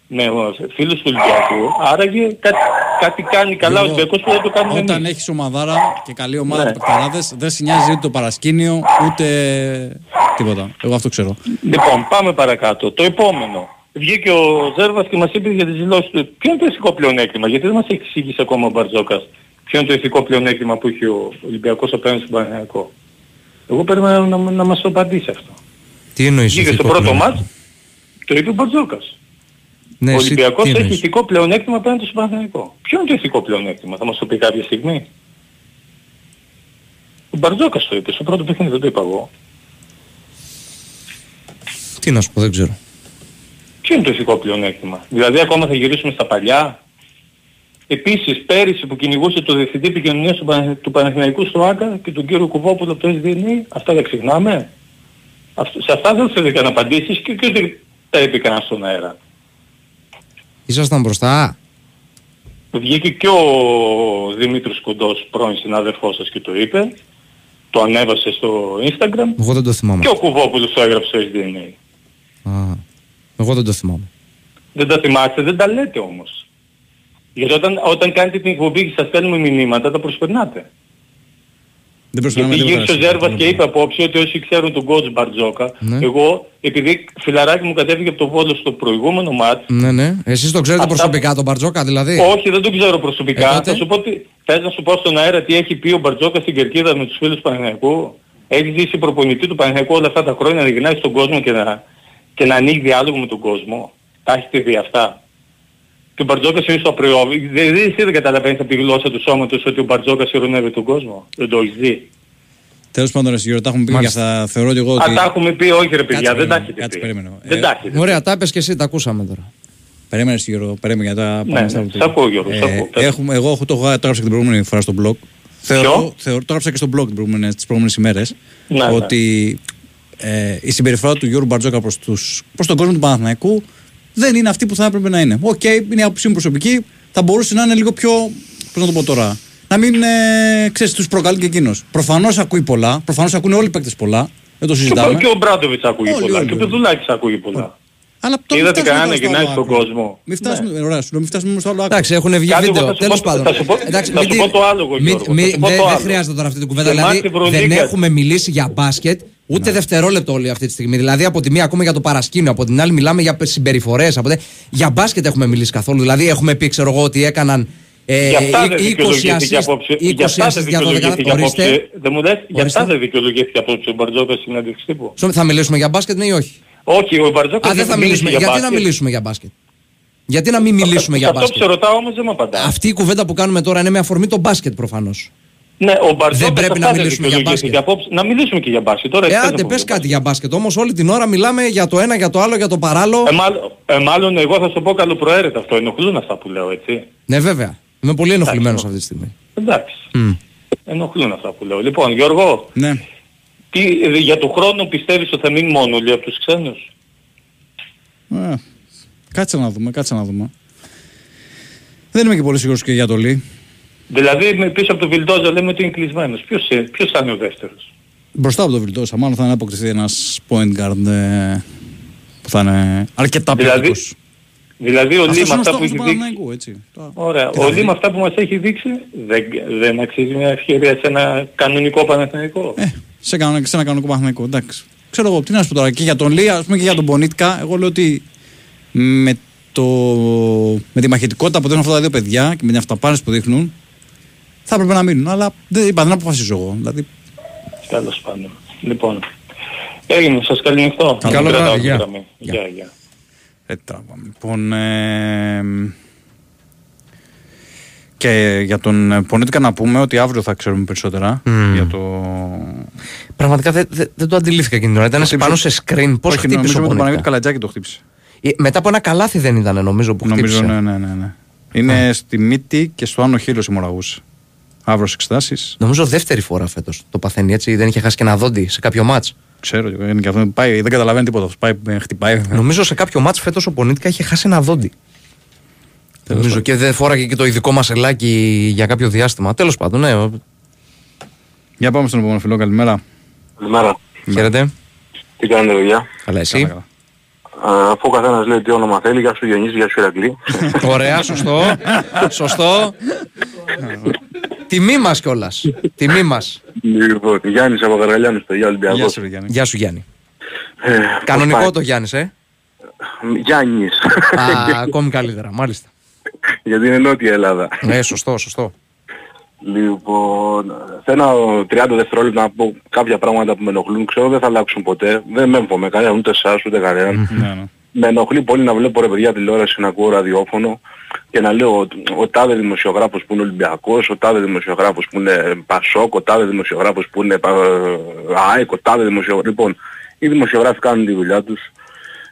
με ε, φίλους του Ολυμπιακού, άραγε κάτι, κάτι κάνει καλά ο Γιώργο, Ολυμπιακός που δεν το κάνουμε Όταν εμείς. έχεις ομαδάρα και καλή ομάδα Ναι. του παικταράδες, δεν σε νοιάζει ούτε το παρασκήνιο, ούτε τίποτα. Εγώ αυτό ξέρω. Λοιπόν, πάμε παρακάτω. Το επόμενο. Βγήκε ο Ζέρβας και μας είπε για τις δηλώσεις του. Ποιο είναι το ηθικό πλεονέκτημα, γιατί δεν μας έχει εξηγήσει ακόμα ο Μπαρτζόκας. Ποιο είναι το ηθικό πλεονέκτημα που έχει ο Ολυμπιακός απέναντι στον Παναγιακό. Εγώ περίμενα να, να μας το απαντήσει αυτό. Τι εννοείς Βγήκε στο ηθικό πρώτο πλεονέκτημα; μάτς, το είπε ο Μπαρτζόκας. Ναι, ο εσύ Ολυμπιακός τι έχει εννοείς; ηθικό πλεονέκτημα απέναντι στον Παναγιακό. Ποιο είναι το ηθικό πλεονέκτημα, θα μας το πει κάποια στιγμή; Ο Μπαρτζόκας το είπε, στο πρώτο παιχνίδι δεν το είπα εγώ. Τι να σου πω, δεν ξέρω. Ποιο είναι το ηθικό πλεονέκτημα; Δηλαδή ακόμα θα γυρίσουμε στα παλιά; Επίσης πέρυσι που κυνηγούσε το Διευθυντή Επικοινωνίας του, Πανα- του Παναθηναϊκού στο ΆΚΑ και τον κύριο Κουβόπουλο από το SDNA, αυτά δεν ξεχνάμε. Αυτό, σε αυτά δεν θέλετε να απαντήσεις και, και δεν τα είπε κανένα στον αέρα. Ήσασταν μπροστά; βγήκε και ο Δημήτρης Κοντός, πρώην συνάδελφός σας και το είπε. Το ανέβασε στο Instagram. Εγώ δεν το θυμάμαι. Και ο Κουβόπουλος το έγραψε στο SDNA. Α, εγώ δεν το θυμάμαι. Δεν τα θυμάστε, δεν τα λέτε όμως. Γιατί όταν, όταν κάνετε την εκπομπή και σας στέλνουμε μηνύματα, τα προσπερνάτε. Δεν προσπαθούμε Γιατί τίποτα. γύρισε ο Ζέρβας και είπε απόψε ότι όσοι ξέρουν τον coach Μπαρτζόκα, Ναι. εγώ, επειδή φιλαράκι μου κατέβηκε από το Βόλο στο προηγούμενο μάτς, Ναι, ναι. Εσείς το ξέρετε Αυτά- προσωπικά τον Μπαρτζόκα δηλαδή; όχι δεν τον ξέρω προσωπικά, Ε, τότε. θα σου πω, τι- θες να σου πω στον αέρα τι έχει πει ο Μπαρτζόκα στην Κερκίδα με τους φίλους του Παναγιακού. Έχει ζήσει προπονητή του Παναγιακού όλα αυτά τα χρόνια να γυρνάει στον κόσμο και να, και να ανοίγει διάλογο με τον κόσμο. Τα έχετε δει αυτά; Και ο Μπαρτζόκας είναι στο απριόβι. Δεν, δεν, εσύ δεν καταλαβαίνεις από τη γλώσσα του σώματος ότι ο Μπαρτζόκας ειρωνεύει τον κόσμο. Δεν το έχεις δει. Τέλος πάντων, ρε Γιώργο, τα έχουμε πει για Μάλιστα. αυτά. Θεωρώ και εγώ ότι. Α, τα έχουμε πει, όχι ρε παιδιά, Κάτσε, δεν τα περίμενε, έχετε κάτσε, πει. περίμενε. Δεν Ε, τα έχετε Ωραία, τα είπες και εσύ, τα ακούσαμε τώρα. Περίμενε, ρε Γιώργο, περίμενε για τα Ναι, πάμε στα ναι, άλλα. σ' ακούω, Γιώργο, σ' ακούω. Πες. έχουμε, εγώ έχω- το, το έγραψα και την προηγούμενη φορά στο blog. Θεωρώ, θεωρώ, το έγραψα και στο blog τις προηγούμενες, τις προηγούμενες ημέρες Ναι, ναι. ότι ε, η συμπεριφορά του Γιώργου Μπαρτζόκα προς, τους, προς τον κόσμο του Παναθηναϊκού δεν είναι αυτή που θα έπρεπε να είναι. Οκ, είναι η άποψή μου προσωπική, θα μπορούσε να είναι λίγο πιο, πώς να το πω τώρα, να μην, ε, ξέρεις, τους προκαλεί και εκείνος. Προφανώς ακούει πολλά, προφανώς ακούνε όλοι οι παίκτες πολλά, δεν το Και ο- συζητάμε. Και ο Ομπράντοβιτς ακούει Όλοι, πολλά. όλοι, Και ο όλοι. Πεδουλάκης ακούει πολλά. Αλλά τώρα μην Είδατε φτάσουμε κανένα να τώρα στο γυρνάει άλλο στον άκρο. κόσμο. Μην φτάσουμε, ωραία, σου λέω, μην φτάσουμε στο άλλο άκρο. Εντάξει, έχουν βγει Κάτι εγώ βίντεο. θα σου Τέλο πω- πάντων. θα σου πω- Εντάξει, θα μην σου τη- πω το άλλο εγώ, μην- Γιώργο, μην- θα σου πω δεν- το Δεν άλλο. χρειάζεται τώρα αυτή την κουβέντα. Σε Δηλαδή, μάτι Ευρωλίγας. δεν έχουμε μιλήσει για μπάσκετ ούτε δευτερόλεπτο όλη αυτή τη στιγμή. Δηλαδή, από τη μία ακούμε για το παρασκήνιο, από την άλλη μιλάμε για συμπεριφορές. Για μπάσκετ έχουμε μιλήσει καθόλου. Δηλαδή, έχουμε πει, ξέρω εγώ, ότι έκαναν. Ε, Γι' αυτά δεν 20 δικαιολογήθηκε assist, απόψε. 20 Γι' αυτά assist δεν για 12 δικαιολογήθηκε Ορίστε. απόψε. Δεν μου λες, γι' Ορίστε. αυτά δεν δικαιολογήθηκε απόψε ο Μπαρτζόκας στην συνέντευξη τύπου. Σω- Θα μιλήσουμε για μπάσκετ, ναι ή όχι; Όχι, ο Μπαρτζόκας Α, δεν θα μίλησε μιλήσουμε. για Γιατί να μπάσκετ. μιλήσουμε για μπάσκετ; Γιατί να μην μιλήσουμε για Αυτό που σε μπάσκετ. ρωτάω όμως δεν μου απαντά. Αυτή η κουβέντα που κάνουμε τώρα είναι με αφορμή το μπάσκετ προφανώς. Ναι, ο Μπαρτζόκας Δεν πρέπει να αυτά δεν μιλήσουμε για δικαιολογήθηκε μπάσκετ. απόψε. Να μιλήσουμε και για μπάσκετ. Τώρα Ε, εσείς άντε, δεν πες θα πούμε κάτι για μπάσκετ. Όμως όλη την ώρα μιλάμε για το ένα, για το άλλο, για το παράλληλο. Ε, μάλλον, ε, μάλλον εγώ θα σου πω καλοπροαίρετα αυτό. Ενοχλούν αυτά που λέω, έτσι. Ναι, βέβαια. Είμαι πολύ ενοχλημένος Εντάξει. αυτή τη στιγμή. Εντάξει. Μμ. Ενοχλούν αυτά που λέω. Λοιπόν, Γιώργο, Ναι. Τι, ε, για το χρόνο πιστεύεις ότι θα μείνει μόνο όλοι από τους ξένους; Ε, κάτσε να δούμε, κάτσε να δούμε. Δεν είμαι και πολύ σίγουρος και για το Λί. Δηλαδή με- πίσω από το Βιλντόζα λέμε ότι είναι κλεισμένος. Ποιος, ε, ποιος θα είναι ο δεύτερος; Μπροστά από το Βιλτόσα, μάλλον θα είναι αποκτηθεί ένας point guard ε, που θα είναι αρκετά Δηλαδή, ποιοτικός. Δηλαδή ο Αυτός Λί με είναι ο αυτά που στόχος έχει του δείξει. Παναθηναϊκού, έτσι. Το- Ωραία. Τι Ο θα Λί δει. με αυτά που μας έχει δείξει δεν, δεν αξίζει μια ευκαιρία σε ένα κανονικό Παναθηναϊκό. Ε, σε, κανονα- σε ένα κανονικό Παναθηναϊκό, εντάξει. Ξέρω εγώ, τι να σου πω τώρα, και για τον Λί, ας πούμε και για τον Πονίτκα, εγώ λέω ότι με, το, με τη μαχητικότητα που δίνουν αυτά τα δύο παιδιά και με την αυταπάρνηση που δείχνουν, θα έπρεπε να μείνουν. Αλλά δεν είπα, δεν αποφασίζω εγώ. Δηλαδή, Τέλος πάντων. Λοιπόν. Έγινε, σας καληνυχτώ. Καλό Μην κρατάω βράδυ, τη γεια. γραμμή. Γεια, γεια. Ε, τράβαμε. Λοιπόν, ε, και για τον ε, Πονίτικα να πούμε ότι αύριο θα ξέρουμε περισσότερα Μμμ. για το... Πραγματικά δεν, δεν, δεν το αντιλήφθηκα εκείνη την ώρα. Ήταν Το χτύπησε- πάνω σε screen. Πώς Όχι, χτύπησε νομίζω ο με τον Πονίτικα. Παναγιώτη Καλατζάκη το χτύπησε. Ε, Μετά από ένα καλάθι δεν ήταν νομίζω που Νομίζω, χτύπησε. ναι, ναι, ναι. ναι. Είναι στη μύτη και στο άνω χείλος ημωραγούσε. Αύριο εξετάσεις. Νομίζω δεύτερη φορά φέτος το παθαίνει έτσι. Δεν είχε χάσει και ένα δόντι σε κάποιο μάτς. Ξέρω, είναι και αυτό. Πάει, δεν καταλαβαίνει τίποτα. Πάει, ε, χτυπάει. Νομίζω σε κάποιο μάτς φέτος ο Πονίτικα είχε χάσει ένα δόντι. Τέλος Νομίζω και δεν φόραγε και το ειδικό μασελάκι για κάποιο διάστημα. Τέλος πάντων, ναι. Για πάμε στον επόμενο φιλό, καλημέρα. Καλημέρα. Χαίρετε. Τι κάνετε παιδιά; Καλά, εσύ; Καλά, καλά. Α, αφού ο καθένας λέει τι όνομα θέλει, για σου Γιονύση, για σου Ηρακλή. Ωραία, σωστό. σωστό. Τιμή μας κιόλας. Τιμή μας. λοιπόν, Γιάννης από Καργαλιάνους, παιδιά Γεια Ολυμπιακός. σου, ρε Γιάννη. Γεια σου Γιάννη. Ε, Κανονικό πώς το Γιάννης, ε; πάει. Γιάννης. Α, ακόμη καλύτερα, μάλιστα. Γιατί είναι Νότια Ελλάδα. Ναι, σωστό, σωστό. Λοιπόν, σε ένα 30 δευτερόλεπτα να πω κάποια πράγματα που με ενοχλούν, ξέρω δεν θα αλλάξουν ποτέ. Δεν με έμφω με κανέναν, ούτε εσάς ούτε κανέναν. Ναι, ναι. Με ενοχλεί πολύ να βλέπω ρε παιδιά τηλεόραση, να ακούω ραδιόφωνο και να λέω ο, ο τάδε δημοσιογράφος που είναι Ολυμπιακός, ο τάδε δημοσιογράφος που είναι Πασόκ, ο τάδε δημοσιογράφος που είναι Πα- ΑΕΚ, ο τάδε δημοσιογράφος. Λοιπόν, οι δημοσιογράφοι κάνουν τη δουλειά τους.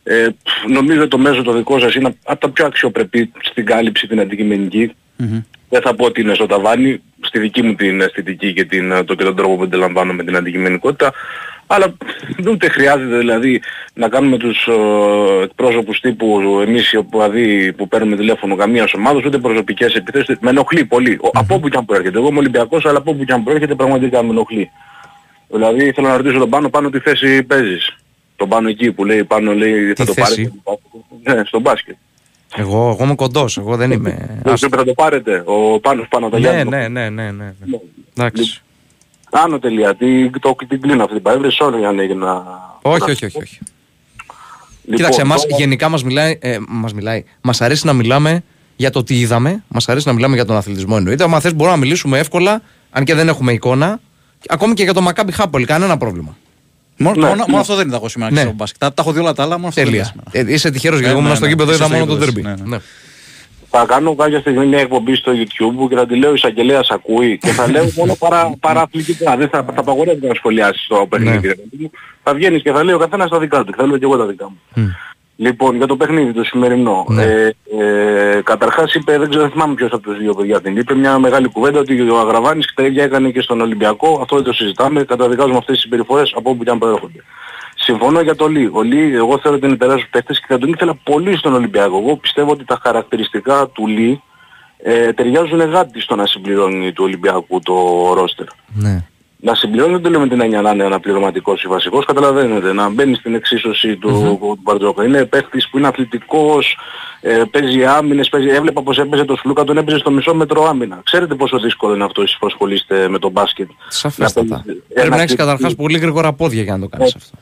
Ε, πφ, νομίζω το μέσο το δικό σας είναι από τα πιο αξιοπρεπή στην κάλυψη την αντικειμενική. Μμμ. Δεν θα πω ότι είναι στο ταβάνι, στη δική μου την αισθητική και, την, το, και τον τρόπο που αντιλαμβάνομαι την αντικειμενικότητα, Αλλά ούτε χρειάζεται δηλαδή να κάνουμε τους ε, εκπρόσωπους τύπου εμείς οι οπαδοί που παίρνουμε τηλέφωνο καμίας ομάδας ούτε προσωπικές επιθέσεις. Με ενοχλεί πολύ. Ο- Από όπου και αν προέρχεται. Εγώ είμαι Ολυμπιακός αλλά από όπου και αν προέρχεται πραγματικά με ενοχλεί. Δηλαδή θέλω να ρωτήσω τον πάνω πάνω τι θέση παίζεις; Τον πάνω εκεί που λέει πάνω λέει θα Τι το θέση; πάρετε. Ναι, στο μπάσκετ. Εγώ, εγώ είμαι κοντός, εγώ δεν είμαι. Δεν Άστο. θα το πάρετε. Ο Πάνος πάνω τα ναι, Γιάννη. ναι, ναι, ναι, ναι. ναι. Εντάξει. Άνω τελεία. Τι, το, την κλείνω αυτή την παρέμβαση. Sorry αν έγινα... Όχι, όχι, όχι. όχι. Λοιπόν, Κοίταξε, εμάς τώρα- γενικά μας μιλάει, ε, μας μιλάει. Μας αρέσει να μιλάμε για το τι είδαμε, μας αρέσει να μιλάμε για τον αθλητισμό εννοείται. Αν θες μπορούμε να μιλήσουμε εύκολα, αν και δεν έχουμε εικόνα, ακόμη και για το Μακάμπι Χάπολ, κανένα πρόβλημα. Μόνο, Ναι, μόνο, ναι. μόνο αυτό δεν είδα εγώ σήμερα Ναι. στο μπάσκετ. Τα, τα έχω δει όλα τα άλλα, μόνο αυτό δεν είδα Τέλεια. σήμερα. Ε, είσαι τυχερός γιατί Ναι, εγώ ήμουν ναι, στο ναι. γήπεδο, Είσαι είδα στο μόνο το γήπεδος, τέρμπι. ναι, ναι. Ναι. Θα κάνω κάποια στιγμή μια εκπομπή στο YouTube και θα τη λέω ο εισαγγελέας ακούει και θα λέω μόνο παρα, παραθλητικά. Δεν θα, θα απαγορεύεται να σχολιάσεις το παιχνίδι. ρε παιδί μου. Θα βγαίνεις και θα λέει ο καθένας τα δικά του. Θα λέω και εγώ τα δικά μου. Λοιπόν, για το παιχνίδι το σημερινό. Ναι. Ε, ε, καταρχάς είπε, δεν ξέρω, δεν θυμάμαι ποιος από τους δύο παιδιά την είπε, μια μεγάλη κουβέντα ότι ο Αγραβάνης και τα ίδια έκανε και στον Ολυμπιακό. Αυτό δεν το συζητάμε. Καταδικάζουμε αυτές τις συμπεριφορές από όπου και αν προέρχονται. Συμφωνώ για το Λί. Ο Λί, εγώ θέλω ότι είναι τεράστιος παίκτης και θα τον ήθελα πολύ στον Ολυμπιακό. Εγώ πιστεύω ότι τα χαρακτηριστικά του Λί ε, ταιριάζουν γάτι στο να συμπληρώνει του Ολυμπιακού το ρόστερ. Ναι. Να συμπληρώνει δεν το λέω με την έννοια να είναι αναπληρωματικός ή βασικός, καταλαβαίνετε, να μπαίνει στην εξίσωση του, του Μπαρτζόκα. Είναι παίχτης που είναι αθλητικός, ε, παίζει άμυνες, παίζει, έβλεπα πως έπαιζε το Σλούκα, τον έπαιζε στο μισό μέτρο άμυνα. Ξέρετε πόσο δύσκολο είναι αυτό εσείς που ασχολείστε με το μπάσκετ; Σαφέστατα. Να παίζεις Πρέπει ένα να έχεις χειριστή- καταρχάς πολύ γρήγορα πόδια για να το κάνεις Ε, αυτό.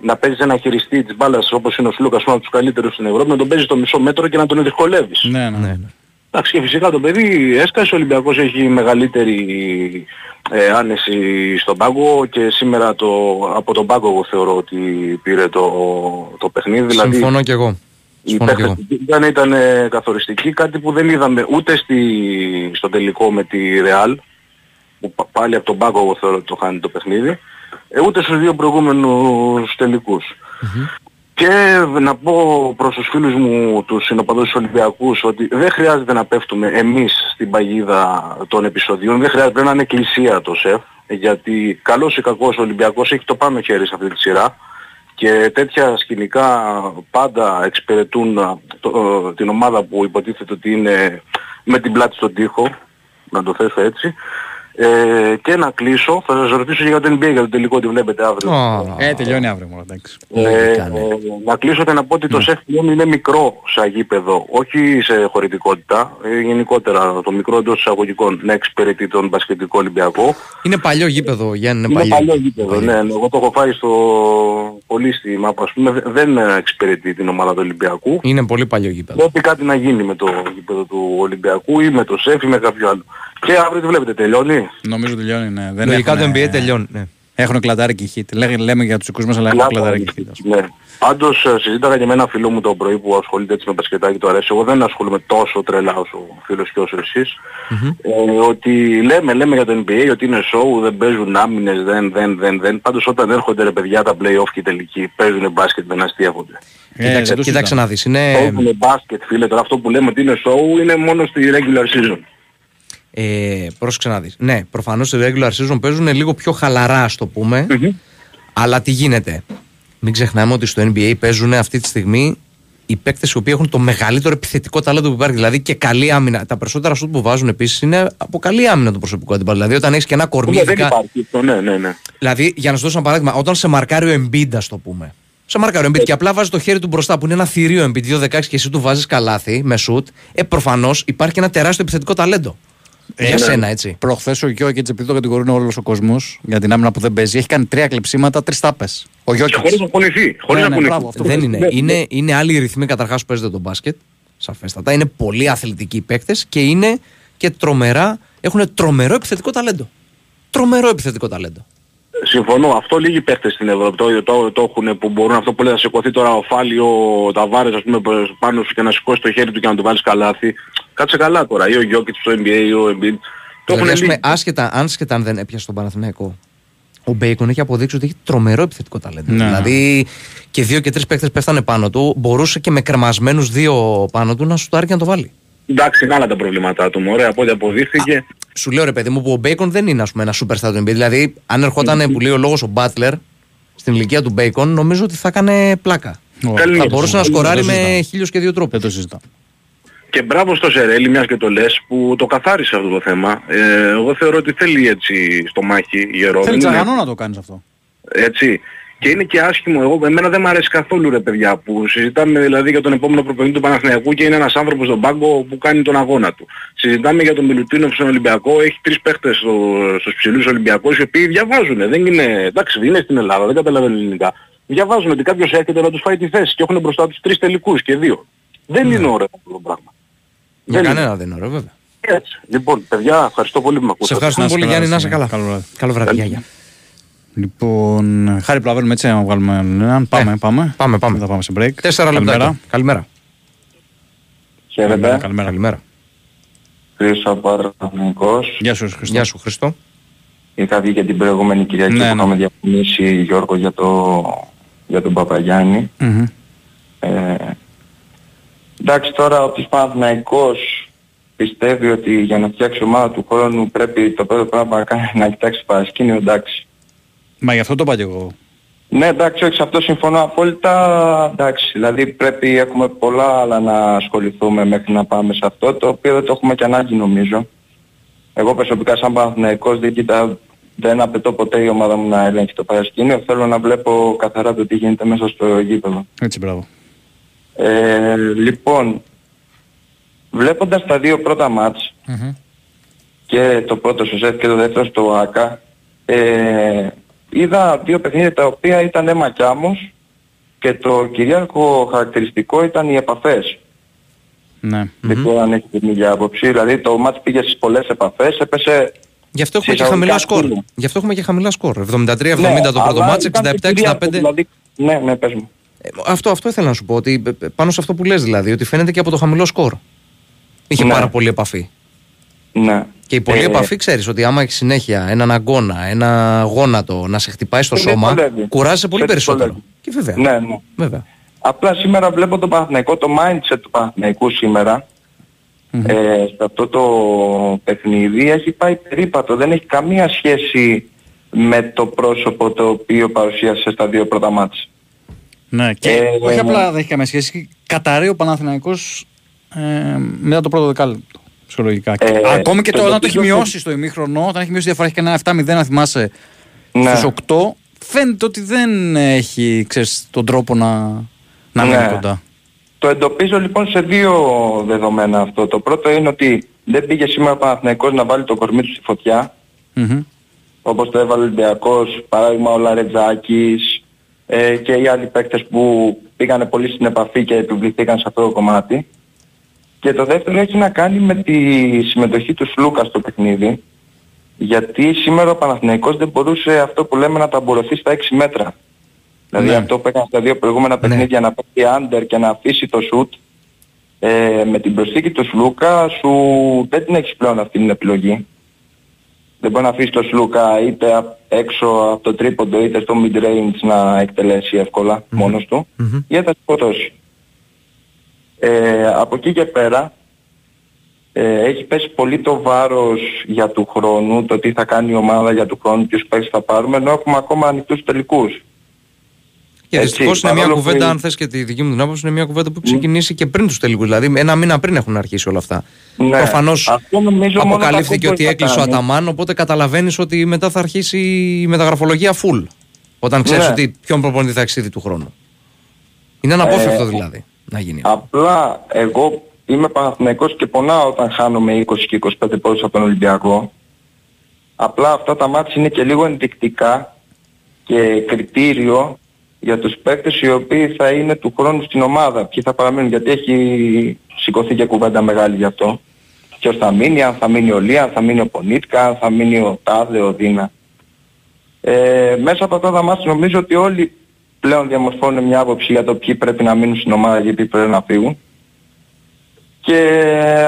να παίζεις ένα χειριστή της μπάλας όπως είναι ο Σλούκας, ένα από τους καλύτερους στην Ευρώπη, να τον παίζεις στο μισό μέτρο και να τον δυσκολεύεις. Ναι, ναι. Ναι, ναι. Εντάξει και φυσικά το παιδί έσκασε, ο Ολυμπιακός έχει μεγαλύτερη ε, άνεση στον πάγκο και σήμερα το, από τον πάγκο εγώ θεωρώ ότι πήρε το, το παιχνίδι. Δηλαδή Συμφωνώ κι εγώ. η Συμφωνώ κι εγώ. παίκτες ήταν, ήταν ε, καθοριστική, κάτι που δεν είδαμε ούτε στη, στο τελικό με τη Real, που πα- πάλι από τον πάγκο εγώ θεωρώ ότι το χάνει το παιχνίδι, ε, ούτε στους δύο προηγούμενους τελικούς. Και να πω προς τους φίλους μου, τους συνοπαδούς Ολυμπιακούς, ότι δεν χρειάζεται να πέφτουμε εμείς στην παγίδα των επεισοδιών, δεν χρειάζεται πρέπει να είναι εκκλησία το ΣΕΦ, γιατί καλός ή κακός ο Ολυμπιακός έχει το πάνω χέρι σε αυτή τη σειρά και τέτοια σκηνικά πάντα εξυπηρετούν α, το- την ομάδα που υποτίθεται ότι είναι με την πλάτη στον τοίχο, να το θέσω έτσι. Ε, και να κλείσω, θα σας ρωτήσω για το NBA, για το τελικό ότι βλέπετε αύριο. Α, Ε, τελειώνει αύριο μόνο, εντάξει. Ε, Λογικά, ναι. ε, να κλείσω και να πω ότι το ΣΕΦ πλέον είναι μικρό σε γήπεδο, όχι σε χωρητικότητα, ε, γενικότερα το μικρό εντός εισαγωγικών να εξυπηρετεί τον μπασκετικό Ολυμπιακό. Είναι παλιό γήπεδο, Γιάννη, είναι Είναι παλιό. παλιό γήπεδο, ναι, ναι, εγώ το έχω φάει στο πολύ στη μάπα, ας πούμε, δεν εξυπηρετεί την ομάδα του Ολυμπιακού. Είναι πολύ παλιό γήπεδο. Πρέπει κάτι να γίνει με το γήπεδο του Ολυμπιακού ή με το ΣΕΦ ή με κάποιο άλλο. Και αύριο τι βλέπετε, τελειώνει; Νομίζω τελειώνει, ναι. Δεν Λογικά το έχουνε- NBA τελειώνει. Ναι. Έχουν κλατάρει και hit. Λέγε- Λέμε για τους δικούς μας, αλλά έχουν κλατάρει και hit. ας πούμε. Ναι. Πάντως ε, συζήταγα και με ένα φίλο μου το πρωί που ασχολείται έτσι με μπασκετάκι το αρέσει. Εγώ δεν ασχολούμαι τόσο τρελά όσο ο φίλος και όσο εσείς. Ε, ότι λέμε, λέμε για το NBA ότι είναι show, δεν παίζουν άμυνες, δεν, δεν, δεν, δεν. Πάντως όταν έρχονται ρε παιδιά τα play-off και οι τελικοί παίζουν μπάσκετ με να αστείευονται. Ε, Κοίταξε, δεν το κοίταξε συζητάμε. να δεις. Είναι, Παίζουν μπάσκετ φίλε, τώρα αυτό που λέμε ότι είναι show είναι μόνο στη regular season. Ε, πρόσεξε να δεις. Ναι, προφανώς στη regular season παίζουν λίγο πιο χαλαρά, ας το πούμε. Αλλά τι γίνεται. Μην ξεχνάμε ότι στο NBA παίζουν αυτή τη στιγμή οι παίκτες οι οποίοι έχουν το μεγαλύτερο επιθετικό ταλέντο που υπάρχει. Δηλαδή και καλή άμυνα. Τα περισσότερα σουτ που βάζουν επίσης είναι από καλή άμυνα το προσωπικό αντίπαλο. Δηλαδή όταν έχεις και ένα κορμί. Ναι, δεν ειδικά- υπάρχει αυτό, ναι, ναι, ναι. Δηλαδή, για να σου δώσω ένα παράδειγμα, όταν σε μαρκάρει ο Embiid, ας το πούμε. Σε μαρκάρει ο Embiid και απλά βάζει το χέρι του μπροστά που είναι ένα θηρίο Embiid 2-16 και εσύ του βάζεις καλάθι με σουτ, ε, προφανώς υπάρχει και ένα τεράστιο επιθετικό ταλέντο. Για ναι. σένα, έτσι. Προχθές ο Γιώκητς, επειδή το κατηγορούν όλος ο κόσμος για την άμυνα που δεν παίζει, έχει κάνει τρία κλεψίματα, τρεις τάπες. Ο Και χωρίς Γιώκητ. να κουνηθεί. Χωρίς Ναι, να ναι, κουνηθεί. μπράβο, αυτό Δεν που- είναι. Ναι, είναι, είναι άλλοι οι ρυθμοί καταρχάς που παίζεται το μπάσκετ. Σαφέστατα. Είναι πολύ αθλητικοί παίκτες και είναι και τρομερά. Έχουν τρομερό επιθετικό ταλέντο. Τρομερό επιθετικό ταλέντο. Συμφωνώ. Αυτό λίγοι παίχτες στην Ευρώπη το, το, το έχουν που μπορούν αυτό που λέει να σηκωθεί τώρα ο Φάλιο, ο Ταβάρες ας πούμε πάνω σου και να σηκώσει το χέρι του και να του βάλεις καλάθι. Κάτσε καλά τώρα. Ή ο Γιώκητς στο NBA ή ο Embiid. Το Δηλαδή, έχουν ας πούμε, λίγοι. άσχετα, άσχετα αν δεν έπιασε τον Παναθηναϊκό, ο Μπέικον έχει αποδείξει ότι έχει τρομερό επιθετικό ταλέντο. Ναι. Δηλαδή και δύο και τρεις παίχτε πέφτανε πάνω του, μπορούσε και με κρεμασμένους δύο πάνω του να σου το και να το βάλει. Εντάξει είναι άλλα τα προβλήματά του. Ωραία από ό,τι αποδείχθηκε. Σου λέω ρε παιδί μου που ο Μπέικον δεν είναι ας πούμε, ένα superstar του NBA. Δηλαδή, αν ερχόταν που λέει ο λόγος ο Μπάτλερ στην ηλικία του Μπέικον, νομίζω ότι θα έκανε πλάκα. Καλή Θα είναι. μπορούσε να δεν το σκοράρει συζητάω. με χίλιους και δύο τρόπους. Δεν το συζητάω. Και μπράβο στο Σερέλη, μιας και το λες, που το καθάρισε αυτό το θέμα. Ε, εγώ θεωρώ ότι θέλει έτσι στομάχι γερό. Θέλει δεν είναι- τσαγανό να το κάνεις αυτό. Έτσι. Και είναι και άσχημο. Εγώ, εμένα δεν μου αρέσει καθόλου ρε παιδιά που συζητάμε δηλαδή για τον επόμενο προπονητή του Παναθηναϊκού και είναι ένας άνθρωπος στον πάγκο που κάνει τον αγώνα του. Συζητάμε για τον Μιλουτίνοφ στον Ολυμπιακό, έχει τρεις παίχτες στο, στους ψηλούς Ολυμπιακούς οι οποίοι διαβάζουν. Δεν είναι, εντάξει είναι στην Ελλάδα, δεν καταλαβαίνουν ελληνικά. Διαβάζουν ότι κάποιος έρχεται να τους φάει τη θέση και έχουν μπροστά τους τρεις τελικούς και δύο. Δεν είναι ωραίο αυτό το πράγμα. Για Δεν κανένα δεν είναι ωραίο, βέβαια. Έτσι. Λοιπόν, παιδιά, ευχαριστώ πολύ που με Σε ακούσατε. ευχαριστούμε Να είσαι πολύ, καλά, Γιάννη, να εσύ. είσαι καλά. Καλό βράδυ. Καλό βράδυ, Καλή. γεια, γεια. Λοιπόν, χάρη προλαβαίνουμε έτσι να βγάλουμε έναν. Πάμε, Ε, πάμε. πάμε, πάμε. Θα πάμε σε break. Τέσσερα Καλημέρα. λεπτά. Καλημέρα. Καλημέρα. Χαίρετε. Καλημέρα. Καλημέρα. Χρήστος Παραθυνικός. Γεια σου, Χριστό. Γεια σου, Χριστό. Είχα βγει και την προηγούμενη Κυριακή Ναι, που ναι. είχαμε διαφωνήσει Γιώργο για, το, για τον Παπαγιάννη. Μμμ. Ε, εντάξει τώρα ο της Παναθηναϊκός πιστεύει ότι για να φτιάξει ομάδα του χρόνου πρέπει το πρώτο πράγμα να κάνει να κοιτάξει παρασκήνιο εντάξει. Μα γι' αυτό το είπα και εγώ. Ναι εντάξει όχι σε αυτό συμφωνώ απόλυτα εντάξει δηλαδή πρέπει έχουμε πολλά άλλα να ασχοληθούμε μέχρι να πάμε σε αυτό το οποίο δεν το έχουμε και ανάγκη νομίζω. Εγώ προσωπικά σαν Παναθηναϊκός δεν κοιτάω δεν απαιτώ ποτέ η ομάδα μου να ελέγχει το παρασκήνιο. Θέλω να βλέπω καθαρά το τι γίνεται μέσα στο γήπεδο. Έτσι, μπράβο. Ε, λοιπόν, βλέποντας τα δύο πρώτα μάτς Μμμ. και το πρώτο στο ΣΕΦ και το δεύτερο στο ΆΚΑ ε, είδα δύο παιχνίδια τα οποία ήταν αίμα κι άμμος και το κυρίαρχο χαρακτηριστικό ήταν οι επαφές. Ναι. Δεν ξέρω αν έχετε την ίδια άποψη. Δηλαδή το μάτς πήγε στις πολλές επαφές, έπεσε... Γι' αυτό έχουμε και Σιγά χαμηλά κάτι σκορ. είναι. Γι' αυτό έχουμε και χαμηλά σκορ. 73-70 το Ναι, πρώτο αλλά μάτς, ήταν και 67-65. κυρίαρχο, Δηλαδή, ναι, ναι, πες μου. Ε, Αυτό, αυτό ήθελα να σου πω. Ότι ε, ε, πάνω σε αυτό που λες δηλαδή, ότι φαίνεται και από το χαμηλό σκορ. Είχε Ναι. πάρα πολύ επαφή. Ναι. Και η πολλή Ε, επαφή ξέρεις ότι άμα έχεις συνέχεια έναν αγώνα, ένα γόνατο να σε χτυπάει στο Σε σώμα, δυσκολεύει. κουράζεσαι πολύ Σε περισσότερο. δυσκολεύει. Και βέβαια. Ναι, ναι. βέβαια. Απλά σήμερα βλέπω το Παναθηναϊκό, το mindset του Παναθηναϊκού σήμερα ε, σε αυτό το παιχνίδι έχει πάει περίπατο. Δεν έχει καμία σχέση με το πρόσωπο το οποίο παρουσίασε στα δύο πρώτα μάτς. Ναι, και Ε, όχι ναι. απλά δεν έχει καμία σχέση. Καταραίει ο Παναθηναϊκός ε, μετά το πρώτο δεκάλεπτο. Ψυχολογικά. Ε, Ακόμη και το το, όταν το έχει εντοπίζω- μειώσει στο ημίχρονο, όταν έχει μειώσει διαφορά, έχει κανένα 7-0 να θυμάσαι Ναι. στους 8, φαίνεται ότι δεν έχει ξέρεις, τον τρόπο να, να Ναι. μείνει κοντά. Το εντοπίζω λοιπόν σε δύο δεδομένα αυτό. Το πρώτο είναι ότι δεν πήγε σήμερα ο Παναθηναϊκός να βάλει το κορμί του στη φωτιά Μμμ. όπως το έβαλε ο Ολυμπιακός, παράδειγμα ο Λαρετζάκης ε, και οι άλλοι παίκτες που πήγανε πολύ στην επαφή και επιβληθήκαν σε αυτό το κομμάτι. Και το δεύτερο έχει να κάνει με τη συμμετοχή του Σλούκα στο παιχνίδι γιατί σήμερα ο Παναθηναϊκός δεν μπορούσε αυτό που λέμε να ταμπουρωθεί στα 6 μέτρα. Δηλαδή Ναι. αυτό που έκανε στα δύο προηγούμενα παιχνίδια να παίξει άντερ και να αφήσει το σουτ ε, με την προσθήκη του Σλούκα σου δεν την έχεις πλέον αυτή την επιλογή. Δεν μπορεί να αφήσει το Σλούκα είτε απ- έξω από το τρίποντο είτε στο mid range να εκτελέσει εύκολα μόνος του Μμμ. ή θα τα σκοτώσει. Ε, από εκεί και πέρα ε, έχει πέσει πολύ το βάρος για του χρόνου, το τι θα κάνει η ομάδα για του χρόνου, ποιους παίκτες θα πάρουμε, ενώ έχουμε ακόμα ανοιχτούς τελικούς. Και Έτσι, δυστυχώς είναι μια παρόλο κουβέντα, που- αν θες και τη δική μου την άποψη, είναι μια κουβέντα που έχει ξεκινήσει και πριν τους τελικούς. Δηλαδή, ένα μήνα πριν έχουν αρχίσει όλα αυτά. Ναι. Προφανώς Αυτό νομίζω μόνο αποκαλύφθηκε κακό ότι μπορεί να έκλεισε ο κάνει. Αταμάν, οπότε καταλαβαίνεις ότι μετά θα αρχίσει η μεταγραφολογία full. Όταν ξέρεις Ναι. ότι ποιον προπονητή θα εξήδει του χρόνου. Είναι αναπόφευκτο Ε, δηλαδή να γίνει. αυτό. Απλά εγώ είμαι Παναθηναϊκός και πονάω όταν χάνομαι 20 και 25 πόντους από τον Ολυμπιακό. Απλά αυτά τα μάτια είναι και λίγο ενδεικτικά και κριτήριο για τους παίκτες οι οποίοι θα είναι του χρόνου στην ομάδα. Ποιοι θα παραμείνουν γιατί έχει σηκωθεί και κουβέντα μεγάλη γι' αυτό. Ποιος θα μείνει, αν θα μείνει ο Λία, αν θα μείνει ο Πονίτκα, αν θα μείνει ο Τάδε, ο Δίνα. Ε, μέσα από αυτά τα μάτια νομίζω ότι όλοι πλέον διαμορφώνουν μια άποψη για το ποιοι πρέπει να μείνουν στην ομάδα και ποιοι πρέπει να φύγουν. Και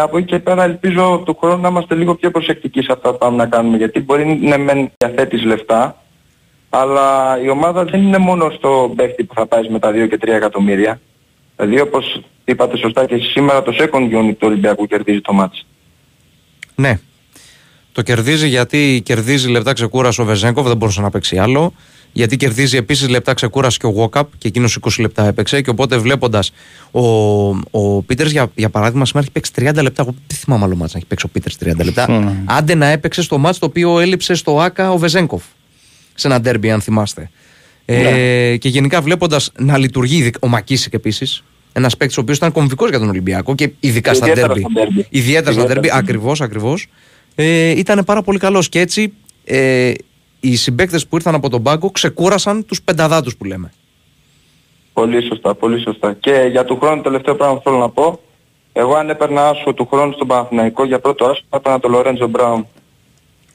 από εκεί και πέρα ελπίζω του χρόνου να είμαστε λίγο πιο προσεκτικοί σε αυτά που πάμε να κάνουμε γιατί μπορεί να μεν διαθέτεις λεφτά αλλά η ομάδα δεν είναι μόνο στο παίχτη που θα πάει με τα 2 και 3 εκατομμύρια. Δηλαδή όπως είπατε σωστά και εσείς σήμερα το second unit του Ολυμπιακού κερδίζει το μάτς. Ναι. Το κερδίζει γιατί κερδίζει λεπτά ξεκούρασε ο Βεζέγκοφ, δεν μπορούσε να παίξει άλλο. γιατί κερδίζει επίσης λεπτά ξεκούραση και ο Βόκαπ και εκείνος 20 λεπτά έπαιξε. Και οπότε βλέποντας ο, ο Πίτερς, για, για παράδειγμα, σήμερα έχει παίξει 30 λεπτά. Εγώ δεν θυμάμαι άλλο μάτς να έχει παίξει ο Πίτερς 30 λεπτά. Σωστό, ναι. Άντε να έπαιξε στο μάτς το οποίο έλειψε στο Άκα ο Βεζέγκοφ. Σε ένα ντέρμπι, αν θυμάστε. Ε, και γενικά βλέποντας να λειτουργεί ειδικ- ο Μακίσικ επίσης. Ένας παίκτης ο οποίος ήταν κομβικός για τον Ολυμπιακό και ειδικά στα Ιδιαίτερα ντέρμπι. στα ντέρμπι. Ιδιαίτερα στα Ιδιαίτερα ντέρμπι, στα ακριβώς, ακριβώς. Ε, ήταν πάρα πολύ καλός. Και έτσι ε, οι συμπαίκτες που ήρθαν από τον πάγκο ξεκούρασαν τους πενταδάτους που λέμε. Πολύ σωστά, πολύ σωστά. Και για του χρόνου τελευταίο πράγμα που θέλω να πω, εγώ αν έπαιρνα άσο του χρόνου στον Παναθηναϊκό για πρώτο άσο θα έπαιρνα τον Λορέντζο Μπράουν.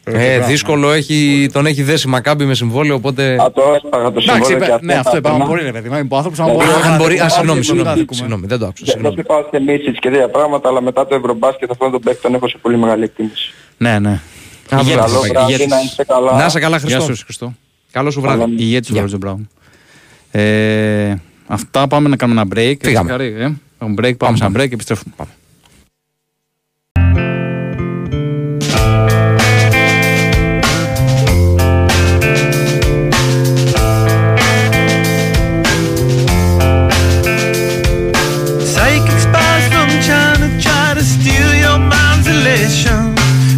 Ε, δύσκολο έχει, τον έχει δέσει Μακάμπι με συμβόλαιο, οπότε. Θα το έσπαγα το Εντάξει, συμβόλαιο και είπε- αυτό ναι, θα αυτό είπαμε. έπαιρνα. Μπορεί, ρε παιδί μου. Είμαι άνθρωπος, αν Ε, μπορεί. αν μπορεί. Α, να- συγγνώμη, να- συγγνώμη, να- συγγνώμη, δεν το άκουσα. Δεν Συγγνώμη. δεν πάω σε Μίσιτς και τέτοια πράγματα, αλλά μετά το Ευρωμπάσκετ αυτόν τον παίκτη τον έχω σε πολύ μεγάλη εκτίμηση. Ναι, ναι. Καλό Ηγέτης, Καλό βράδυ, ηγέτης. να είστε καλά. Να είσαι καλά, Γεια Χριστό. σου, Χριστό. Καλό σου βράδυ. Ηγέτης του Γεια. Λόρετζο Μπράουν. Ε, Αυτά πάμε να κάνουμε ένα break. Φύγαμε. Έτσι, Χαρή, ε. Έχουμε break, πάμε σε ένα break και επιστρέφουμε. Πάμε. Elation.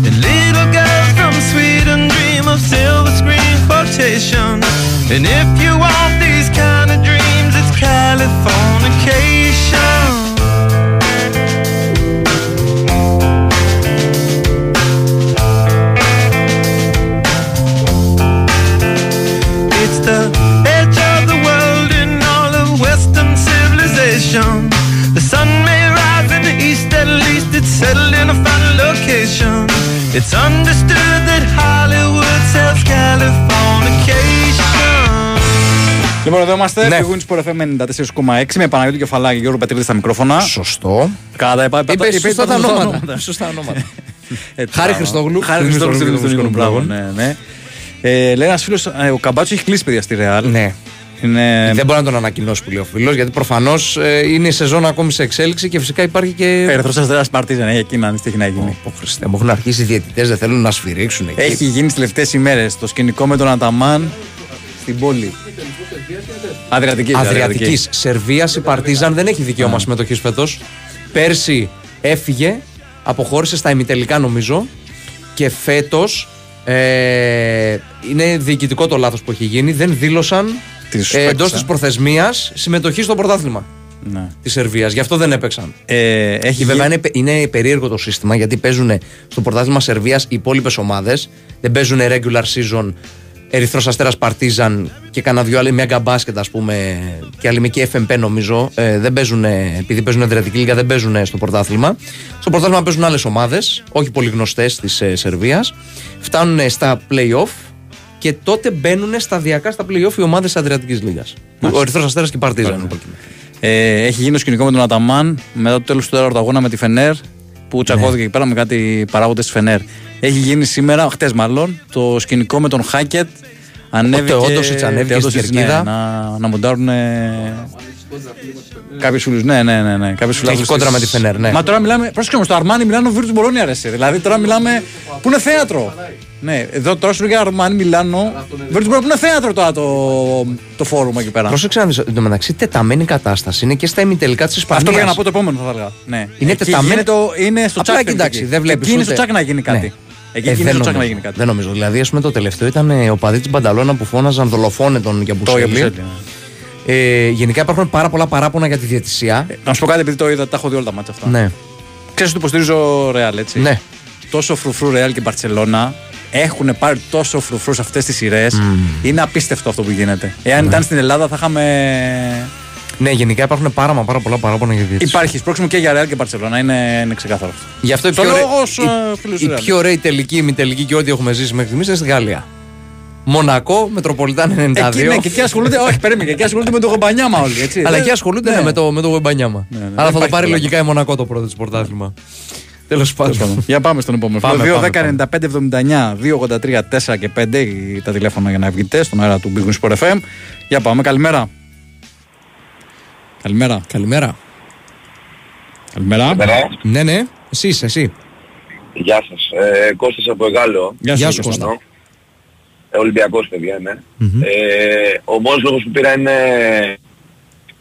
And little girls from Sweden dream of silver screen quotation. And if you Λοιπόν, εδώ είμαστε. Ναι. Ναι. Πηγούνι Sport FM 94,6 με Παναγιώτη Κεφαλάκη και Γιώργο Πετρίδη στα μικρόφωνα. Σωστό. Κατά είπα, είπα, Είπες είπα- σωστά είπα- τα είπα- ονόματα. Σωστά ονόματα. Έτσι, Χάρη μπράβο. Χριστόγλου. Χάρη Του Χριστόγλου Μισθολογικού του Μισθολογικού Μπράβο. Ναι, ναι. Ε, λέει ένας φίλος, ο Καμπάτσο έχει κλείσει παιδιά στη Ρεάλ. Ναι. Είναι... Δεν μπορεί να τον ανακοινώσει που λέει ο φίλος, γιατί προφανώς είναι η σεζόν ακόμη σε εξέλιξη και φυσικά υπάρχει και. Ερυθρό Αστέρα Παρτίζαν, έχει εκεί να δει τι έχει να γίνει. Ω Χριστέ μου, έχουν αρχίσει οι διαιτητές, δεν θέλουν να σφυρίξουν εκεί. Έχει γίνει τις τελευταίες ημέρες το σκηνικό με τον Αταμάν στην πόλη. Αδριατικής. Αδριατικής. Σερβίας η Παρτίζαν δεν έχει δικαίωμα συμμετοχής φέτος. Πέρσι έφυγε, αποχώρησε στα ημιτελικά νομίζω και φέτος ε, είναι διοικητικό το λάθος που έχει γίνει. Δεν δήλωσαν Τις ε, εντός παίκτες, της ε. προθεσμίας συμμετοχή στο πρωτάθλημα Ναι. της Σερβίας. Γι' αυτό δεν έπαιξαν. Ε, έχει Και βέβαια γίνει- είναι, είναι περίεργο το σύστημα γιατί παίζουν στο πρωτάθλημα Σερβίας οι υπόλοιπες ομάδες. Δεν παίζουν regular season Ερυθρός Αστέρας Παρτίζαν και κανένα δυο άλλοι Μέγκα Μπάσκετ, ας πούμε, και άλλοι με και FMP νομίζω. Ε, δεν παίζουν, επειδή παίζουν Αδριατική Λίγα, δεν παίζουν στο πρωτάθλημα. Στο πρωτάθλημα παίζουν άλλες ομάδες, όχι πολύ γνωστές της ε, Σερβίας. Φτάνουν στα playoff και τότε μπαίνουν σταδιακά στα playoff οι ομάδες της Αδριατικής Λίγας. Ο Ερυθρός Αστέρας και η Παρτίζαν. Ε, έχει γίνει το σκηνικό με τον Αταμάν μετά το τέλος του τέταρτου αγώνα με τη Φενέρ που τσακώθηκε εκεί πέρα με κάτι παράγοντες τη Φενέρ. Έχει γίνει σήμερα, χτες μάλλον, το σκηνικό με τον Χάκετ. Ανέβηκε. Ο Τεόντοσιτς ανέβηκε Τεόντοσιτς, στην ναι, κερκίδα. να, να μοντάρουν. Κάποιους φίλου, ναι, ναι, ναι. ναι. Κάποιους Έχει φιλάθλους κόντρα της- με τη Φενέρ, ναι. Μα τώρα μιλάμε. Πρόσεχε όμως, το Αρμάνι Μιλάνο Βίρτου Μπολόνια αρέσει. Δηλαδή τώρα μιλάμε. που είναι θέατρο. Ναι, εδώ τώρα σου λέγα Αρμάνι Μιλάνο. Βίρτου Μπολόνια που είναι θέατρο τώρα το, το φόρουμ εκεί πέρα. Πρόσεξε να δεις, εν τω μεταξύ τεταμένη κατάσταση είναι και στα ημιτελικά της Ισπανίας. Αυτό πήγα να πω το επόμενο θα έλεγα. Ναι. Είναι Εκεί τεταμένο. γίνεται το- είναι στο Απλά τσάκ. κοιτάξει, εκεί. δεν βλέπεις. Εκεί είναι στο τσάκ να γίνει κάτι. Εκεί είναι Ε, δεν στο τσάκ να νομίζω. γίνει κάτι. Δεν νομίζω. Δηλαδή, ας πούμε, το τελευταίο ήταν ε, ο παδί τη Μπανταλώνα που φώναζαν δολοφόνε τον Το Γιαμπουσέλη. Γιαμπουσέλη, ναι. Ε, γενικά υπάρχουν πάρα πολλά παράπονα για τη διαιτησία. Να σου πω κάτι επειδή το είδα, τα έχω δει όλα τα μάτια αυτά. Ναι. Ξέρεις ότι υποστηρίζω Ρεάλ, έτσι; Ναι. Τόσο φρουφρού Ρεάλ και Μπαρσελόνα έχουν πάρει τόσο φρουφρούς σε αυτές τις σειρές. Είναι απίστευτο αυτό που γίνεται. Εάν ήταν στην Ελλάδα θα είχαμε. Ναι, γενικά υπάρχουν πάρα, μα πάρα πολλά παράπονα για τη διαιτησία. Υπάρχει σπρώξιμο και για Ρεάλ και Μπαρσελόνα. Είναι, είναι ξεκάθαρο αυτό. Γι' αυτό η Το πιο, ωραία, λόγος, ε, φίλος η, η Ρεάλ. πιο ωραία τελική, ημιτελική και ό,τι έχουμε ζήσει μέχρι στιγμής είναι στη Γαλλία. Μονακό, Μετροπολιτάν 92. Εκεί, ναι, και εκεί ασχολούνται. όχι, περίμενε. Και εκεί ασχολούνται με το γομπανιάμα όλοι. Έτσι. Αλλά Δεν- εκεί ασχολούνται ναι. ναι, με το, με το Βεμπανιάμα. ναι, Αλλά δεν θα το υπάρχει πάρει πλάκα. λογικά η Μονακό το πρώτο της πρωτάθλημα. Τέλος πάντων. Για πάμε στον επόμενο. Πάμε, 2, πάμε, 10, 95, 79, 283, 4 και 5 η- τα τηλέφωνα για να βγείτε στον αέρα του Big Win Sport FM. Για πάμε, καλημέρα. Καλημέρα. Καλημέρα. Καλημέρα. Ναι, ναι, εσύ είσαι, εσύ. Γεια σας. Ε, Κώστας από Εγάλεο. Γεια Γεια σου, σου, Κώστα. Κώστα. Ε, Ολυμπιακός παιδιά, ναι. Ε, ο μόνος λόγος που πήρα είναι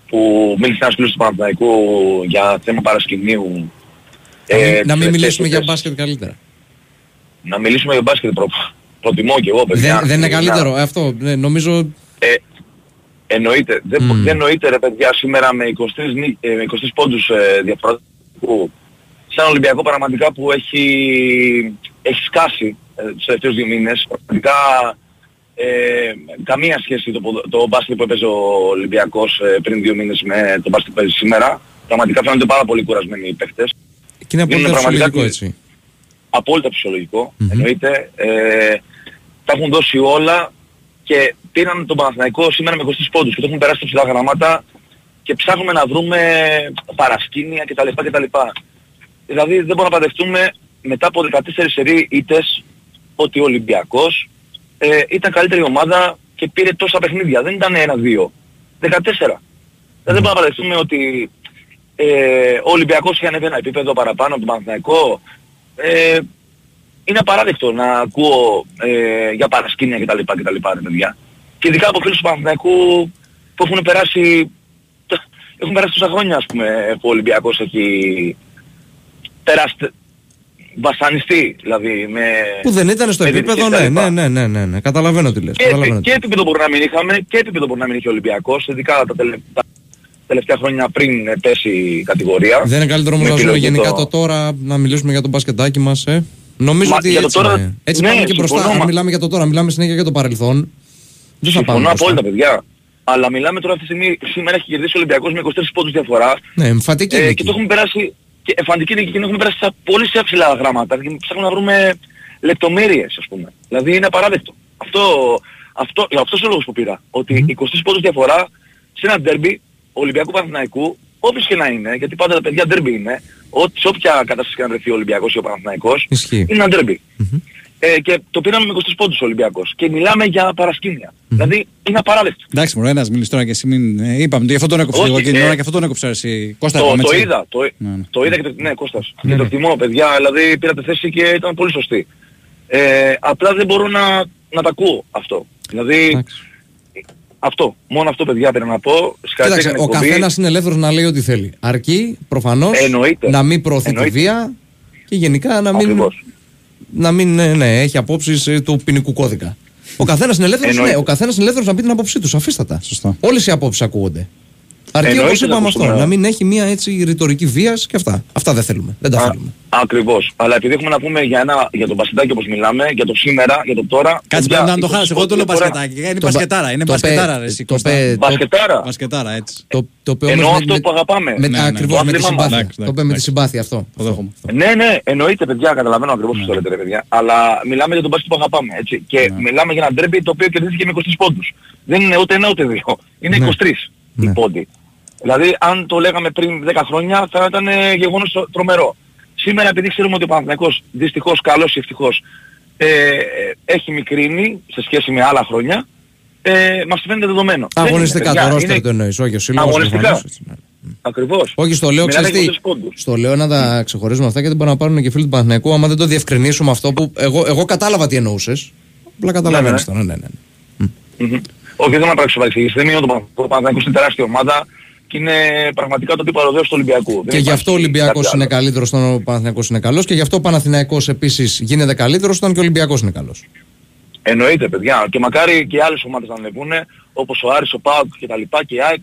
που μίλησε ένας φίλος του Παναθηναϊκού για θέμα παρασκηνίου. Να μην- ε, να μην τις μιλήσουμε για τελευταίες μπάσκετ καλύτερα. να μιλήσουμε για μπάσκετ προ... προτιμώ και εγώ παιδιά. Δεν, δεν είναι ειλικρινά. καλύτερο. Ε, Αυτό ναι, νομίζω. Ε, εννοείται. Δεν, Μμμ. δεν εννοείται ρε παιδιά σήμερα με 23, νί- ε, με 23 πόντους ε, διαφορά που σαν Ολυμπιακό πραγματικά που έχει, έχει σκάσει ε, τους τελευταίους δύο μήνες. Πραγματικά ε, καμία σχέση το, ποδο- το μπάσκετ που έπαιζε ο Ολυμπιακός ε, πριν δύο μήνες με το μπάσκετ που παίζει σήμερα. Πραγματικά φαίνονται πάρα πολύ κουρασμένοι οι παίχτες. Και είναι απόλυτα πραγματικά φυσιολογικό τη- έτσι. απόλυτα φυσιολογικό, Μμμ. εννοείται. Ε, τα έχουν δώσει όλα και πήραν τον Παναθηναϊκό σήμερα με 23 πόντους και το έχουν περάσει τα ψηλά γραμμάτα και ψάχνουμε να βρούμε παρασκήνια κτλ. κτλ. Δηλαδή δεν μπορούμε να παντευτούμε μετά από 14 σερί ήττες ότι ο Ολυμπιακός ε, ήταν καλύτερη ομάδα και πήρε τόσα παιχνίδια. Δεν ήταν ένα-δύο. 14. Δηλαδή δεν μπορούμε να παντευτούμε ότι ε, ο Ολυμπιακός είχε ανέβει ένα επίπεδο παραπάνω από τον Παναθηναϊκό. Ε, είναι απαράδεκτο να ακούω ε, για παρασκήνια κτλ. κτλ ρε παιδιά. Και ειδικά από φίλους του Παναθηναϊκού που έχουν περάσει, έχουν περάσει τόσα χρόνια ας πούμε που ο Ολυμπιακός έχει περάσει, βασανιστεί δηλαδή με... Που δεν ήταν στο με επίπεδο, διαιτησίες ναι, κτλ. ναι, ναι, ναι, ναι, ναι. Καταλαβαίνω τι λες. Και, Καταλαβαίνω επι- τι και επίπεδο μπορεί να μην είχαμε και επίπεδο μπορεί να μην είχε ο Ολυμπιακός, ειδικά τα, τελε- τα τελευταία χρόνια πριν ε, πέσει η κατηγορία. Δεν είναι καλύτερο όμως Με να ζούμε επιλογή γενικά το- το τώρα, να μιλήσουμε για το μπασκετάκι μας, ε. Νομίζω Μα ότι για το έτσι, τώρα- είναι. έτσι ναι, πάμε και μπροστά. συμφωνώ, Αν μα- μιλάμε για το τώρα, μιλάμε συνέχεια για το παρελθόν. Δεν θα πάμε Συμφωνώ μπροστά. απόλυτα παιδιά. Αλλά μιλάμε τώρα αυτή τη στιγμή, σήμερα έχει κερδίσει ο Ολυμπιακός με 23 πόντους διαφορά Ναι, εμφαντική ε, νίκη. και το έχουμε περάσει, και εφαντική νίκη και την έχουμε περάσει στα πολύ σε ψηλά γράμματα και ψάχνουμε να βρούμε λεπτομέρειες ας πούμε. Δηλαδή είναι απαράδεκτο. Αυτό, αυτό, αυτός ο λόγος που πήρα. Ότι 23 πόντους διαφορά σε ένα ντέρμπι Ολυμπιακού Παναθηναϊκού, όποιος και να είναι, γιατί πάντα τα παιδιά ντέρμπι είναι, ό, σε όποια κατάσταση και να βρεθεί ο Ολυμπιακός ή ο Παναθηναϊκός, Ισχύει. είναι ένα ντέρμπι. Ε, και το πήραμε με 23 πόντους ο Ολυμπιακός. Και μιλάμε για παρασκήνια. Δηλαδή είναι απαράδεκτο. Εντάξει, μωρέ, ένας μιλήσει τώρα και εσύ μην. ε, είπαμε, γι' αυτό τον έκοψε Όχι, εγώ και την ε, ώρα και αυτό τον έκοψε εσύ. Κώστα, το, είπαμε, το έτσι. είδα, το, Ναι, ναι. το είδα και το, ναι, Κώστας. Και το εκτιμώ, παιδιά, δηλαδή πήρατε θέση και ήταν πολύ σωστή. Ε, απλά δεν μπορώ να, να τα ακούω αυτό. Δηλαδή, Εντάξει. Αυτό. Μόνο αυτό, παιδιά, πρέπει να πω. Συγχαρητήρια Κοίταξε, για την ο εκπομπή. καθένας είναι ελεύθερος να λέει ό,τι θέλει. Αρκεί προφανώς Εννοείται. να μην προωθεί τη Εννοείται. βία και γενικά να μην, Ακριβώς. να μην ναι, ναι, έχει απόψεις του ποινικού κώδικα. Ο καθένας είναι ελεύθερος Εννοείται. ναι, ο καθένας είναι ελεύθερος να πει την άποψή τους. Αφήστατα. Σωστά. Όλες οι απόψεις ακούγονται. Αρκεί όπως Εννοείται είπαμε να αυτό, ακούσουμε. να μην έχει μια έτσι ρητορική βία και αυτά. Αυτά δεν θέλουμε. Δεν τα Α, θέλουμε. Ακριβώς. Αλλά επειδή έχουμε να πούμε για, ένα, για το μπασκετάκι όπως μιλάμε, για το σήμερα, για το τώρα... Κάτσε παιδιά, πρέπει να το 20 χάσεις. Εγώ το λέω διαφορά. μπασκετάκι. Είναι Το μπα- μπασκετάρα. Είναι το μπασκετάρα, πε- ρε, εσύ, το Κώστα. πε- Μπασκετάρα. Μπασκετάρα, έτσι. Το, το οποίο Εννοώ όμως αυτό που αγαπάμε. Με, Ναι, ναι. ακριβώς, Το με τη άθλημα μας. συμπάθεια. Εντάξει, το είπε με τη εντάξει. συμπάθεια αυτό. Το δέχομαι. Ναι, ναι, εννοείται παιδιά, καταλαβαίνω ακριβώς τι το λέτε ρε παιδιά. Αλλά μιλάμε για τον μπάσκετ που αγαπάμε, έτσι. Και μιλάμε για ένα ντρέμπι το οποίο κερδίθηκε με 23 πόντους. Δεν είναι ούτε ένα ούτε δύο. Είναι Ναι. 23 οι Ναι. πόντοι. Δηλαδή αν το λέγαμε πριν 10 χρόνια θα ήταν ε, γεγονός τρο- τρομερό. Σήμερα επειδή ξέρουμε ότι ο Παναθηναϊκός δυστυχώς, καλός ή ευτυχώς, ε, ε, έχει μικρύνει σε σχέση με άλλα χρόνια, ε, μας φαίνεται δεδομένο. Δεν είναι, Αγωνιστικά παιδιά, το ρόστερ είναι- το εννοείς, όχι ο σύλλογος. Αγωνιστικά. προφανώς, έτσι, ναι. Ακριβώς. Όχι, στο λέω, Μιλάμε ξέρεις για τι, 23 πόντους. στο λέω να τα ξεχωρίζουμε αυτά γιατί μπορεί να πάρουν και φίλοι του Παναθηναϊκού άμα δεν το διευκρινίσουμε αυτό που εγώ, εγώ κατάλαβα τι εννοούσες. Απλά καταλαβαίνεις Ναι, το. Ναι, ναι, ναι. Μμμ. Όχι, δεν θα πράξει παρεξηγήσει. Δεν είναι ότι ο Παναθηναϊκός είναι τεράστια ομάδα και είναι πραγματικά το τύπο αεροδέος του Ολυμπιακού. Δεν Και γι' αυτό ο υπάρχει Ολυμπιακός κάτι είναι άλλο. καλύτερος όταν ο Παναθηναϊκός είναι καλός και γι' αυτό ο Παναθηναϊκός επίσης γίνεται καλύτερος όταν και ο Ολυμπιακός είναι καλός. Εννοείται, παιδιά. Και μακάρι και οι άλλες ομάδες να ανεβούν, όπως ο Άρης, ο ΠΑΟΚ και τα λοιπά και η ΑΕΚ,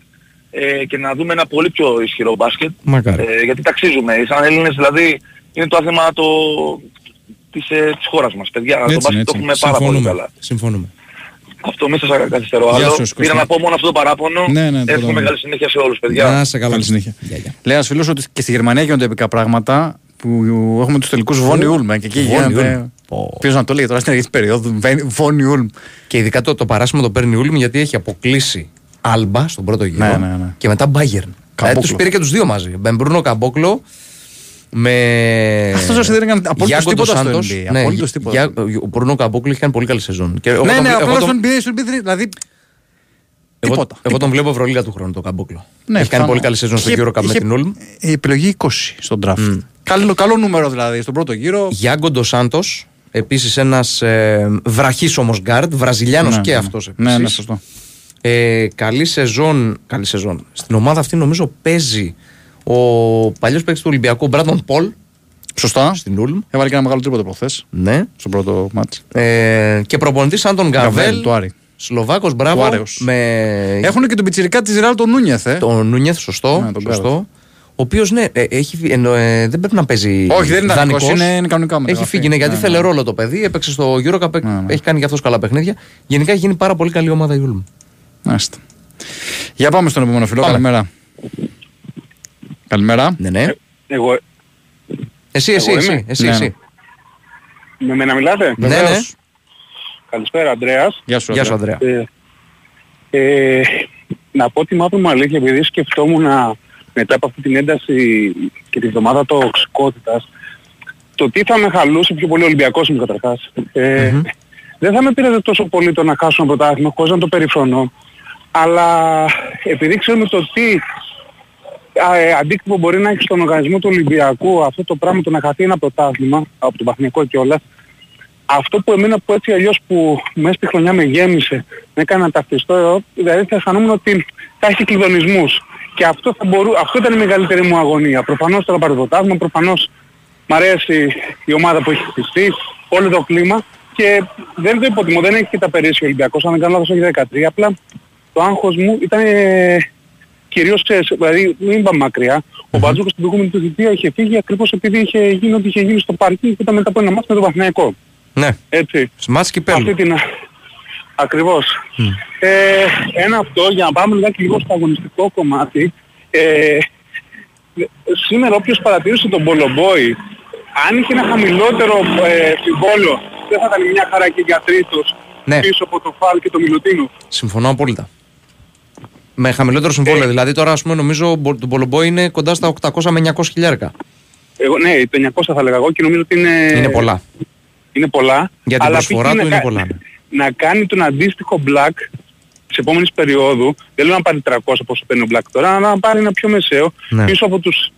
ε, και να δούμε ένα πολύ πιο ισχυρό μπάσκετ. Μακάρι. Ε, γιατί ταξίζουμε. Σαν Έλληνες δηλαδή είναι το άθλημα το, της, ε, της χώρας μας, παιδιά. το Έτσι μπάσκετ είναι, το έτσι έχουμε πάρα πολύ Συμφωνούμε. καλά. Συμφωνούμε. Αυτό μη σας καθυστερώ Γεια άλλο. σου, Κώστα. Πήρα να πω μόνο αυτό το παράπονο. Ναι, ναι, το Εύχομαι καταλαβαίνω. καλή συνέχεια σε όλους, παιδιά. Να σε καλά. Καλή συνέχεια. Γεια, γεια. Λέει ένα φίλο ότι και στη Γερμανία γίνονται επικά πράγματα που έχουμε τους τελικούς Βόνι Ούλμ. Και εκεί Von γίνεται. Ποιο να το λέει τώρα στην αρχή της περίοδου. Βόνι Ούλμ. Και ειδικά το, το παράσημο το παίρνει Ούλμ γιατί έχει αποκλείσει Άλμπα στον πρώτο γύρο Ναι, ναι, ναι. και μετά Bayern. Δηλαδή τους πήρε και τους δύο μαζί. Μπεμπρούνο Καμπόκλο με. Αυτός ο δεν έκανε απολύτως Γιάγκο τίποτα στο Ντος NBA, Σάντος. Ναι, απολύτως τίποτα. Γιά- ο Μπρούνο Καμπόκλο είχε κάνει πολύ καλή σεζόν. Και εγώ Ναι, τον- ναι, εγώ απλά τον- στο NBA, στο NBA, δηλαδή. εγώ- τίποτα, Εγώ τον βλέπω Ευρωλίγα του χρόνου, τον Καμπόκλο. Ναι, έχει κάνει πιθανό. πολύ καλή σεζόν στο Είχε- Eurocup με είχε την Ούλμ. Η επιλογή 20 στον draft. Καλό, καλό νούμερο δηλαδή στον πρώτο γύρο. Γιάγκο Ντο Σάντος, Επίσης ένας ε, βραχής όμως γκάρντ, Βραζιλιάνος Ναι, και ναι. αυτός επίσης. Ναι, ναι, σωστό. Ε, καλή σεζόν. Καλή σεζόν. Στην ομάδα αυτή νομίζω παίζει ο παλιός παίκτης του Ολυμπιακού, Μπράντον Πολ, Σωστά. στην Ούλμ. Έβαλε και ένα μεγάλο τρίποντο προχθές Ναι. στο πρώτο μάτς. Ε, και προπονητής σαν τον Γκαβέλ. Γκαβέλ, του Άρη. Σλοβάκος, Του μπράβο. Άρεος. Με Έχουν και τον πιτσιρικά της Ρεάλ τον Νούνιεθ, ε. τον Νούνιεθ, σωστό. Ναι, τον σωστό. Γκάβελ. Ο οποίος ναι, ε, έχει, φύ- εννο- ε, δεν πρέπει να παίζει. Όχι, δεν είναι δανεικός. δανεικός, είναι- είναι κανονικά Έχει μεταγραφή. φύγει, ναι, γιατί Ναι, θέλει ναι. ρόλο το παιδί. Έπαιξε στο Eurocup, Ναι, ναι. έχει κάνει και αυτός καλά παιχνίδια. Γενικά έχει γίνει πάρα πολύ καλή ομάδα η Ούλμ. Μάλιστα. Για πάμε στον επόμενο φιλό. Πάμε. Καλημέρα. Καλημέρα. Ναι, ναι. Εγώ, Εσύ, εσύ, Εγώ εσύ. είμαι. εσύ, Ναι, εσύ. με μένα μιλάτε; Ναι, ναι. Βεβαίως. Καλησπέρα Ανδρέας. Γεια σου. Γεια σου, Ανδρέα. Ανδρέα. Ε, ε, να πω τη μαύρη μου αλήθεια, επειδή σκεφτόμουν να- μετά από αυτή την ένταση και τη βδομάδα τοξικότητας, το τι θα με χαλούσε πιο πολύ ο Ολυμπιακός μου καταρχάς. Ε, Δεν θα με πήρε τόσο πολύ το να χάσω ένα πρωτάθλημα, χωρίς να το περιφρονώ. Αλλά επειδή ξέρουμε το τι α, ε, αντίκτυπο μπορεί να έχει στον οργανισμό του Ολυμπιακού αυτό το πράγμα το να χαθεί ένα πρωτάθλημα από τον Παθηνικό κιόλας αυτό που εμένα που έτσι αλλιώς που μέσα στη χρονιά με γέμισε, με έκανε να ταυτιστώ, δηλαδή θα αισθανόμουν ότι θα έχει κλειδονισμούς. Και αυτό, θα μπορού, αυτό ήταν η μεγαλύτερη μου αγωνία. Προφανώς τώρα πάρει το πρωτάθλημα, προφανώς μ' αρέσει η ομάδα που έχει χτιστεί, όλο το κλίμα και δεν το υποτιμώ, δεν έχει και τα περίσσια ο Ολυμπιακός, αν δεν κάνω λάθος έχει 13, απλά το άγχος μου ήταν ε, κυρίως, ξέρεις, δηλαδή μην πάμε μακριά, ο Μπατζούκος στην προηγούμενη του θητεία είχε φύγει ακριβώς επειδή είχε γίνει ό,τι είχε γίνει στο πάρκινγκ και ήταν μετά από ένα μάτι με τον Παθηναϊκό. Ναι. Έτσι. Σμάτς Αυτή κυπέλου. την... Ακριβώς. Ε, ένα αυτό, για να πάμε λιγάκι λίγο στο αγωνιστικό κομμάτι. Ε, σήμερα όποιος παρατήρησε τον Μπολομπόη, αν είχε ένα χαμηλότερο ε, συμβόλο, δεν θα ήταν μια χαρά και για τρίτος Ναι. πίσω από το Φαλ και το Μιλουτίνο. Συμφωνώ απόλυτα. Με χαμηλότερο συμβόλαιο. Δηλαδή τώρα, ας πούμε, νομίζω το Μπολομπό είναι κοντά στα 800 με 900 χιλιάρικα. Εγώ, ναι, το 900 θα έλεγα εγώ και νομίζω ότι είναι, Είναι πολλά. είναι πολλά. Για την αλλά προσφορά π.χ. του να είναι κα- πολλά, ναι. Να κάνει τον αντίστοιχο black της επόμενης περίοδου, δεν λέω να πάρει 300 όπως παίρνει ο black τώρα, αλλά να πάρει ένα πιο μεσαίο, Ναι. πίσω από τους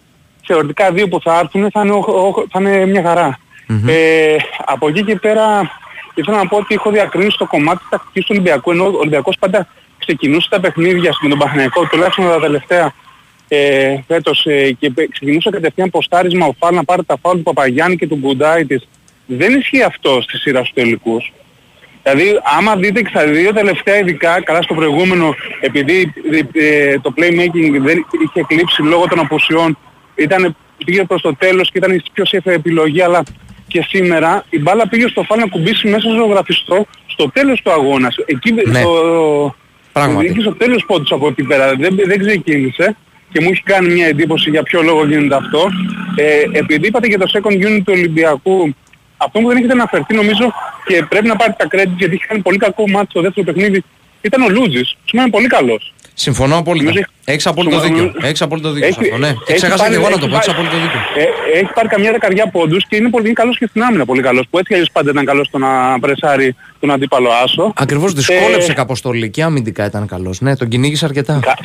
θεωρητικά δύο που θα έρθουν θα είναι, ο- ο- θα είναι μια χαρα Ε, από εκεί και πέρα ήθελα να πω ότι έχω διακρίνει στο κομμάτι της τακτικής του Ολυμπιακού, ενώ ο Ολυμπιακός πάντα ξεκινούσε τα παιχνίδια με τον Παναθηναϊκό, τουλάχιστον τα τελευταία ε, φέτος ε, και πε- ξεκινούσε κατευθείαν ποστάρισμα ο Φάλ να πάρει τα φάουλ του Παπαγιάννη και του Γκουντάη της. Δεν ισχύει αυτό στη σειρά στους τελικούς. Δηλαδή, άμα δείτε και στα δύο τελευταία ειδικά, καλά στο προηγούμενο, επειδή ε, το playmaking δεν είχε κλείψει λόγω των αποσιών, ήταν, πήγε προς το τέλος και ήταν η πιο safe επιλογή, αλλά και σήμερα η μπάλα πήγε στο φάλ να κουμπίσει μέσα στο γραφιστό στο τέλος του αγώνας. Εκεί Ναι. στο, Πράγματι. Είχε στο τέλος πόντους από εκεί πέρα. Δεν, δεν ξεκίνησε και μου έχει κάνει μια εντύπωση για ποιο λόγο γίνεται αυτό. Ε, επειδή είπατε για το second unit του Ολυμπιακού, αυτό που δεν έχετε αναφερθεί νομίζω και πρέπει να πάρει τα credit γιατί είχε κάνει πολύ κακό μάτι στο δεύτερο παιχνίδι ήταν ο Λούτζης. Σήμερα είναι πολύ καλός. Συμφωνώ απόλυτα. Νομίζω- Έχεις απόλυτο Νομίζω- δίκιο. Έχεις απόλυτο δίκιο σε Έχει- αυτό. Ναι. Και έχει ξέχασα πάρει- και εγώ να έχει το πω. Έχεις πάρει- απόλυτο δίκιο. Ε, έχει πάρει καμιά δεκαριά πόντους και είναι πολύ είναι καλός και στην άμυνα πολύ καλός. Που έτσι αλλιώς πάντα ήταν καλός στο να πρεσάρει τον αντίπαλο άσο. Ακριβώς δυσκόλεψε Ε, κάπως το Λί και αμυντικά ήταν καλός. Ναι, τον κυνήγησε αρκετά. Κα-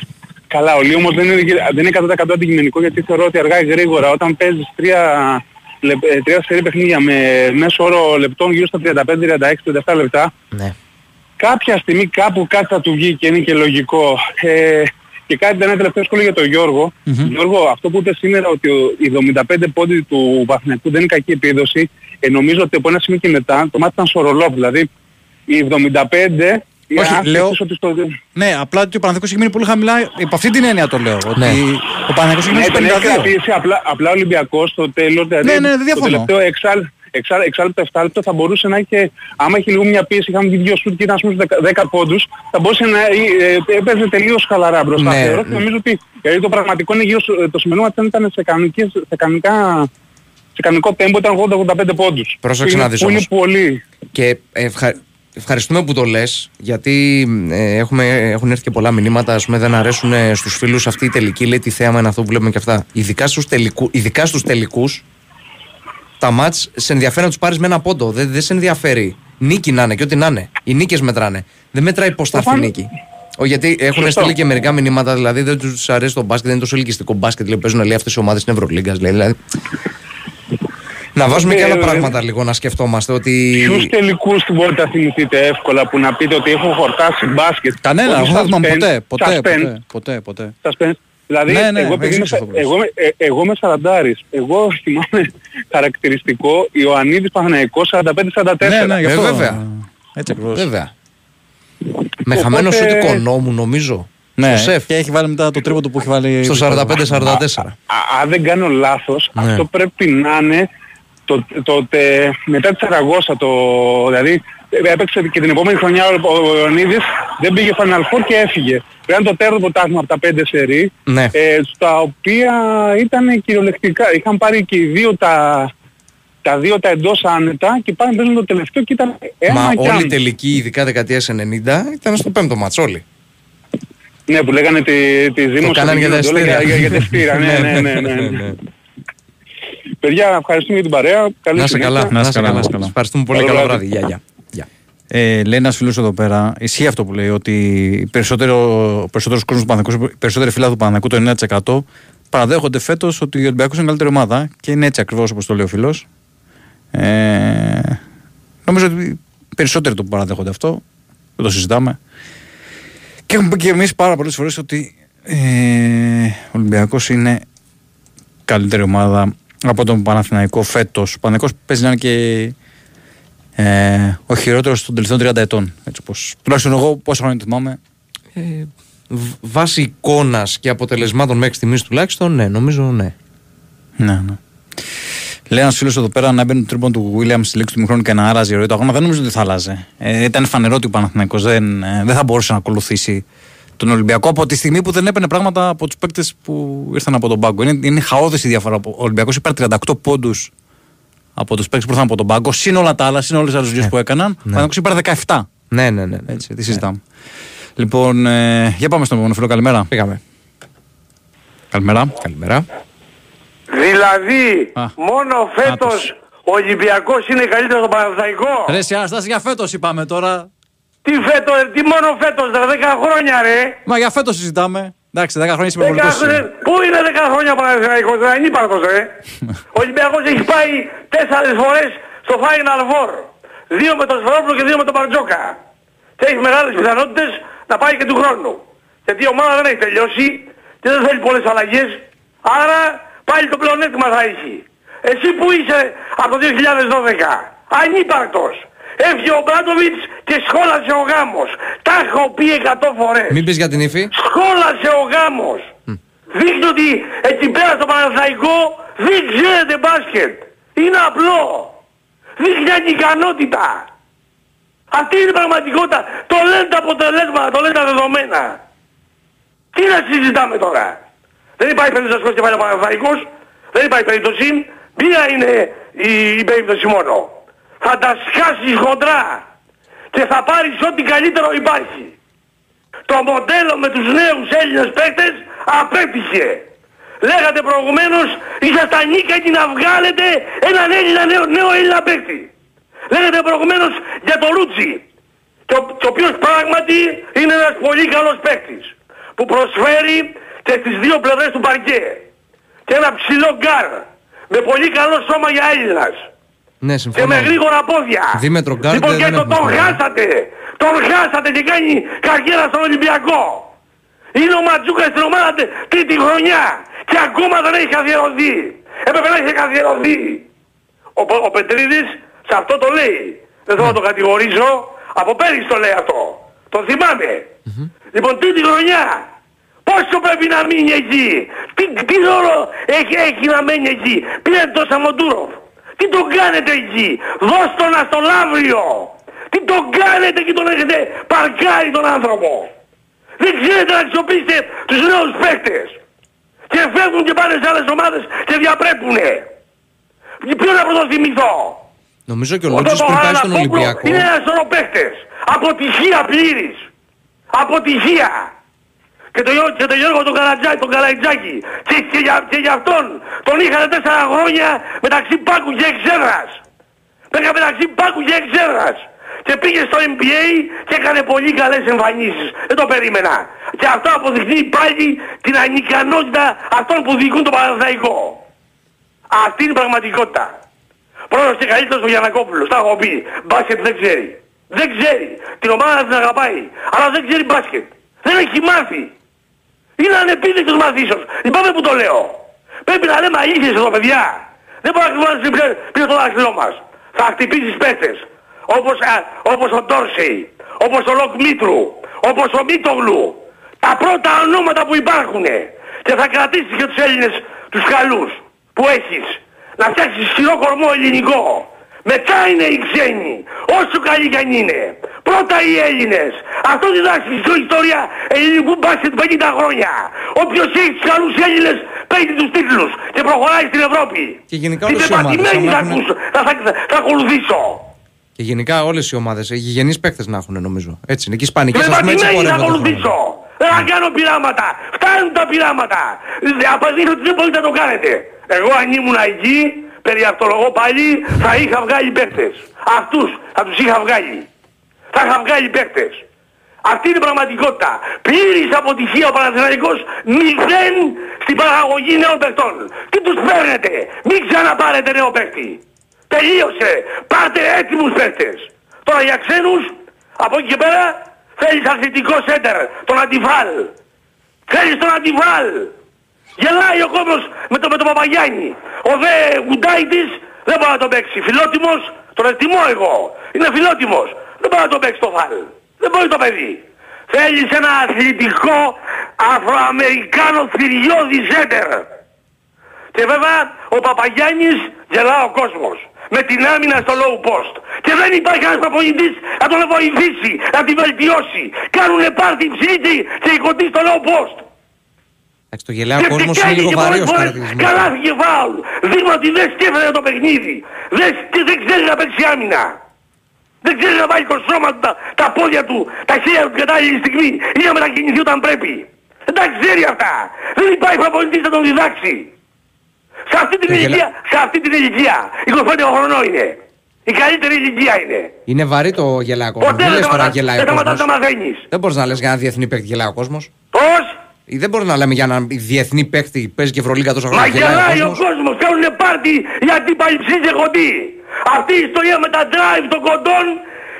Καλά, ο Λί όμως δεν είναι, δεν είναι 100% αντικειμενικό γιατί θεωρώ ότι αργά ή γρήγορα όταν παίζεις τρία, λεπ- ε, τρία σερή παιχνίδια με μέσο όρο λεπτών γύρω στα 35, 36, 37 λεπτά Ναι. Κάποια στιγμή κάπου κάτι θα του βγει και είναι και λογικό. Ε, και κάτι ήταν ένα τελευταίο σχόλιο για τον Γιώργο. Γιώργο, αυτό που είπες σήμερα ότι ο- οι 75 πόντι του Παθηνακού δεν είναι κακή επίδοση, ε, νομίζω ότι από ένα σημείο και μετά το μάτι ήταν σορολόπ. Δηλαδή οι 75... Όχι, αν λέω- σκεφτείς ότι στο... Ναι, απλά ότι ο Παναθηναϊκός έχει μείνει πολύ χαμηλά. Υπό αυτή την έννοια το λέω. Ότι Ναι. ο Παναθηναϊκός έχει Ναι, μείνει στο τον έχει 52. κρατήσει απλά, απλά ο Ολυμπιακός στο τέλος, δηλαδή Ναι, ναι, δεν το διαφωνώ. τελευταίο εξάλ, εξάλ, εξάλεπτο, εφτάλεπτο θα μπορούσε να έχει, άμα έχει λίγο μια πίεση, είχαμε βγει δύο σουτ και ήταν ας πούμε στους 10, 10 πόντους, θα μπορούσε να ε, ε, έπαιζε τελείως χαλαρά μπροστά. Ναι, Θεωρώ και ναι. νομίζω ότι δηλαδή, το πραγματικό είναι γύρω, στο- το σημερινό μάτι ήταν σε, κανονικές, σε, κανονικά, σε κανονικό τέμπο ήταν 80-85 πόντους. Πρόσεξε Που να είναι- δεις Που είναι όμως. πολύ. Και ευχα... ευχαριστούμε που το λες, γιατί ε, έχουμε, έχουν έρθει και πολλά μηνύματα. Ας πούμε, δεν αρέσουν ε, στους φίλους αυτή η τελική. Λέει τι θέαμα είναι αυτό που βλέπουμε και αυτά. Ειδικά στους τελικού, ειδικά στους τελικούς, τα μάτς σε ενδιαφέρει να τους πάρεις με ένα πόντο. Δεν, δεν σε ενδιαφέρει. Νίκη να είναι και ό,τι να είναι. Οι νίκες μετράνε. Δεν μετράει πώς θα έρθει η Προφανώς. νίκη. Ο, γιατί έχουν Σωστό. στείλει και μερικά μηνύματα, δηλαδή δεν τους αρέσει το μπάσκετ, δεν είναι τόσο ελκυστικό μπάσκετ. Λέει, παίζουν λέει αυτές οι ομάδες στην Ευρωλίγκα. Δηλαδή. Να βάζουμε και Ε, άλλα ε, πράγματα λίγο να σκεφτόμαστε ότι. Ποιους τελικούς μπορείτε να θυμηθείτε εύκολα που να πείτε ότι έχω χορτάσει μπάσκετ; Κανένα, Πολύ εγώ δεν θυμάμαι suspense, ποτέ, ποτέ, suspense, ποτέ, ποτέ, ποτέ. suspense. Δηλαδή, Ναι, ναι, εγώ, έχεις επειδή είμαι, δίκιο αυτό που λες. εγώ, είμαι- ε, εγώ είμαι σαραντάρης. Εγώ θυμάμαι χαρακτηριστικό Ιωαννίδης Παναθηναϊκός 45-44. Ναι, ναι, γι' Ε, αυτό. βέβαια. Έτσι ακριβώς. Βέβαια. Με Οπότε- χαμένο σούτ κονόμου νομίζω. Ναι, Στο σεφ. και έχει βάλει μετά το τρίποντο που έχει βάλει. Στο 45-44. Α- αν δεν κάνω λάθος, Ναι. αυτό πρέπει να είναι το, το, τε- μετά της Σαραγώσα. Το, δηλαδή ε, έπαιξε και την επόμενη χρονιά ο, ο Ιωαννίδης, δεν πήγε Final Four και έφυγε. Ήταν το τέρμα πρωτάθλημα από τα πέντε σερί, Ναι. ε, στα οποία ήταν κυριολεκτικά. Είχαν πάρει και οι δύο τα, τα δύο τα εντός άνετα και πάνε παίζουν το τελευταίο και ήταν ένα Μα και όλη αν. η τελική, ειδικά δεκαετίας 90, ήταν στο πέμπτο μάτς όλοι. Ναι, που λέγανε τη, τη Ζήμωση. κάνανε για τα Για, εστία. για, για τα εστία, ναι, ναι, ναι, ναι, ναι. Παιδιά, ευχαριστούμε για την παρέα. Καλή Να είσαι συνέχεια. καλά, να είσαι καλά. να είσαι καλά. Σας Ευχαριστούμε πολύ. Καλό Καλό βράδυ. βράδυ. Γεια, γεια. Γεια. Ε, λέει ένας φίλος εδώ πέρα, ισχύει αυτό που λέει, ότι περισσότερο, περισσότερος κόσμος του Παναθηναϊκού, οι περισσότεροι φίλοι του Παναθηναϊκού, το 9% παραδέχονται φέτος ότι ο Ολυμπιακός είναι καλύτερη ομάδα και είναι έτσι ακριβώς όπως το λέει ο φίλος. Ε, νομίζω ότι οι περισσότεροι το παραδέχονται αυτό. Δεν το συζητάμε. Και έχουμε πει και εμείς πάρα πολλές φορές ότι ε, ο Ολυμπιακός είναι καλύτερη ομάδα από τον Παναθηναϊκό φέτος. Ο Παναθηναϊκός παίζει να είναι και ε, ο χειρότερος των τελευταίων 30 ετών. Έτσι πως, τουλάχιστον εγώ πόσα χρόνια θυμάμαι. Ε, β- βάσει εικόνας και αποτελεσμάτων μέχρι στιγμής τουλάχιστον, ναι, νομίζω ναι. Ναι, ναι. Λέει ένας φίλος εδώ πέρα να μπαίνει το τρίπον του Williams στη λήξη του μηχρόνου και να άραζε η ροή του αγώνα. Δεν νομίζω ότι θα άλλαζε. Ε, ήταν φανερό ότι ο Παναθηναϊκός δεν, ε, δεν θα μπορούσε να ακολουθήσει τον Ολυμπιακό από τη στιγμή που δεν έπαιρνε πράγματα από τους παίκτες που ήρθαν από τον πάγκο. Είναι, είναι χαόδης η διαφορά. Ο Ολυμπιακός είπε 38 πόντους από τους παίκτες που ήρθαν από τον πάγκο, συν όλα τα άλλα, συν όλες τις άλλες δουλειές που έκαναν. Ο Παναθηναϊκός είπε 17. Ναι, ναι, ναι. ναι. Έτσι, τι συζητάμε. Λοιπόν, ε, για πάμε στον επόμενο φίλο. Καλημέρα. Πήγαμε. Καλημέρα. Καλημέρα. Δηλαδή, Α. μόνο φέτος ο Ολυμπιακός είναι καλύτερος από τον Παναθηναϊκό; Ρε, σε Αναστάση, για φέτος είπαμε τώρα. Τι φέτος, τι μόνο φέτος, ρε, 10 χρόνια ρε. Μα για φέτος συζητάμε. Εντάξει, 10 χρόνια είσαι 10 υπερβολικός. χρόνια- Πού είναι 10 χρόνια ο Παναθηναϊκός, ρε, ανύπαρκτος ρε. ο Ολυμπιακός έχει πάει 4 φορές στο Final Four. Δύο με τον Σφερόπουλο και δύο με τον Μπαρτζόκα. Και έχει μεγάλες πιθανότητες να πάει και του χρόνου. Γιατί η ομάδα δεν έχει τελειώσει και δεν θέλει πολλές αλλαγές. Άρα πάλι το πλεονέκτημα θα έχει. Εσύ που είσαι από το 2012. Ανύπαρκτος. Έφυγε ο Μπράντοβιτς και σχόλασε ο γάμος. Τα έχω πει 100 φορές. Μην πεις για την ύφη. Σχόλασε ο γάμος. Δείχνει ότι εκεί πέρα στο Παναθαϊκό δεν ξέρετε μπάσκετ. Είναι απλό. Δείχνει ανικανότητα. Αυτή είναι η πραγματικότητα. Το λένε τα αποτελέσματα, το λένε τα δεδομένα. Τι να συζητάμε τώρα. Δεν υπάρχει περίπτωση να σκοτώσει και πάλι ο Παναθαϊκός. Δεν υπάρχει περίπτωση. Μία είναι η, η περίπτωση μόνο. Θα τα σκάσεις χοντρά. Και θα πάρεις ό,τι καλύτερο υπάρχει. Το μοντέλο με τους νέους Έλληνες παίκτες απέτυχε. Λέγατε προηγουμένως ήσασταν ικανοί να βγάλετε έναν Έλληνα νέο, νέο Έλληνα παίκτη. Λέγατε προηγουμένως για το Ρούτσι. Και ο, και ο οποίος πράγματι είναι ένας πολύ καλός παίκτης. Που προσφέρει και στις δύο πλευρές του παρκέ. Και ένα ψηλό γκαρντ. Με πολύ καλό σώμα για Έλληνας. Ναι, Και συμφωνώ. με γρήγορα πόδια. Δίμετρο γκαρντ Λοιπόν και δεν το, έχουμε τον πρόβλημα. χάσατε. Τον χάσατε και κάνει καριέρα στον Ολυμπιακό. Είναι ο Ματζούκας στην ομάδα τε- τρίτη χρονιά. Και ακόμα δεν έχει καθιερωθεί. Έπρεπε να έχει καθιερωθεί. Ο, Πο- ο Πετρίδης σε αυτό το λέει. Δεν θέλω να το κατηγορήσω. Από πέρυσι το λέει αυτό. Το θυμάμαι. Λοιπόν τρίτη χρονιά. Πόσο πρέπει να μείνει εκεί; Τι, τι ρόλο έχει, έχει να μένει εκεί; Πήρε το Σαμοντούροφ. Τι τον κάνετε εκεί; Δώσ' τον στο Λαύριο. Τι τον κάνετε και τον έχετε παρκάρει τον άνθρωπο; Δεν ξέρετε να αξιοποιήσετε τους νέους παίκτες. Και φεύγουν και πάνε σε άλλες ομάδες και διαπρέπουνε. Ποιο να πρωτοθυμηθώ; Νομίζω και ο Ο Λότζης πριν πάει στον Παπαγαλαπόπουλο Ολυμπιακό. Είναι ένας σωρό παίκτες. Αποτυχία πλήρης. Αποτυχία. Και το, Γιώ- και το Γιώργο τον Καρατζάκη, τον Καρατζάκη. Και, και, για, και για αυτόν τον είχατε τέσσερα χρόνια μεταξύ Πάκου και Εξέδρας. Πήγα μεταξύ Πάκου και Εξέδρας. Και πήγε στο NBA και έκανε πολύ καλές εμφανίσεις. Δεν το περίμενα. Και αυτό αποδεικνύει πάλι την ανικανότητα αυτών που διοικούν το Παναθηναϊκό. Αυτή είναι η πραγματικότητα. Πρώτος και καλύτερος ο Γιαννακόπουλος. Τα έχω πει. Μπάσκετ δεν ξέρει. Δεν ξέρει. Την ομάδα την αγαπάει. Αλλά δεν ξέρει μπάσκετ. Δεν έχει μάθει. Είναι ανεπίδεικτος μαθήσεως. Λυπάμαι που το λέω. Πρέπει να λέμε αλήθειες εδώ παιδιά. Δεν μπορεί να κρυβάνεις πίσω πίσω το δάχτυλό μας. Θα χτυπήσεις παίχτες. Όπως, α, όπως ο Ντόρσεϊ. Όπως ο Λοκ Μήτρου. Όπως ο Μίτογλου. Τα πρώτα ονόματα που υπάρχουν. Και θα κρατήσεις και τους Έλληνες τους καλούς που έχεις. Να φτιάξεις ισχυρό κορμό ελληνικό. Μετά είναι οι ξένοι. Όσο καλοί κι αν είναι. Πρώτα οι Έλληνες. Αυτό διδάσκει στην ιστορία ελληνικού μπάσκετ 50 χρόνια. Όποιος έχει τους καλούς Έλληνες παίρνει τους τίτλους και προχωράει στην Ευρώπη. Και γενικά Την όλες οι ομάδες πεπατημένη θα θα, έχουν- ακούσω, θα, θα, θα ακολουθήσω. Και γενικά όλες οι ομάδες, γηγενείς παίκτες να έχουν νομίζω. Έτσι είναι. Και οι Ισπανικές, Την ας πούμε, έτσι πεπατημένη θα πορεύονται. τον χρόνο. ακολουθήσω. Δεν θα κάνω πειράματα. Φτάνουν τα πειράματα. Δεν απαντήσω ότι δεν μπορείτε να το κάνετε. Εγώ αν ήμουν εκεί, περί αυτολογώ πάλι, θα είχα βγάλει παίκτες. Αυτούς θα τους είχα βγάλει. Θα είχα βγάλει παίκτες. Αυτή είναι η πραγματικότητα. Πλήρης αποτυχία ο Παναθηναϊκός μηδέν στην παραγωγή νέων παιχτών. Τι τους παίρνετε. Μην ξαναπάρετε νέο παίκτη. Τελείωσε. Πάρτε έτοιμους παίκτες. Τώρα για ξένους, από εκεί και πέρα, θέλεις αθλητικό σέντερ, τον αντιβάλ. Θέλεις τον αντιβάλ. Γελάει ο κόσμος με τον με το Παπαγιάννη. Ο δε Γουντάιτης δεν μπορεί να τον παίξει. Φιλότιμος, τον εκτιμώ εγώ. Είναι φιλότιμος. Δεν μπορεί να τον παίξει το φάλ. Δεν μπορεί το παιδί. Θέλεις ένα αθλητικό Αφροαμερικάνο θηριώδη σέντερ. Και βέβαια ο Παπαγιάννης γελά ο κόσμος. Με την άμυνα στο low post. Και δεν υπάρχει ένας προπονητής να τον βοηθήσει, να την βελτιώσει. Κάνουνε πάρτι ψήτη και οι κοντοί στο low post. Εντάξει, το γελάει ο Και κόσμος είναι φτιάχνει λίγο και πολλές βαρύο φορές χαρακτηρισμό. Καλάθηκε φάουλ. Δείγμα ότι δεν σκέφτεται το παιχνίδι. Δεν, σκ- δεν ξέρει να παίξει άμυνα. Δεν ξέρει να βάλει το σώμα του, τα, τα πόδια του, τα χέρια του την κατάλληλη στιγμή ή να μετακινηθεί όταν πρέπει. Δεν τα ξέρει αυτά. Δεν υπάρχει προπονητής να τον διδάξει. Σε αυτή την Το γελα- ηλικία, σε αυτή την ηλικία, 25 χρονών είναι. Η καλύτερη ηλικία είναι. Είναι βαρύ το γελάει ο κόσμος. Ποτέ Δεν δεν λες τώρα σταματάς- γελάει δεν ο κόσμος. σταματάς να μαθαίνεις. Δεν μπορείς να λες για ένα διεθνή παίκτη γελάει ο κόσμος. Πώς; Δεν μπορεί να λέμε για έναν διεθνή παίκτη που παίζει και Ευρωλίγκα τόσο Μα χρόνια. Γελάει γελάει ο ο κόσμος. κόσμος, κάνουνε πάρτι γιατί παλιψίζει κοντή. Αυτή η ιστορία με τα drive των κοντών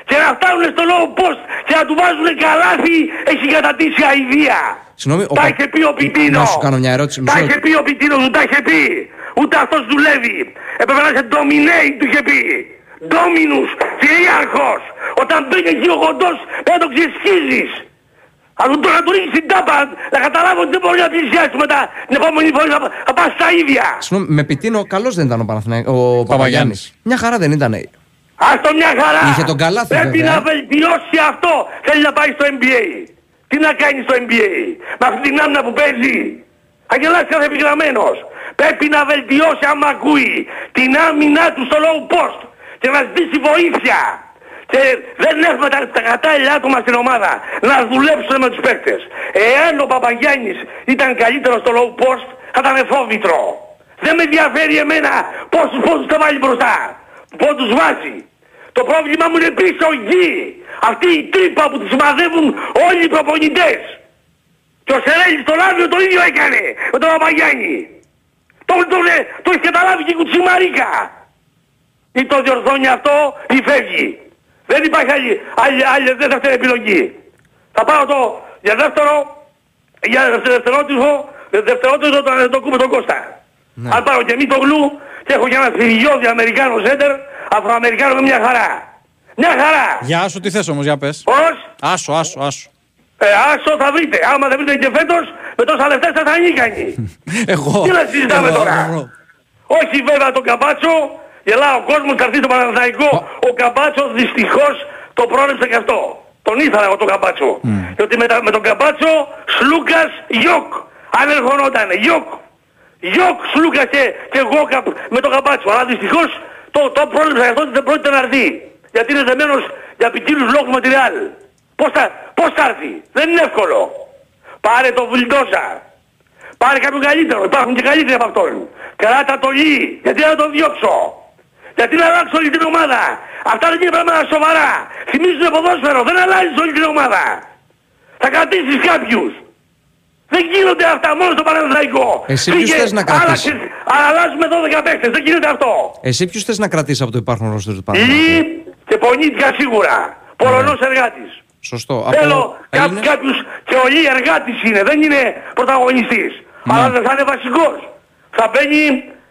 και να φτάνουν στο low post και να του βάζουν καλάθι έχει κατατήσει αηδία. Συγγνώμη, ο Τα Πα- είχε πει ο Πιτίνο. Να σου κάνω μια ερώτηση. Τα Μισό είχε λεπτό. πει ο Πιτίνος, του τα είχε πει. Ούτε αυτός δουλεύει. Έπρεπε να είσαι dominate, του είχε πει. Dominus, κυρίαρχος. Όταν μπαίνει εκεί ο κοντός, πρέπει να τον ξεσχίζεις. Αν του να του ρίξεις την τάπα, να καταλάβω ότι δεν μπορεί να πλησιάσει μετά την επόμενη φορά θα, θα πας στα ίδια. Συγγνώμη, με πιτίνο καλός δεν ήταν ο, Παναθηναϊκ- ο Παπαγιάννης. Παπαγιάννης. Μια χαρά δεν ήταν. Άστο μια χαρά. Είχε τον καλάθι, Πρέπει βέβαια, να ε. βελτιώσει αυτό. Θέλει να πάει στο NBA. Τι να κάνει στο NBA. Με αυτή την άμυνα που παίζει. Αγγελάς κάθε επιγραμμένος. Πρέπει να βελτιώσει άμα ακούει την άμυνά του στο low post. Και να ζητήσει βοήθεια. Και δεν έχουμε τα, τα κατάλληλα άτομα στην ομάδα να δουλέψουν με τους παίκτες. Εάν ο Παπαγιάννης ήταν καλύτερος στο low post θα ήταν φόβητρο. Δεν με ενδιαφέρει εμένα πόσους πόντους θα βάλει μπροστά. Πόντους βάζει. Το πρόβλημά μου είναι πίσω γη. Αυτή η τρύπα που τους μαδεύουν όλοι οι προπονητές. Και ο Σερέλης στο Λάβιο το ίδιο έκανε με τον Παπαγιάννη. Το, το, το έχει καταλάβει και η Κουτσιμαρίκα. Ή το διορθώνει αυτό ή φεύγει. Δεν υπάρχει άλλη, άλλη, άλλη δεύτερη επιλογή. Θα πάρω το για δεύτερο, για δευτερότυπο, δευτερότυπο το, το, το, τον Κώστα. Αν πάρω και μη το γλου και έχω και ένα θηριώδη Αμερικάνο σέντερ, Αφροαμερικάνο με μια χαρά. Μια χαρά. Για άσο, τι θες όμως, για πες. Πώς; Άσο, άσο, άσο. Ε, άσο θα βρείτε. Άμα δεν βρείτε και φέτος, με τόσα λεφτά θα θα ανήκανει. Εγώ. Τι να συζητάμε εγώ, τώρα; εγώ. Όχι βέβαια τον Καμπάτσο, γελά ο κόσμος, θα έρθει στο Παναθηναϊκό. Ο Καμπάτσο δυστυχώς το πρόβλεψε και αυτό. Τον ήθελα εγώ τον Καμπάτσο. Διότι με, τα- με τον Καμπάτσο, Σλούκας, Γιοκ. Αν ερχονότανε, Γιοκ. Γιοκ, Σλούκας και, και εγώ κα- με τον Καμπάτσο. Αλλά δυστυχώς το, το πρόβλεψε αυτό ότι δεν πρόκειται να έρθει. Γιατί είναι δεμένος για ποικίλους λόγους με τη Ρεάλ. Πώς θα, πώς θα έρθει; Δεν είναι εύκολο. Πάρε το Βιλντόζα. Πάρε κάποιον καλύτερο. Υπάρχουν και καλύτεροι από αυτόν. Κράτα το Λι. Γιατί να τον διώξω. Γιατί να αλλάξω όλη την ομάδα. Αυτά δεν είναι πράγματα σοβαρά. Θυμίζουν ποδόσφαιρο. Δεν αλλάζεις όλη την ομάδα. Θα κρατήσεις κάποιους. Δεν γίνονται αυτά μόνο στο Παναθηναϊκό. Εσύ ποιους Φύγε, θες να κρατήσεις; άλλαξες- Αλλά αλλάζουμε 12 παίχτες. Δεν γίνεται αυτό. Εσύ ποιους θες να κρατήσεις από το υπάρχον ρόστερ του Παναθηναϊκού; Λί και Πονίτικα σίγουρα. Πολωνός εργάτης. Σωστό. Θέλω Από κά, Έλληνες; κάποιους και ο Λί εργάτης είναι, δεν είναι πρωταγωνιστής. Αλλά δεν θα είναι βασικός. Θα μπαίνει,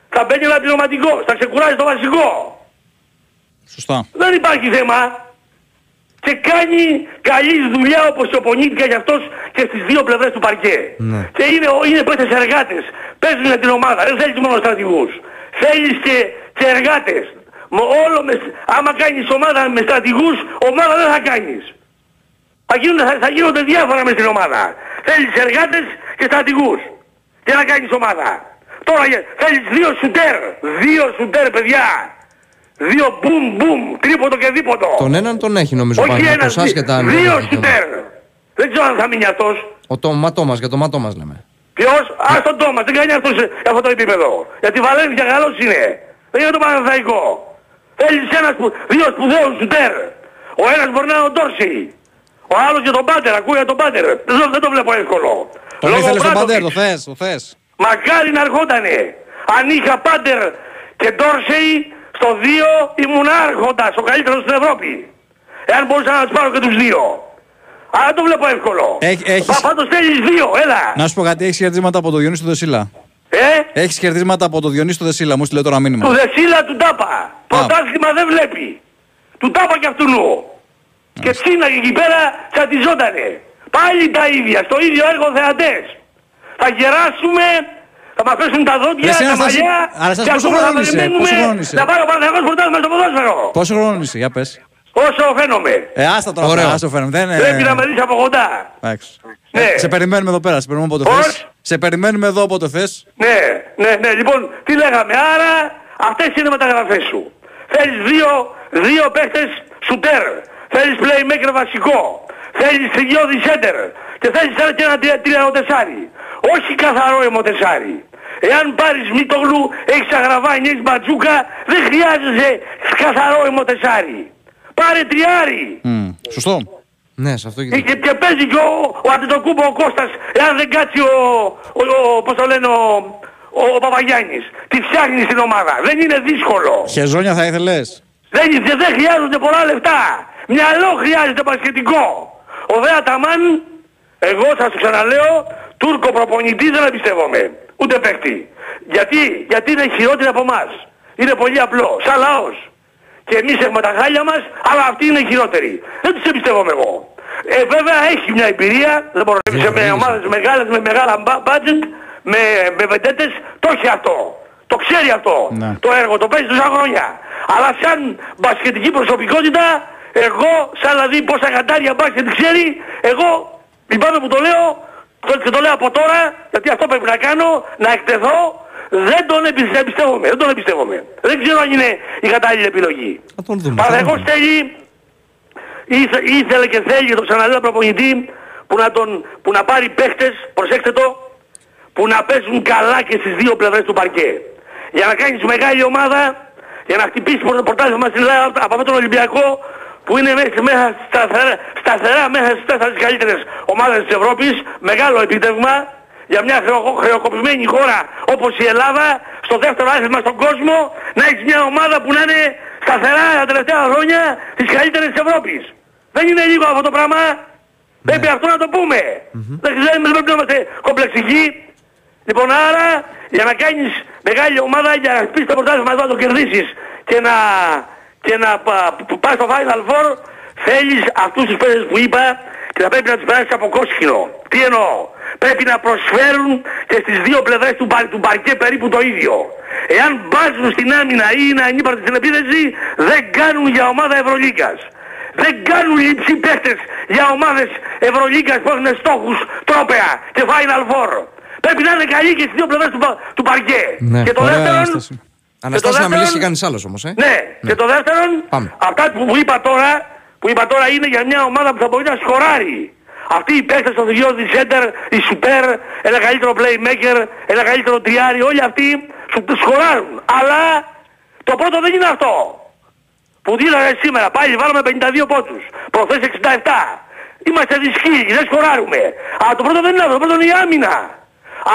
θα μπαίνει ένα πειραματικός, θα ξεκουράζει το βασικό. Σωστά. Δεν υπάρχει θέμα. Και κάνει καλή δουλειά όπως και ο Πονίτικα για αυτός και στις δύο πλευρές του παρκέ. Ναι. Και είναι, είναι παίκτες εργάτες. Παίζουν για την ομάδα. Δεν θέλεις μόνο στρατηγούς. Θέλεις και, και εργάτες. Μ, όλο μες, άμα κάνεις ομάδα με στρατηγούς, ομάδα δεν θα κάνεις. Θα γίνονται, θα, θα γίνονται διάφορα με στην ομάδα. Θέλεις εργάτες και στρατηγούς. Για να κάνεις ομάδα. Τώρα για- θέλεις δύο σουτέρ. Δύο σουτέρ παιδιά. Δύο μπουμ μπουμ. Τρίποντο και δίποντο. Τον έναν τον έχει νομίζω Όχι Παναθηναϊκός, ένας, άσχετα αν δύο δεν έχει τον- σουτέρ. Δεν ξέρω αν θα μείνει αυτός. Ο το ματό μας, για το ματό μας λέμε. Ποιος, ας τον Τόμας, δεν κάνει αυτός σε αυτό το επίπεδο. Γιατί Βαλένθια καλός είναι. Δεν είναι το Παναθαϊκό. Θέλεις ένας που, δύο σπουδαίους σουτέρ. Ο ένας μπορεί να είναι ο Ντόρσι. Ο άλλος για τον Πάτερ, ακούει για τον Πάτερ. Δεν, το- δεν το βλέπω εύκολο. Τον Λόγω ήθελες τον Μπράντοβιτς. Παντέρ, το θες, το θες. Μακάρι να ερχότανε. Αν είχα Πάντερ και Ντόρσεϊ στο 2 ήμουν άρχοντας, ο καλύτερος στην Ευρώπη. Εάν μπορούσα να τους πάρω και τους δύο. Αλλά δεν το βλέπω εύκολο. Έχ- έχεις- Πα- Πάντως θέλεις δύο, έλα. Να σου πω κάτι, έχεις χαιρετίσματα από τον Διονύση του Δεσίλα; Ε, Έχεις χαιρετίσματα από τον Διονύση του Δεσίλα, μου στείλε τώρα του μήνυμα. Δεσίλα του Τάπα. Πρωτάθλημα δεν βλέπει. Του Τάπα και αυτού νου. Και τσίναγε εκεί πέρα τσατιζότανε. Πάλι τα ίδια, στο ίδιο έργο θεατές. Θα γεράσουμε, θα μας πέσουν τα δόντια, Ρε, εσύ, τα Αναστάση, μαλλιά Αναστάση, και πόσο ακόμα θα χρόνο είσαι, περιμένουμε πόσο χρόνο είσαι; να πάρει ο Παναθηναϊκός πρωτάθλημα στο ποδόσφαιρο. Πόσο χρόνο είσαι, για πες. Όσο φαίνομαι. Ε, άστα τώρα, Ωραίο. αυτά, άστα φαίνομαι. Δεν, ε, Πρέπει να με δεις από κοντά. εντάξει. Ναι. Ε, σε περιμένουμε εδώ πέρα, σε περιμένουμε όποτε Πώς; θες. Σε περιμένουμε εδώ όποτε θες. Ναι, ναι, ναι. Λοιπόν, τι λέγαμε. Άρα, αυτές είναι οι μεταγραφές σου. Θέλεις δύο, δύο παίχτες σουτέρ. Θέλεις playmaker βασικό. Θέλεις τριώδη center. Και θέλεις ένα και ένα τρία- τριανοτεσάρι. Όχι καθαρό εμοτεσάρι. Εάν πάρεις Μίτογλου, έχεις αγραβάνι, έχεις μπατζούκα, δεν χρειάζεσαι καθαρό εμοτεσάρι. Πάρε τριάρι. Μμ, Σωστό. Ναι, σε αυτό Και, και και, και παίζει και ο, ο Αντιτοκούμπο ο Κώστας, εάν δεν κάτσει ο, ο, ο πώς το λένε, ο, ο, ο Παπαγιάννης. Τη φτιάχνει στην ομάδα. Δεν είναι δύσκολο. Χεζόνια θα ήθελες; Δεν, δεν, δεν χρειάζονται πολλά λεφτά. Μυαλό χρειάζεται πασχετικό. Ο Δε Αταμάν, εγώ σας το ξαναλέω, Τούρκο προπονητή δεν εμπιστεύομαι. Ούτε παίχτη. Γιατί, γιατί είναι χειρότεροι από εμάς. Είναι πολύ απλό. Σαν λαός. Και εμείς έχουμε τα χάλια μας, αλλά αυτοί είναι χειρότεροι. Δεν τους εμπιστεύομαι εγώ. Ε, βέβαια έχει μια εμπειρία, δεν μπορώ να σε με ομάδες μεγάλες, με μεγάλα μπα- budget, με, με βεντέτες, το έχει αυτό. Το ξέρει αυτό. Ναι. Το έργο, το παίζει τόσα χρόνια. Αλλά σαν μπασκετική προσωπικότητα, εγώ, σαν να δει πόσα γαντάρια μπάσκετ ξέρει, εγώ, λυπάμαι που το λέω, το- και το λέω από τώρα, γιατί αυτό πρέπει να κάνω, να εκτεθώ, δεν τον εμπι- εμπιστεύομαι, δεν τον εμπιστεύομαι. Δεν ξέρω αν είναι η κατάλληλη επιλογή. Θα τον δούμε. θα τον Παναγός δούμε. θέλει, ήθε- ήθελε και θέλει και το ξαναλέω προπονητή που να, τον, που να πάρει παίχτες, προσέξτε το, που να παίζουν καλά και στις δύο πλευρές του παρκέ. Για να κάνεις μεγάλη ομάδα, για να χτυπήσεις το πρωτάθλημα στην Ελλάδα από αυτόν τον Ολυμπιακό που είναι μέσα, μέσα σταθερά, σταθερά μέσα στις τέσσερις καλύτερες ομάδες της Ευρώπης, μεγάλο επίτευγμα για μια χρεο- χρεοκοπημένη χώρα όπως η Ελλάδα, στο δεύτερο άθλημα στον κόσμο, να έχεις μια ομάδα που να είναι σταθερά τα τελευταία χρόνια τις καλύτερες της Ευρώπης. Δεν είναι λίγο αυτό το πράγμα. Πρέπει αυτό να το πούμε. Δεν ξέρουμε, δεν πρέπει να είμαστε κομπλεξικοί. Λοιπόν, άρα, για να κάνεις μεγάλη ομάδα, για να πεις το πρωτάθλημα εδώ να το κερδίσεις και να, και να πα- που πας στο Final Four, θέλεις αυτούς τους παίκτες που είπα και θα πρέπει να τους περάσεις από κόσκινο. Τι εννοώ; Πρέπει να προσφέρουν και στις δύο πλευρές του, μπα- του μπαρκέ περίπου το ίδιο. Εάν μπάζουν στην άμυνα ή είναι ανύπαρτοι στην επίθεση, δεν κάνουν για ομάδα Ευρωλίκας. Δεν κάνουν λήψη παίχτες για ομάδες Ευρωλίγκας που έχουν στόχους τρόπεα και Final Four. Πρέπει να είναι καλοί και στις δύο πλευρές του, πα- του παρκέ. Ναι, και το ωραία, δεύτερον, Ανάσταση. Αναστάση να δεύτερον- μιλήσει και κανείς άλλος όμως, ε. ναι, και το δεύτερον, Πάμε. αυτά που, που είπα τώρα, που είπα τώρα είναι για μια ομάδα που θα μπορεί να σκοράρει. Αυτοί οι παίκτες στο δυο της center, οι super, ένα καλύτερο playmaker, ένα καλύτερο τριάρι, όλοι αυτοί σου σκοράρουν. Αλλά το πρώτο δεν είναι αυτό. Που δίνανε σήμερα, πάλι βάλαμε 52 πόντους, προχθές 67. Είμαστε δυσκύλοι, δεν σκοράρουμε. Αλλά το πρώτο δεν είναι αυτό, το πρώτο είναι η άμυνα.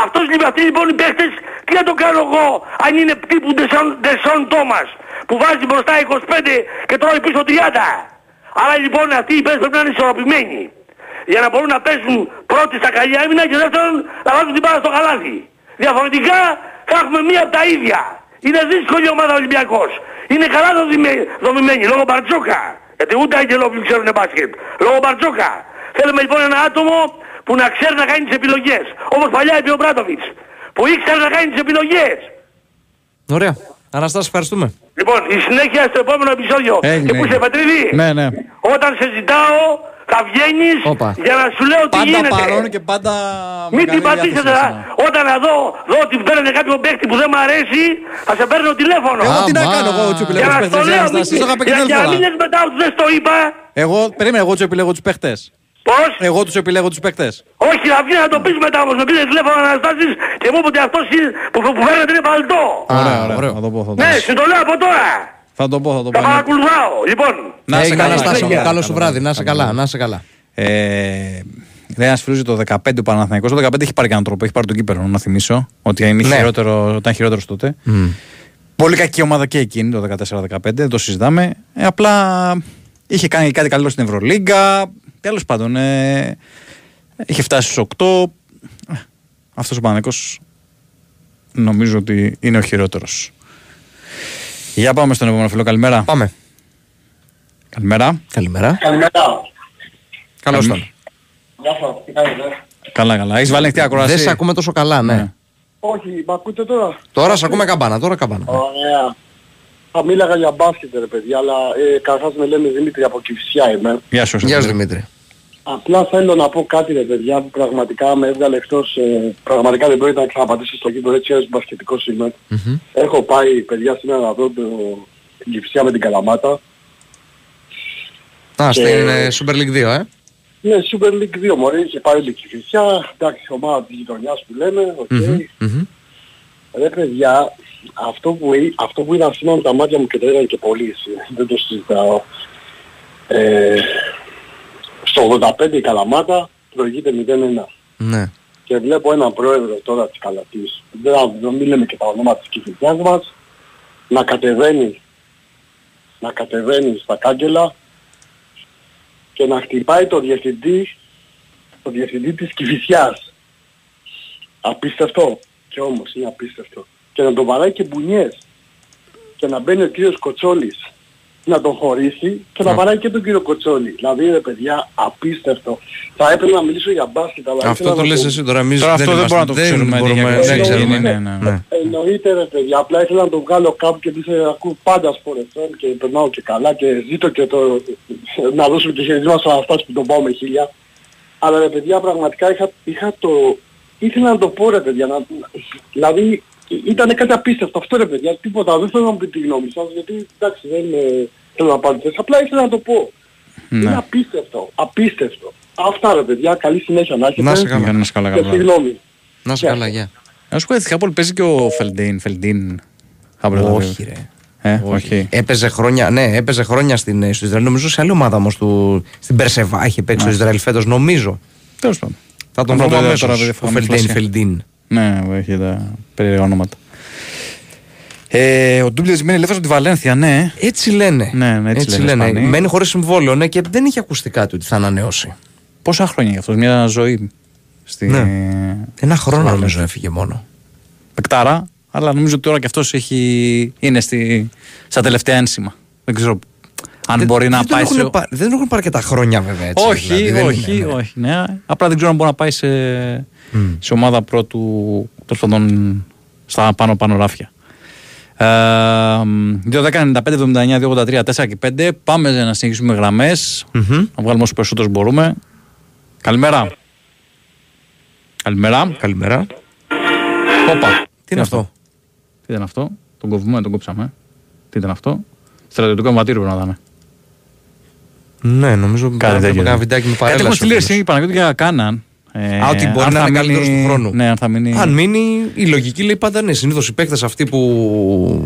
Αυτός, λοιπόν- αυτοί λοιπόν οι παίκτες Τι να το κάνω εγώ αν είναι τύπου Ντεσόν Τόμας που βάζει μπροστά 25 και τρώει πίσω 30. Άρα λοιπόν αυτοί οι παίκτες πρέπει να είναι ισορροπημένοι. Για να μπορούν να παίζουν πρώτοι στα καλή άμυνα και δεύτερον να βάζουν την μπάλα στο καλάθι. Διαφορετικά θα έχουμε μία από τα ίδια. Είναι δύσκολη ομάδα ο Ολυμπιακός. Είναι καλά δομημένη, δομημένη λόγω Μπαρτζόκα. Γιατί ούτε Αγγελόπουλοι ξέρουν μπάσκετ. Λόγω Μπαρτζόκα. Θέλουμε λοιπόν ένα άτομο που να ξέρει να κάνει τις επιλογές. Όπως παλιά είπε ο Μπράτοβιτς. Που ήξερε να κάνει τις επιλογές. Ωραία. Αναστάση, ευχαριστούμε. Λοιπόν, η συνέχεια στο επόμενο επεισόδιο. Έγινε, και που είσαι έγινε. Πατρίδη. Ναι, ναι. Όταν σε ζητάω θα βγαίνεις Όπα. για να σου λέω τι Πάντα γίνεται. παρόν και πάντα. Μην μεγάλη την πατήσετε. διάθεση, α. ναι. Όταν να δω, δω ότι παίρνει κάποιον παίκτη που δεν μου αρέσει, θα σε παίρνω τηλέφωνο. Εγώ τι να Αμά. κάνω, εγώ του Για επιλέγω να τους στο παίχτε. λέω, Αναστάση, μην- το είχα πει και για- την για άλλη να μην φορά. λες μετά ότι δεν στο είπα. Εγώ, περίμενε, εγώ του επιλέγω τους παίχτε. Πώς; Εγώ τους επιλέγω τους παίχτε. Όχι, θα βγει να το πεις μετά όμως. Με πήρε τηλέφωνο να αναστάσεις και μου είπε ότι αυτός είναι- που, που φέρνεται είναι παλτό. Ωραία, ωραίο. ωραία. Θα το πω, θα το Ναι, πω. σου το λέω από τώρα. Θα το πω, θα το Τα πω. ναι. παρακολουθάω. Λοιπόν, Να σε Έγινε, καλά, Αναστάση μου. Αναστάση. Καλό σου βράδυ. Να σε καλά. Να σε καλά. Ε, λέει ένας φίλος για το 15 ο Παναθηναϊκός. Το 15 έχει πάρει κανέναν τρόπο. Έχει πάρει τον κύπελο, να θυμίσω. Ότι είναι Ναι. χειρότερο, ήταν χειρότερος τότε. Πολύ κακή ομάδα και εκείνη το 14-15, δεν το συζητάμε. Ε, απλά είχε κάνει κάτι καλό στην Ευρωλίγκα. Τέλος πάντων, ε, είχε φτάσει στους 8. Αυτός ο Παναθηναϊκός νομίζω ότι είναι ο χειρότερος. Για πάμε στον επόμενο φίλο. Καλημέρα. Πάμε. Καλημέρα. Καλημέρα. καλημέρα. Καλώς ήρθατε. Γεια σας, τι κάνετε. Καλά, καλά. Έχεις βάλει ανοιχτή ακρόαση; Δεν σε ακούμε τόσο καλά, ναι. Ναι. Όχι, μ' ακούτε τώρα; Τώρα σε ακούμε καμπάνα. Τώρα καμπάνα. Ωραία. Θα μίλαγα για μπάσκετ ρε παιδιά, αλλά ε, καταρχάς με λένε Δημήτρη από Κηφισιά είμαι. Γεια σου. Γεια σου Δημήτρη. Δημήτρη. Απλά θέλω να πω κάτι ρε παιδιά που πραγματικά με έβγαλε εκτός, ε, πραγματικά δεν πρόκειται να ξαναπατήσω στο γήπεδο έτσι ως μπασκετικός είμαι. Έχω πάει παιδιά σήμερα να δω το, την Κηφισιά με την Καλαμάτα. Α, Και- στην ε, Super League 2, ε. Ναι, Super League 2 μωρέ, είχε πάει όλη η Κηφισιά, εντάξει ομάδα της γειτονιάς που λέμε, οκ. Μμμ. Ρε παιδιά, αυτό που, εί- αυτό που είδα σήμερα με τα μάτια μου και το είδαν και πολλοί, εσύ, δεν το συζητάω. Ε, στο 85 η Καλαμάτα προηγείται 0-1. Ναι. Και βλέπω έναν πρόεδρο τώρα της Καλατής, δεν, δεν μιλάμε και τα ονόματα της κυβερνιάς μας, να κατεβαίνει, να κατεβαίνει στα κάγκελα και να χτυπάει το διευθυντή, το διευθυντή της Κηφισιάς. Απίστευτο. Και όμως είναι απίστευτο. Και να τον βαράει και μπουνιές. Και να μπαίνει ο κύριος Κοτσόλης να τον χωρίσει και να βαράει και τον κύριο Κοτσόλη. Δηλαδή ρε παιδιά απίστευτο. Θα έπρεπε να μιλήσω για μπάσκετ αλλά Αυτό ήθελα το να λες το- εσύ τώρα. Εμείς Τώρα αυτό δεν είμαστε- μπορούμε να το ξέρουμε, μπορούμε- για Δεν ποιος ξέρουμε. είναι, ναι, ναι. Εννοείται ρε παιδιά, απλά ήθελα να το βγάλω κάπου και ήθελα να ακούω πάντα σπορεφών και περνάω και καλά και ζήτω και το... να δώσουμε και χαιρετισμό στον Αναστάση που τον πάω με χίλια. Αλλά ρε παιδιά πραγματικά είχα, είχα το... ήθελα να το πω ρε παιδιά, να... δηλαδή ήταν κάτι απίστευτο αυτό ρε παιδιά, τίποτα, δεν θέλω να μου πείτε τη γνώμη σας γιατί εντάξει δεν είναι... θέλω να πάρω θέση, απλά ήθελα να το πω. Είναι Ναι. απίστευτο, απίστευτο. Αυτά ρε παιδιά, καλή συνέχεια να έχετε Να σε καλά. Για να είσαι καλά, και καλά. συγγνώμη. Να σε καλά, γεια. Να σου πω έτσι, κάπου παίζει και ο Φελντίν. Φελντίν. αύριο το Όχι, βράδυ. ρε. Ε, όχι. Έπαιζε χρόνια, ναι, έπαιζε χρόνια στην, ε, στο Ισραήλ. Νομίζω σε άλλη ομάδα όμως στην Περσεβά είχε παίξει στο Ισραήλ φέτος, νομίζω. Τέλος πάντων. Θα τον Αυτό βρούμε δεν- αμέσως. τώρα δεν Ο φοβάμαι Φελντίν, φλασιά. Φελντίν. Ναι, έχει τα περίεργα ονόματα. Ε, ο Ντούμπλετ μένει ελεύθερος από τη Βαλένθια, ναι. Έτσι λένε. Ναι, ναι, έτσι λένε Ισπανοί. Μένει χωρίς συμβόλαιο, ναι, και δεν είχε ακουστεί κάτι ότι θα ανανεώσει. Πόσα χρόνια για αυτό, μια ζωή. Στη... Ναι. Ένα χρόνο Βαλένθια. νομίζω έφυγε μόνο. Πεκτάρα, αλλά νομίζω ότι τώρα και αυτός έχει... είναι στη... στα τελευταία ένσημα. Δεν ξέρω αν Δεν- μπορεί να δεν τον πάει έχουν σε. πα- Δεν τον έχουν πάρει και τα χρόνια βέβαια έτσι. όχι, δηλαδή, δεν όχι, είναι, ναι. όχι. Ναι. Απλά δεν ξέρω αν μπορεί να πάει σε, σε ομάδα πρώτου τέλος πάντων στα πάνω-πάνω ράφια. Ε, 2-10-95-79-283-4 και 5. Πάμε να συνεχίσουμε γραμμές. Μμμ. Να βγάλουμε όσο περισσότερους μπορούμε. Καλημέρα. Καλημέρα. Καλημέρα. Όπα. Τι είναι αυτό; Τι ήταν αυτό; Τον κοβούμε, τον κόψαμε. Τι ήταν αυτό; Στρατιωτικό εμβατήριο πρέπει να ήταν. Ναι, νομίζω ότι Κάτι τέτοιο. ένα βιντεάκι με Κάτι παρέλαση. έχουμε ο στείλει φίλος. εσύ Παναγιώτη για Κάναν. Ε, Α, ότι μπορεί αν να θα είναι μείνει- καλύτερος του χρόνου. Ναι, αν θα μείνει. Αν μείνει, η λογική λέει πάντα ναι. Συνήθως οι παίκτες αυτοί που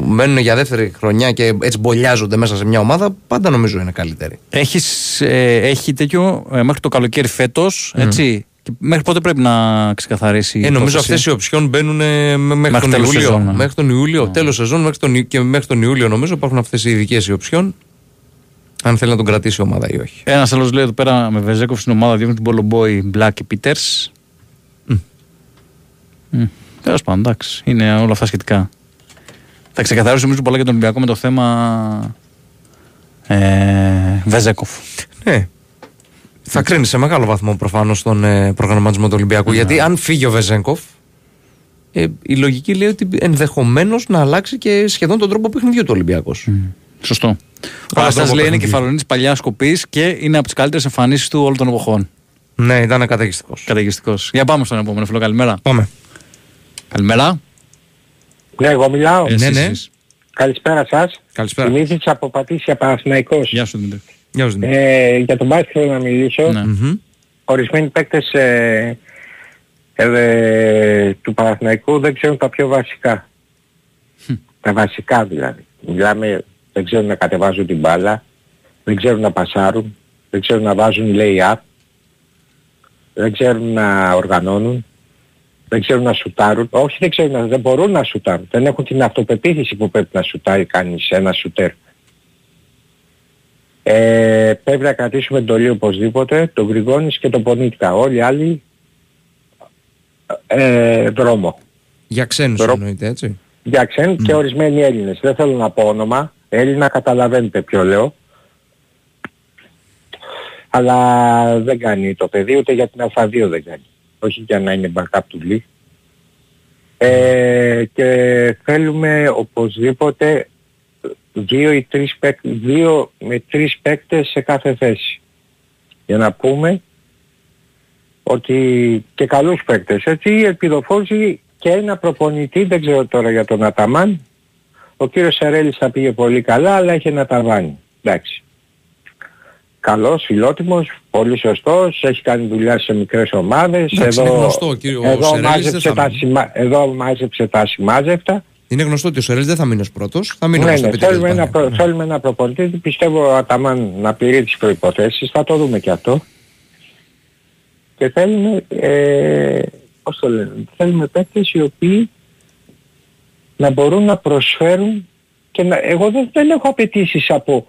μένουν για δεύτερη χρονιά και έτσι μπολιάζονται μέσα σε μια ομάδα, πάντα νομίζω είναι καλύτεροι. Έχεις, ε, έχει τέτοιο ε, μέχρι το καλοκαίρι φέτος. Έτσι; Και μέχρι πότε πρέπει να ξεκαθαρίσει η Ε, νομίζω υπόθεση; αυτές οι οψιόν μπαίνουν ε, με- μέχρι, Μέχρι τον τέλος Ιούλιο. σεζόν, ναι. Μέχρι τον Ιούλιο, τέλος σεζόν μέχρι τον, Ι- και μέχρι τον Ιούλιο νομίζω υπάρχουν αυτές οι ειδικές οι οψιόν. Αν θέλει να τον κρατήσει η ομάδα ή όχι. Ένας άλλος λέει εδώ πέρα με Βεζέκοφ στην ομάδα διώχνει την Πολομπόη, Μπλακ και Πίτερ. Τέλος πάντων, εντάξει. Είναι όλα αυτά σχετικά. Θα ξεκαθαρίσει νομίζω πολλά για τον Ολυμπιακό με το θέμα ε, Βεζέκοφ. Ναι. Θα κρίνει σε μεγάλο βαθμό προφανώς τον ε, προγραμματισμό του Ολυμπιακού. Γιατί αν φύγει ο Βεζέγκοφ, ε, η λογική λέει ότι ενδεχομένως να αλλάξει και σχεδόν τον τρόπο παιχνιδιού του Ολυμπιακός. Σωστό. Ο Πάρα Αστάς τρόπο λέει είναι παιχνιδιού. κεφαλονή παλιά κοπή και είναι από τις καλύτερες εμφανίσεις του όλων των εποχών. Ναι, ήταν καταιγιστικός. Καταιγιστικός. Για πάμε στον επόμενο φίλο. Καλημέρα. Πάμε. Καλημέρα. Ναι, εγώ μιλάω. Εσείς, ναι, ναι. εσείς. Καλησπέρα σας. Καλησπέρα. Δημήτρης από Πατήσια Παναθηναϊκός. Γεια σου Δημήτρη. Γεια σου, Δημήτρη. Ε, για τον μπάσκετ θέλω να μιλήσω. Ναι. Μμμ. Ορισμένοι παίκτες ε, ε, του Παναθηναϊκού δεν ξέρουν τα πιο βασικά. τα βασικά δηλαδή. Μιλάμε, δεν ξέρουν να κατεβάζουν την μπάλα, δεν ξέρουν να πασάρουν, δεν ξέρουν να βάζουν lay-up, δεν ξέρουν να οργανώνουν, δεν ξέρουν να σουτάρουν. Όχι δεν ξέρουν, να, δεν μπορούν να σουτάρουν. Δεν έχουν την αυτοπεποίθηση που πρέπει να σουτάρει κανείς ένα σουτέρ. Ε, πρέπει να κρατήσουμε εντολή οπωσδήποτε, τον Γρηγόνης και τον Πονίτικα. Όλοι οι άλλοι ε, δρόμο. Για ξένους Ρο- εννοείται, έτσι. Για ξένους και ορισμένοι Έλληνες. Δεν θέλω να πω όνομα. Έλληνα καταλαβαίνετε ποιο λέω. Αλλά δεν κάνει το παιδί, ούτε για την Α2 δεν κάνει. Όχι για να είναι backup του Λί. Ε, και θέλουμε οπωσδήποτε δύο ή τρεις παίκ, δύο με τρεις παίκτες σε κάθε θέση. Για να πούμε ότι και καλούς παίκτες, έτσι, ελπιδοφόρους ή και ένα προπονητή, δεν ξέρω τώρα για τον Αταμάν, ο κύριος Σαρέλης θα πήγε πολύ καλά, αλλά έχει ένα ταβάνι. Εντάξει. Καλός, φιλότιμος, πολύ σωστός, έχει κάνει δουλειά σε μικρές ομάδες. Εντάξει, είναι γνωστό, ο κύριος εδώ, Σερέλης δεν μάζεψε θα τα μείνει. σημα... εδώ μάζεψε τα σημάζευτα. Είναι γνωστό ότι ο Σερέλ δεν θα μείνει ως πρώτος. Θα μείνει Ναι, όμως στο ναι, επίτευγμα θέλουμε, της ένα, προ- Παναθηναϊκού. θέλουμε ένα προπονητή, πιστεύω ο Αταμάν να πληρεί τις προϋποθέσεις, θα το δούμε και αυτό. Και θέλουμε, ε, πώς το λένε, θέλουμε παίκτες οι οποίοι να μπορούν να προσφέρουν και να, εγώ δεν, δεν έχω απαιτήσεις από,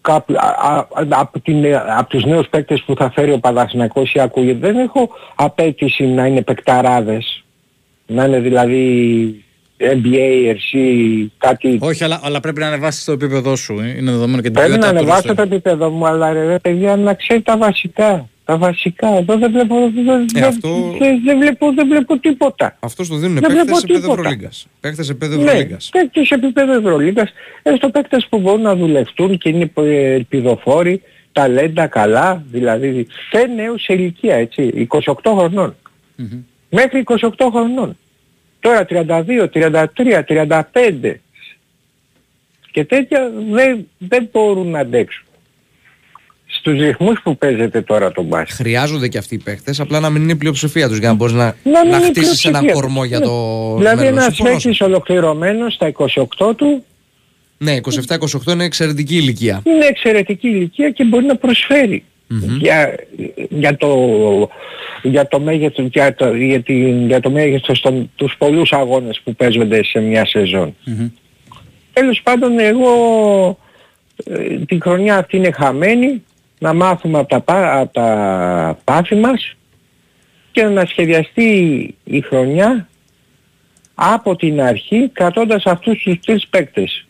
κάπου, α, α, από, την, από τους νέους παίκτες που θα φέρει ο Παναθηναϊκός ή ακούγεται. Δεν έχω απαίτηση να είναι παικταράδες, να είναι δηλαδή NBA, RC, κάτι Όχι, αλλά, αλλά πρέπει να ανεβάσεις το επίπεδο σου. ε. Είναι δεδομένο και την Πρέπει να ποιότητα του ανεβάσω roster. το επίπεδο μου, αλλά ρε, ρε παιδιά να ξέρει τα βασικά. Τα βασικά. Εδώ δεν βλέπω, δεν, δεν, αυτό- δεν, δεν βλέπω, δεν βλέπω τίποτα. Αυτός το δίνουν Δεν παίχτε βλέπω σε επίπεδο τίποτα. Ευρωλίγκας. Παίχτε σε επίπεδο Ναι, Ευρωλίγκας. παίκτες σε επίπεδο Ευρωλίγκας, έστω παίκτες που μπορούν να δουλευτούν και είναι ε, ελπιδοφόροι, ταλέντα καλά, δηλαδή και νέους σε ηλικία, έτσι, 28 χρονων Μέχρι 28 χρονών. Τώρα 32, 33, 35 και τέτοια δεν, δεν μπορούν να αντέξουν. Στους ρυθμούς που παίζεται τώρα το μπάσκετ. Χρειάζονται και αυτοί οι παίχτε, απλά να μην είναι η πλειοψηφία τους για να μπορείς να, Να μην να είναι χτίσεις ένα πλειοψηφία. κορμό για Ναι. το. Δηλαδή μέλλον. ένας Συμφωνώ. παίκτης ολοκληρωμένος στα 28 του Ναι, 27-28 είναι εξαιρετική ηλικία. είναι εξαιρετική ηλικία και μπορεί να προσφερει για, για, το, για το μέγεθος, για το, για την, για το μέγεθος των, τους πολλούς αγώνες που παίζονται σε μια σεζόν. Τέλος πάντων εγώ ε, την χρονιά αυτή είναι χαμένη να μάθουμε από τα, πά- από τα πάθη μας και να σχεδιαστεί η χρονιά από την αρχή κρατώντας αυτούς τους τρεις παίκτες.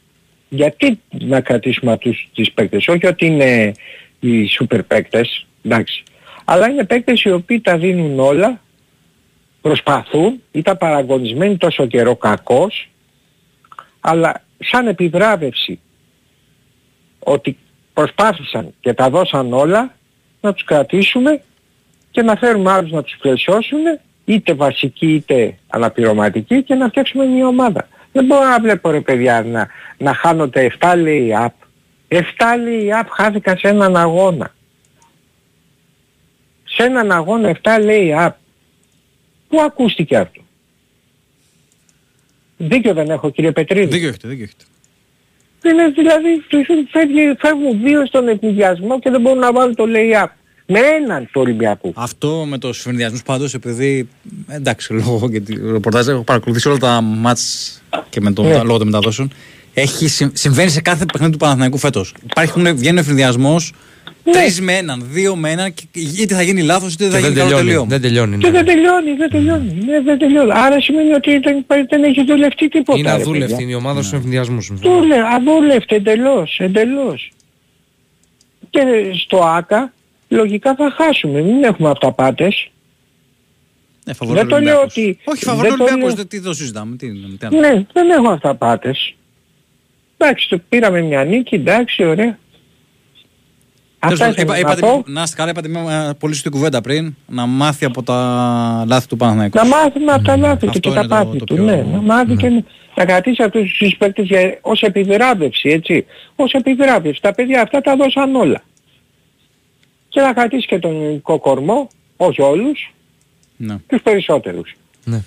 Γιατί να κρατήσουμε αυτούς τις παίκτες, όχι ότι είναι οι σούπερ παίκτες, εντάξει. Αλλά είναι παίκτες οι οποίοι τα δίνουν όλα, προσπαθούν, ήταν παραγωνισμένοι τόσο καιρό κακός, αλλά σαν επιβράβευση ότι προσπάθησαν και τα δώσαν όλα, να τους κρατήσουμε και να φέρουμε άλλους να τους πλαισιώσουν, είτε βασικοί είτε αναπληρωματικοί και να φτιάξουμε μια ομάδα. Δεν μπορώ να βλέπω ρε παιδιά να, να χάνονται 7 λέει up. 7 λέει up χάθηκαν σε έναν αγώνα. Σε έναν αγώνα 7 λέει up. Πού ακούστηκε αυτό; Δίκιο δεν έχω κύριε Πετρίδη. Δίκιο έχετε, δίκιο έχετε. Είναι δηλαδή τους φεύγει, φεύγουν δύο στον ευνηδιασμό και δεν μπορούν να βάλουν το lay-up. Με έναν του Ολυμπιακού. Αυτό με του συνδυασμού πάντως, επειδή εντάξει, λόγω και τη ρεπορτάζ έχω παρακολουθήσει όλα τα μάτς και με το, Ναι. λόγω των μεταδόσεων. Έχει, συμ- συμβαίνει σε κάθε παιχνίδι του Παναθηναϊκού φέτος. Βγαίνει ο συνδυασμό Ναι. Τρεις με έναν, δύο με έναν, και είτε θα γίνει λάθος είτε Και θα δεν γίνει καλό τελειώνει. τελείωμα. Δεν τελειώνει. Και ναι. δεν τελειώνει, δεν τελειώνει. Ναι, δεν τελειώνει. Άρα σημαίνει ότι δεν, δεν έχει δουλευτεί τίποτα. Είναι ρε αδούλευτη παιδιά. είναι η ομάδα στους εμφυνδιασμού. Δούλε, αδούλευτε εντελώς, εντελώς. Και στο ΆΚΑ λογικά θα χάσουμε, μην έχουμε αυταπάτες. Ναι, φαβορεί Δεν το λέω Ολυμπιακός. ότι- Όχι, φαβορεί δεν το Ολυμπιακός, λέω- δεν τι το συζητάμε. Τι, τι άλλο. Ναι, δεν έχω αυταπάτες. Εντάξει, το πήραμε μια νίκη, εντάξει, ωραία. Τέλος Αυτά πάντων, ήθελα είπα- να είπατε, πω. να είστε καλά, είπατε μια ε, πολύ σωστή κουβέντα πριν, να μάθει από τα λάθη του Παναθηναϊκού. Να μάθουμε από τα λάθη του Αυτό και τα είναι το- πάθη το του. πιο- Ναι, να μάθει και να- να κρατήσει αυτούς τους παίκτες για, ως επιβράβευση, έτσι. Ως επιβράβευση. Τα παιδιά αυτά τα δώσαν όλα. Και να κρατήσει και τον ελληνικό κορμό, όχι όλους, Ναι. τους περισσότερους. Ναι.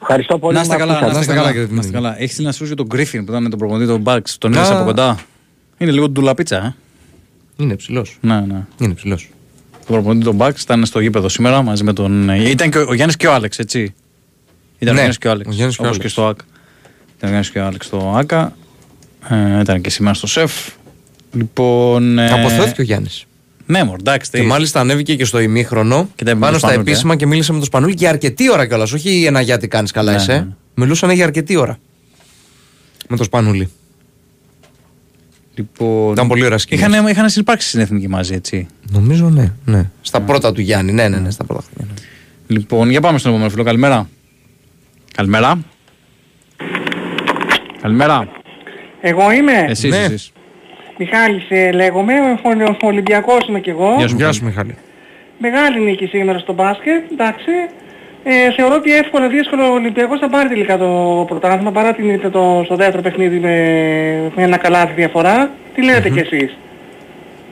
Ευχαριστώ πολύ. Να είστε με καλά, ακούσατε. να είστε καλά, καλά. κύριε να είστε Δημήτρη. καλά. Έχεις στείλει ένα σου για τον Γκρίφιν που ήταν με τον προπονητή των Bucks. Τον Α. είδες από κοντά. Είναι λίγο ντουλαπίτσα, ε. Είναι ψηλός. Ναι, ναι. Είναι ψηλός. Τον προπονητή των Bucks ήταν στο γήπεδο σήμερα μαζί με τον. Ήταν και ο, ο Γιάννης και ο Άλεξ, έτσι. Ήταν Ναι, ο Γιάννης και ο Άλεξ. ο Γιάννης και ο όπως Άλεξ. και στο ΑΚ. Ήταν ο Γιάννης και ο Άλεξ στο ΑΚΑ. Ε, ήταν και σήμερα στο ΣΕΦ. Λοιπόν. Ε, Αποθεώθηκε ο Γιάννης. Ναι, μωρ, εντάξει. Και τι. μάλιστα ανέβηκε και στο ημίχρονο Και τα είπε με πάνω τον στα Σπανούλη, επίσημα και μίλησε με τον Σπανούλη και αρκετή ώρα κιόλας. Όχι ένα γιατί κάνεις καλά Ναι, εσύ. ναι. Μιλούσαν για αρκετή ώρα. Με τον Σπανούλη. Λοιπόν, Ήταν πολύ ωραία σκηνή. Είχαν, είχαν συνυπάρξει στην εθνική μαζί, έτσι. Νομίζω ναι. ναι. Στα πρώτα του Γιάννη. Ναι, ναι, ναι, στα πρώτα χρόνια. ναι. Λοιπόν, για πάμε στον επόμενο φίλο. Καλημέρα. Καλημέρα. Καλημέρα. Εγώ είμαι; Εσείς, Ναι. εσείς. Μιχάλης ε, λέγομαι, ο Ολυ- ο Ολυμπιακός είμαι κι εγώ. Γεια σου, Γεια σου Μιχάλη. Μεγάλη νίκη σήμερα στο μπάσκετ, εντάξει. Ε, θεωρώ ότι εύκολα δύσκολο ο Ολυμπιακός θα πάρει τελικά το πρωτάθλημα παρά την ήττα το, στο δεύτερο παιχνίδι με, με ένα καλάθι διαφορά. Τι λέτε κι εσείς;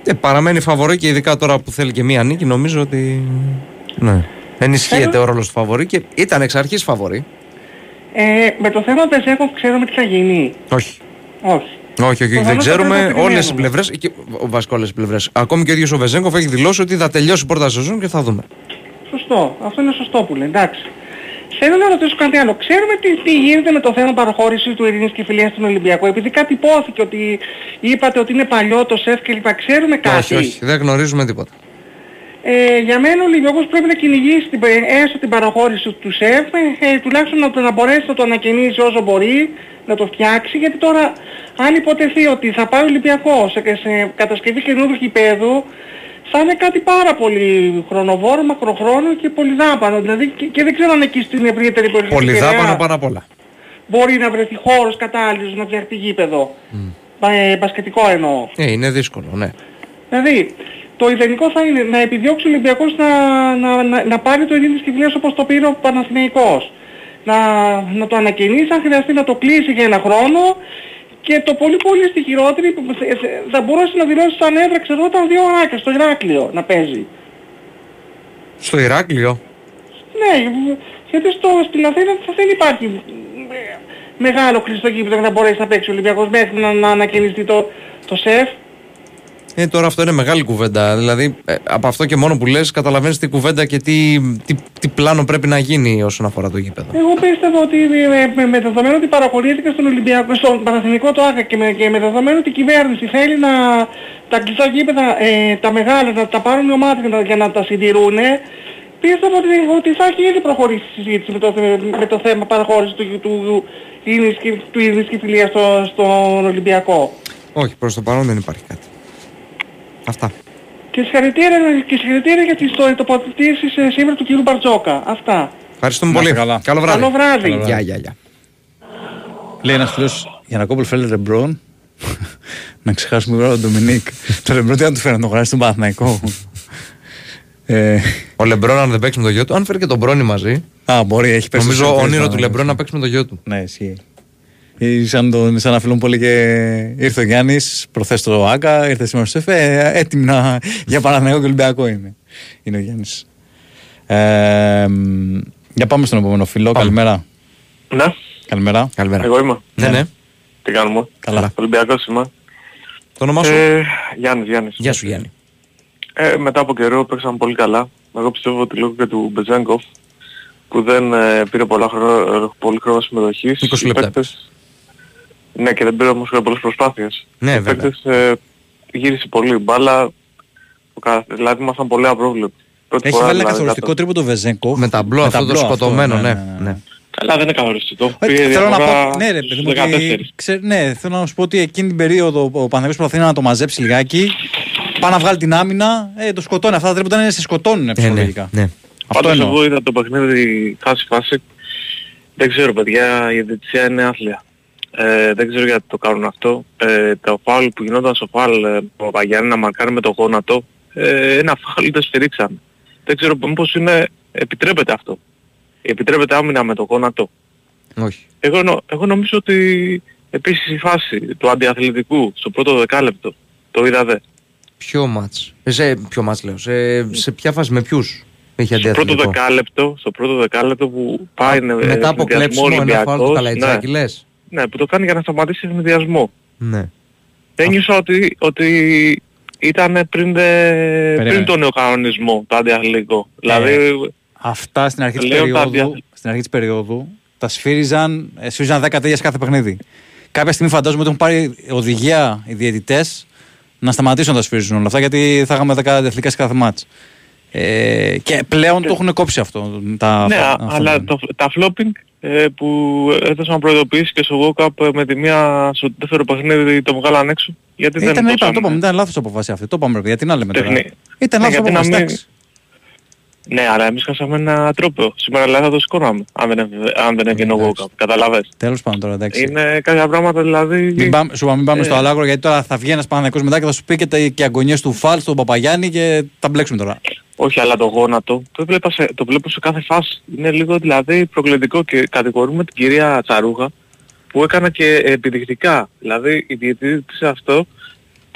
Ε, παραμένει φαβορή και ειδικά τώρα που θέλει και μία νίκη νομίζω ότι. Ναι. Ενισχύεται ο ρόλος του φαβορή και ήταν εξ αρχής φαβορή. Ε, με το θέμα Βεζέκοφ ξέρουμε τι θα γίνει. Όχι. Όχι. Όχι, όχι, δεν Προφανώς θα ξέρουμε πρέπει να όλες οι περιμένουμε. πλευρές. Βασικά όλες οι πλευρές. Ακόμη και ο ίδιος ο Βεζέγκοφ έχει δηλώσει ότι θα τελειώσει η πρώτα σεζόν και θα δούμε. Σωστό. Αυτό είναι σωστό που λέει. Εντάξει. Θέλω να ρωτήσω κάτι άλλο. Ξέρουμε τι, τι γίνεται με το θέμα παραχώρησης του Ειρήνης και Φιλίας στον Ολυμπιακό. Επειδή κάτι υπόθηκε ότι είπατε ότι είναι παλιό το ΣΕΦ κλπ. Ξέρουμε κάτι; Όχι, όχι, δεν γνωρίζουμε τίποτα. Ε, για μένα ο Ολυμπιακός πρέπει να κυνηγήσει την, πε- έστω την παραχώρηση του ΣΕΦ, ε, τουλάχιστον να, το- να μπορέσει να το ανακαινήσει όσο μπορεί, να το φτιάξει, γιατί τώρα αν υποτεθεί ότι θα πάει ο Ολυμπιακός σε, σε κατασκευή καινούργιου γηπέδου, θα είναι κάτι πάρα πολύ χρονοβόρο, μακροχρόνιο και πολυδάπανο. Δηλαδή και, και δεν ξέρω αν εκεί στην ευρύτερη περιοχή του Πολυδάπανο Πειραιά πάνω απ' όλα. μπορεί να βρεθεί χώρος κατάλληλος να φτιαχτεί γήπεδο. Μπα- ε, μπασκετικό εννοώ. Ε, είναι δύσκολο, ναι. Δηλαδή, το ιδανικό θα είναι να επιδιώξει ο Ολυμπιακός να, να, να, να πάρει το Ειρήνης Κυφλίας όπως το πήρε ο Παναθηναϊκός. Να, να το ανακαινήσει, αν χρειαστεί να το κλείσει για ένα χρόνο και το πολύ πολύ στη χειρότερη που θε- θε- θα μπορούσε να δηλώσει σαν έδρα, ξέρω ήταν δύο ωράκια στο Ηράκλειο να παίζει. Στο Ηράκλειο; Ναι, γιατί στο, στην Αθήνα θα δεν υπάρχει ε, μεγάλο κλειστό γήπεδο για να μπορέσει να παίξει ο Ολυμπιακός μέχρι να, να ανακαινιστεί το, το ΣΕΦ. Ε, τώρα αυτό είναι μεγάλη κουβέντα. Δηλαδή, ε, από αυτό και μόνο που λες, καταλαβαίνεις τι κουβέντα και τι, τι, τι πλάνο πρέπει να γίνει όσον αφορά το γήπεδο. Εγώ πίστευα ότι με, με, με δεδομένο ότι παραχωρήθηκε στον Ολυμπιακό, στον Παναθηνικό το ΆΚΑ και με, και με δεδομένο ότι η κυβέρνηση θέλει να τα κλειστά γήπεδα, ε, τα μεγάλα, να τα πάρουν οι ομάδες για να, για να τα συντηρούν, πίστευα ότι, ότι θα έχει ήδη προχωρήσει η συζήτηση με το, με το θέμα παραχώρησης του, του, του, Ειρήνης και- του Ειρήνης και Φιλίας στο, στον Ολυμπιακό. Όχι, προς το παρόν δεν υπάρχει κάτι. Αυτά. Και συγχαρητήρια, και συγχαρητήρια για τις το- τοποθετήσεις ε, σήμερα του κ. Μπαρτζόκα. Αυτά. Ευχαριστούμε Να πολύ. είστε καλά. Καλό βράδυ. Καλό βράδυ. Γεια, γεια, γεια. Λέει ένας φίλος για να κόμπλε φέρει Ρεμπρόν. να ξεχάσουμε τώρα τον Ντομινίκ. το Ρεμπρόν τι να του φέρει να τον γράψει στον Παναθηναϊκό. ε, Ο Λεμπρόν, αν δεν παίξει με το γιο του, αν φέρει και τον Μπρόνι μαζί, α, μπορεί, έχει πέσει. νομίζω στο όνειρο σύνθημα, του ναι. Λεμπρόν να παίξει με το γιο του. Ναι, ισχύει. Ή Σαν, τον, σαν να φίλον πολύ και ήρθε ο Γιάννης, προθέ το ΑΚΑ, ήρθε σήμερα στο ΕΦΕ, έτοιμη να, για Παναθηναϊκό και Ολυμπιακό είναι. Είναι ο Γιάννης. Ε, μ, για πάμε στον επόμενο φίλο. Πάμε. Καλημέρα. Ναι, Καλημέρα. Καλημέρα. εγώ είμαι. Ναι, ναι. Τι κάνουμε; Καλά. Ολυμπιακός είμαι. Το όνομά σου; Ε, Γιάννης, Γιάννης. Γεια σου, Γιάννη. Ε, μετά από καιρό παίξαμε πολύ καλά. Εγώ πιστεύω ότι λόγω και του Μπεζέγκοφ που δεν ε, πήρε πολλά χρόνο, πολύ χρόνο συμμετοχής. 20 οι λεπτά παίκτες- Ναι και δεν πήρε όμως και πολλές προσπάθειες. Ναι, οι βέβαια. παίκτες ε, γύρισε πολύ η μπάλα. το κα- Δηλαδή ήμασταν πολύ απρόβλεπτοι. Πρώτη Έχει φορά, βάλει ένα δηλαδή, καθοριστικό κάτω- τρίπο το Βεζέγκοφ. Με ταμπλό αυτό το σκοτωμένο, ναι. ναι. Καλά δεν είναι καθοριστικό. Ε, Πήγε θέλω να διαφορά πω, ναι, ρε, παιδί στους μου, ότι, 14. ξέ- ναι, θέλω να σου πω ότι εκείνη την περίοδο ο Παναθηναϊκός προσπαθεί να το μαζέψει λιγάκι. Πάει να βγάλει την άμυνα, ε, το σκοτώνει. Αυτά τα τρίποτα είναι σε σκοτώνουν ψυχολογικά. ναι. Αυτό Πάντως εννοώ. εγώ είδα το παιχνίδι φάση φάση. Δεν ξέρω παιδιά, η διετησία είναι άθλια. Ε, δεν ξέρω γιατί το κάνουν αυτό. Ε, το φάουλ που γινόταν στο φάουλ ε, ο Παπαγιάννη να μαρκάρει με το γόνατο, ε, ένα φάουλ δεν σφυρίξαμε. Δεν ξέρω μήπως είναι, επιτρέπεται αυτό. Επιτρέπεται άμυνα με το γόνατο. Όχι. Εγώ, νο- εγώ νομίζω ότι επίσης η φάση του αντιαθλητικού στο πρώτο δεκάλεπτο, το είδατε. Ποιο μάτς; Ε, σε ποιο μάτς λέω; Σε, σε ποια φάση με ποιους έχει Στο πρώτο αντιαθλητικό; δεκάλεπτο, στο πρώτο δεκάλεπτο που πάει ε, Μετά από ευνηδιασμό κλέψιμο ένα φάουλ του Ολυμπιακός, Καλαϊτζάκη ναι. λες; Ναι, που το κάνει για να σταματήσει ευνηδιασμό. Ναι. Ένιωσα ότι, ότι ήταν πριν, δε- πριν τον νέο κανονισμό το αντιαθλητικό. Δηλαδή, Αυτά στην αρχή της Λέω τα περίοδου, δια- στην αρχή της περίοδου τα σφύριζαν, ε, σφύριζαν 10 τέτοια σε κάθε παιχνίδι. Κάποια στιγμή φαντάζομαι ότι έχουν πάρει οδηγία οι διαιτητές να σταματήσουν να τα σφύριζουν όλα αυτά γιατί θα είχαμε 10 αντιαθλητικά σε κάθε μάτς. Ε, και πλέον το έχουν κόψει αυτό. Τα, ναι, αυτά- α- αυτά. αλλά το, τα flopping ε, που έδωσαν προειδοποιήσεις και στο World Cup ε, με τη μία στο δεύτερο παιχνίδι το βγάλαν έξω. Γιατί δεν Ήταν, το είπα, το κάνουν. είπαμε, ήταν λάθος αποφάση αυτή. Το είπαμε, ρε, γιατί να λέμε τώρα. Τεχνη- Ήταν Ναι, λάθος γιατί να αποφάση, μην- εντάξει. Ναι, αλλά εμείς χάσαμε ένα τρόπο. Σήμερα δηλαδή θα το σηκώναμε, αν δεν, έβγαινε- αν δεν έβγαινε ο World Cup. Καταλαβες. Τέλος πάντων τώρα, εντάξει. Είναι κάποια πράγματα δηλαδή... Μην πάμε, σου είπα, μην πάμε Ε. στο Αλάγρο γιατί τώρα θα βγει ένας Παναγιακός μετά και θα σου πει και, τα, και αγωνίες του Φαλ στον Παπαγιάννη και τα μπλέξουμε τώρα. Όχι, αλλά το γόνατο το, βλέπα σε, το βλέπω σε κάθε φάση. Είναι λίγο δηλαδή προκλητικό και κατηγορούμε την κυρία Τσαρούγα που έκανε και επιδεικτικά. Δηλαδή η διαιτήτης αυτό,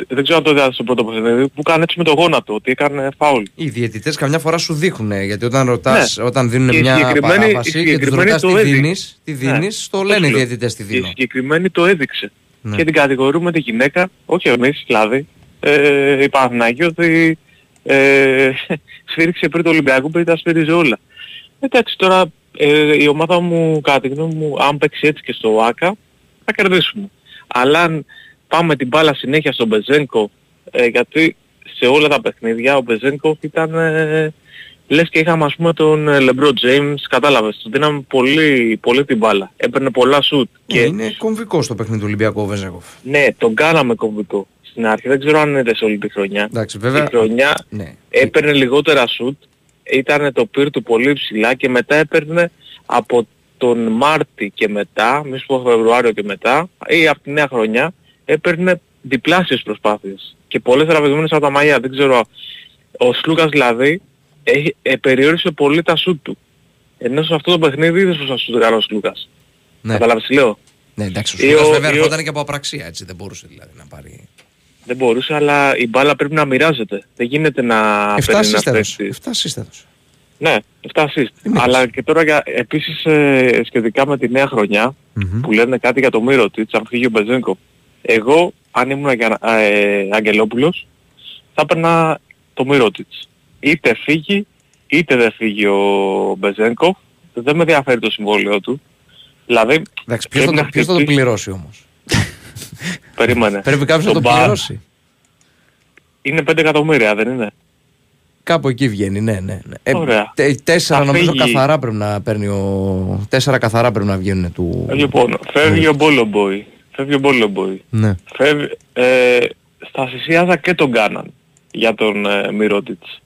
δεν ξέρω αν το είδατε στο πρώτο παιχνίδι, που έκανε έτσι με το γόνατο, ότι έκανε φάουλ. Οι διαιτητές καμιά φορά σου δείχνουν γιατί όταν ρωτάς, Ναι. όταν δίνουν Και η μια συγκεκριμένη- η παράβαση και τους συγκεκριμένη ρωτάς το τι έδειξε. δίνεις, τι Ναι. δίνεις, το Αυτό λένε οι σου λέω. διαιτητές τι Η δίνω. συγκεκριμένη το έδειξε. Ναι. Και την κατηγορούμε τη γυναίκα, όχι εμείς δηλαδή, ε, η Παναθηναϊκή ότι ε, σφύριξε πριν το Ολυμπιακό πριν τα σφύριζε όλα. Εντάξει τώρα ε, η ομάδα μου κατά τη γνώμη μου αν παίξει έτσι και στο ΆΚΑ θα κερδίσουμε. Αλλά αν πάμε την μπάλα συνέχεια στον Μπεζένκο ε, γιατί σε όλα τα παιχνίδια ο Μπεζένκο ήταν ε, λες και είχαμε ας πούμε τον Λεμπρό Τζέιμς, κατάλαβες, του δίναμε πολύ, πολύ την μπάλα. Έπαιρνε πολλά σουτ. Και... Είναι κομβικό στο παιχνίδι του Ολυμπιακού ο Βεζέγκοφ. Ναι, τον κάναμε κομβικό στην αρχή. Δεν ξέρω αν είναι σε όλη τη χρονιά. Εντάξει, βέβαια. Η χρονιά Ναι. έπαιρνε λιγότερα σουτ, ήταν το πυρ του πολύ ψηλά και μετά έπαιρνε από τον Μάρτι και μετά, μη σου πω Φεβρουάριο και μετά, ή από τη νέα χρονιά, έπαιρνε διπλάσιες προσπάθειες. Και πολλές τραβηγμένες από τα μαλλιά. Δεν ξέρω, ο Σλούκας δηλαδή έχει, ε, περιόρισε πολύ τα σουτ του. Ενώ σε αυτό το παιχνίδι είδες πως θα σουτ έκανε ο Σλούκας. Ναι. Καταλάβεις τι λέω; Ναι, εντάξει, ο Ή Σούκας ο- βέβαια ή ο- ερχόταν και από απραξία, έτσι δεν μπορούσε δηλαδή να πάρει. Δεν μπορούσε, αλλά η μπάλα πρέπει να μοιράζεται. Δεν γίνεται να 7 παίρνει assist ένας έδωσε. παίκτης. 7 assist έδωσε. Ναι, 7 assist. Αλλά και τώρα για, επίσης ε, σχετικά με τη νέα χρονιά που λένε κάτι για το Μύρωτιτς, αν φύγει ο Μπεζένκο. Εγώ, αν ήμουν για, ε, Αγγελόπουλος, θα έπαιρνα το Μύρωτιτς. Είτε φύγει, είτε δεν φύγει ο Μπεζένκο. Δεν με ενδιαφέρει το συμβόλαιο του. Δηλαδή, Εντάξει, ποιος θα, πρέπει το, να ποιος θα το χτυπήσει- πληρώσει όμως; Περίμενε. Πρέπει κάποιος να Τον το Μπα- πληρώσει. Είναι 5 εκατομμύρια, δεν είναι; Κάπου εκεί βγαίνει, ναι, ναι. ναι. Ε, Ωραία. τε- τέσσερα Θα νομίζω φύγει. καθαρά πρέπει να παίρνει ο... Τέσσερα καθαρά πρέπει να βγαίνουν του... Ε, Λοιπόν, φεύγει ο Μπόλομποϊ. Φεύγει ο Μπόλομποϊ. Ναι. Φεύγει, ε, στα θυσιάζα και τον κάναν για τον ε, Μυρότιτς.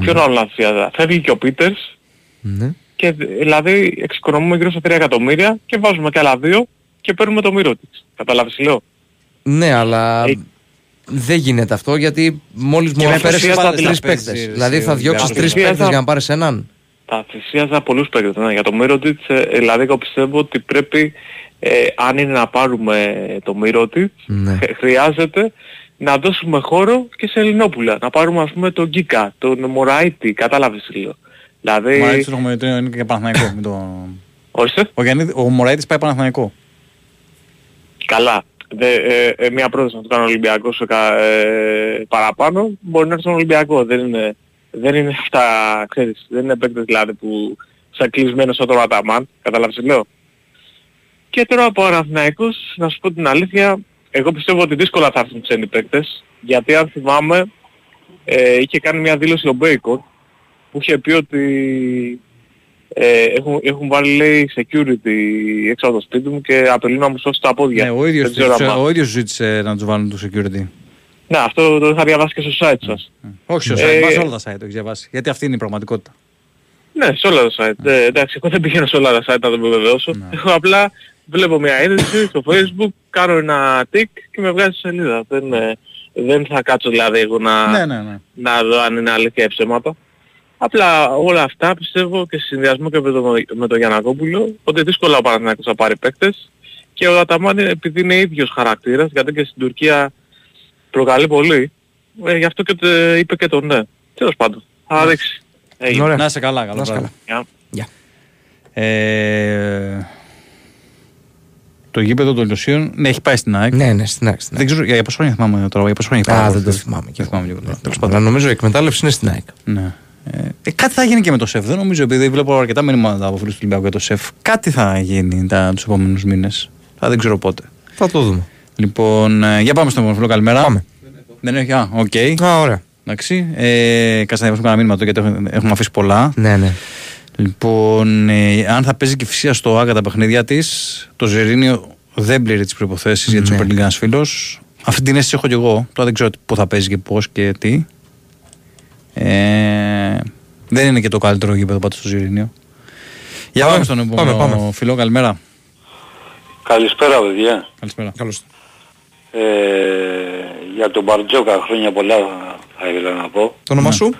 Ποιον άλλο να θυσιάζα. Φεύγει και ο Πίτερς Ναι. και δηλαδή εξοικονομούμε γύρω στα 3 εκατομμύρια και βάζουμε και άλλα δύο και παίρνουμε τον Μυρότιτς. Καταλάβεις τι λέω; Ναι, αλλά δεν γίνεται αυτό γιατί μόλις μου Και με αναφέρεις θυσιάζα τρεις δηλαδή, παίκτες. παίζει, Δηλαδή θα εσύ, διώξεις ο τρεις Ολυμπιακός. παίκτες για να πάρεις έναν. Θα θυσίαζα πολλούς παίκτες. Ναι. Για τον Μυρότιτς, ε, δηλαδή εγώ πιστεύω ότι πρέπει, ε, αν είναι να πάρουμε το Μυρότιτς, Ναι. Χρ- χρειάζεται να δώσουμε χώρο και σε Ελληνόπουλα. Να πάρουμε ας πούμε τον Γκίκα, τον Μωραήτη, κατάλαβες τι λέω. Δηλαδή... Ο Μωραήτης το έχουμε- είναι και Παναθηναϊκό. μην το... Ορίστε. Ο, Γιάννη, ο Μωραήτης πάει Παναθηναϊκό. Καλά. δε, ε, ε, μια πρόταση να του κάνει ο Ολυμπιακός ε, παραπάνω, μπορεί να έρθει στον Ολυμπιακό. Δεν είναι, δεν είναι αυτά, ξέρεις, δεν είναι παίκτες δηλαδή που σαν κλεισμένος σαν το Ραταμάν, καταλάβεις τι λέω; Και τώρα από Παναθηναϊκός, να σου πω την αλήθεια, εγώ πιστεύω ότι δύσκολα θα έρθουν ξένοι παίκτες, γιατί αν θυμάμαι, ε, είχε κάνει μια δήλωση ο Μπέικορ, που είχε πει ότι ε, έχουν, έχουν βάλει λέει security έξω από το σπίτι μου και απειλούν να μου σώσει τα πόδια. Ναι, ο ίδιος, Δεν ξέρω τους- αν- ο ίδιος ζήτησε να τους βάλουν το security. Ναι, αυτό το είχα διαβάσει και στο site σας. Όχι στο Ε, site, μας όλα τα site το έχεις διαβάσει. Γιατί αυτή είναι η πραγματικότητα. Ναι, σε όλα τα site. Ε, εντάξει, εγώ δεν πηγαίνω σε όλα τα site να το επιβεβαιώσω. Εγώ απλά βλέπω μια είδηση στο facebook, κάνω ένα tick και με βγάζει στη σελίδα. Δεν, ε, δεν θα κάτσω δηλαδή εγώ να, Ναι, ναι, ναι. να δω αν είναι αλήθεια ή ψέματα. Απλά όλα αυτά πιστεύω και σε συνδυασμό και με τον με το Γιανακόπουλο ότι δύσκολα ο Παναθηναϊκός θα πάρει παίκτες και ο Αταμάν επειδή είναι ίδιος χαρακτήρας γιατί και στην Τουρκία προκαλεί πολύ ε, γι' αυτό και τε- είπε και το ναι. Τέλος πάντων. Θα δείξει. Έγινε. Να είσαι καλά, καλό Να είσαι βράδυ. Γεια. Γεια. Ε, το γήπεδο των Λιοσίων, ναι, έχει πάει στην ΑΕΚ. Ναι, ναι, στην ΑΕΚ. στην Δεν ξέρω για πόσο χρόνια θυμάμαι τώρα, για πόσο χρόνια έχει Α, πάει. δεν το θυμάμαι και Δεν θυμάμαι και εγώ. Ναι, τέλος πάντων, νομίζω η εκμετάλλευση είναι στην ΑΕΚ. Ναι. Ε, ε, κάτι θα γίνει και με το ΣΕΦ. Δεν νομίζω, επειδή βλέπω αρκετά μηνύματα από φίλους του Ολυμπιακού για το ΣΕΦ. Κάτι θα γίνει τα, τους επόμενους μήνες. Θα δεν ξέρω πότε. Θα το δούμε. Λοιπόν, ε, για πάμε στον επόμενο φίλο. Καλημέρα. Πάμε. Δεν έχει, α, οκ. Α, ωραία. Εντάξει. Ε, κάτσε να διαβάσουμε κανένα μήνυμα τώρα γιατί έχουμε, έχουμε αφήσει πολλά. Ναι, ναι. Λοιπόν, ε, αν θα παίζει και φυσία στο ΆΚΑ τα παιχνίδια της, το Ζερίνιο δεν πληρεί τις προποθέσει για τη Ναι. Super League ένα φίλο. Αυτή την αίσθηση έχω και εγώ. Τώρα δεν ξέρω πού θα παίζει και πώς και τι. Ε, δεν είναι και το καλύτερο γήπεδο πάντως στο Ζερίνιο. Για πάμε, στον επόμενο πάμε, πάμε. φίλο. Καλημέρα. Καλησπέρα παιδιά. Καλησπέρα. Καλώς. Ε, για τον Μπαρτζόκα χρόνια πολλά θα ήθελα να πω. Το όνομα σου;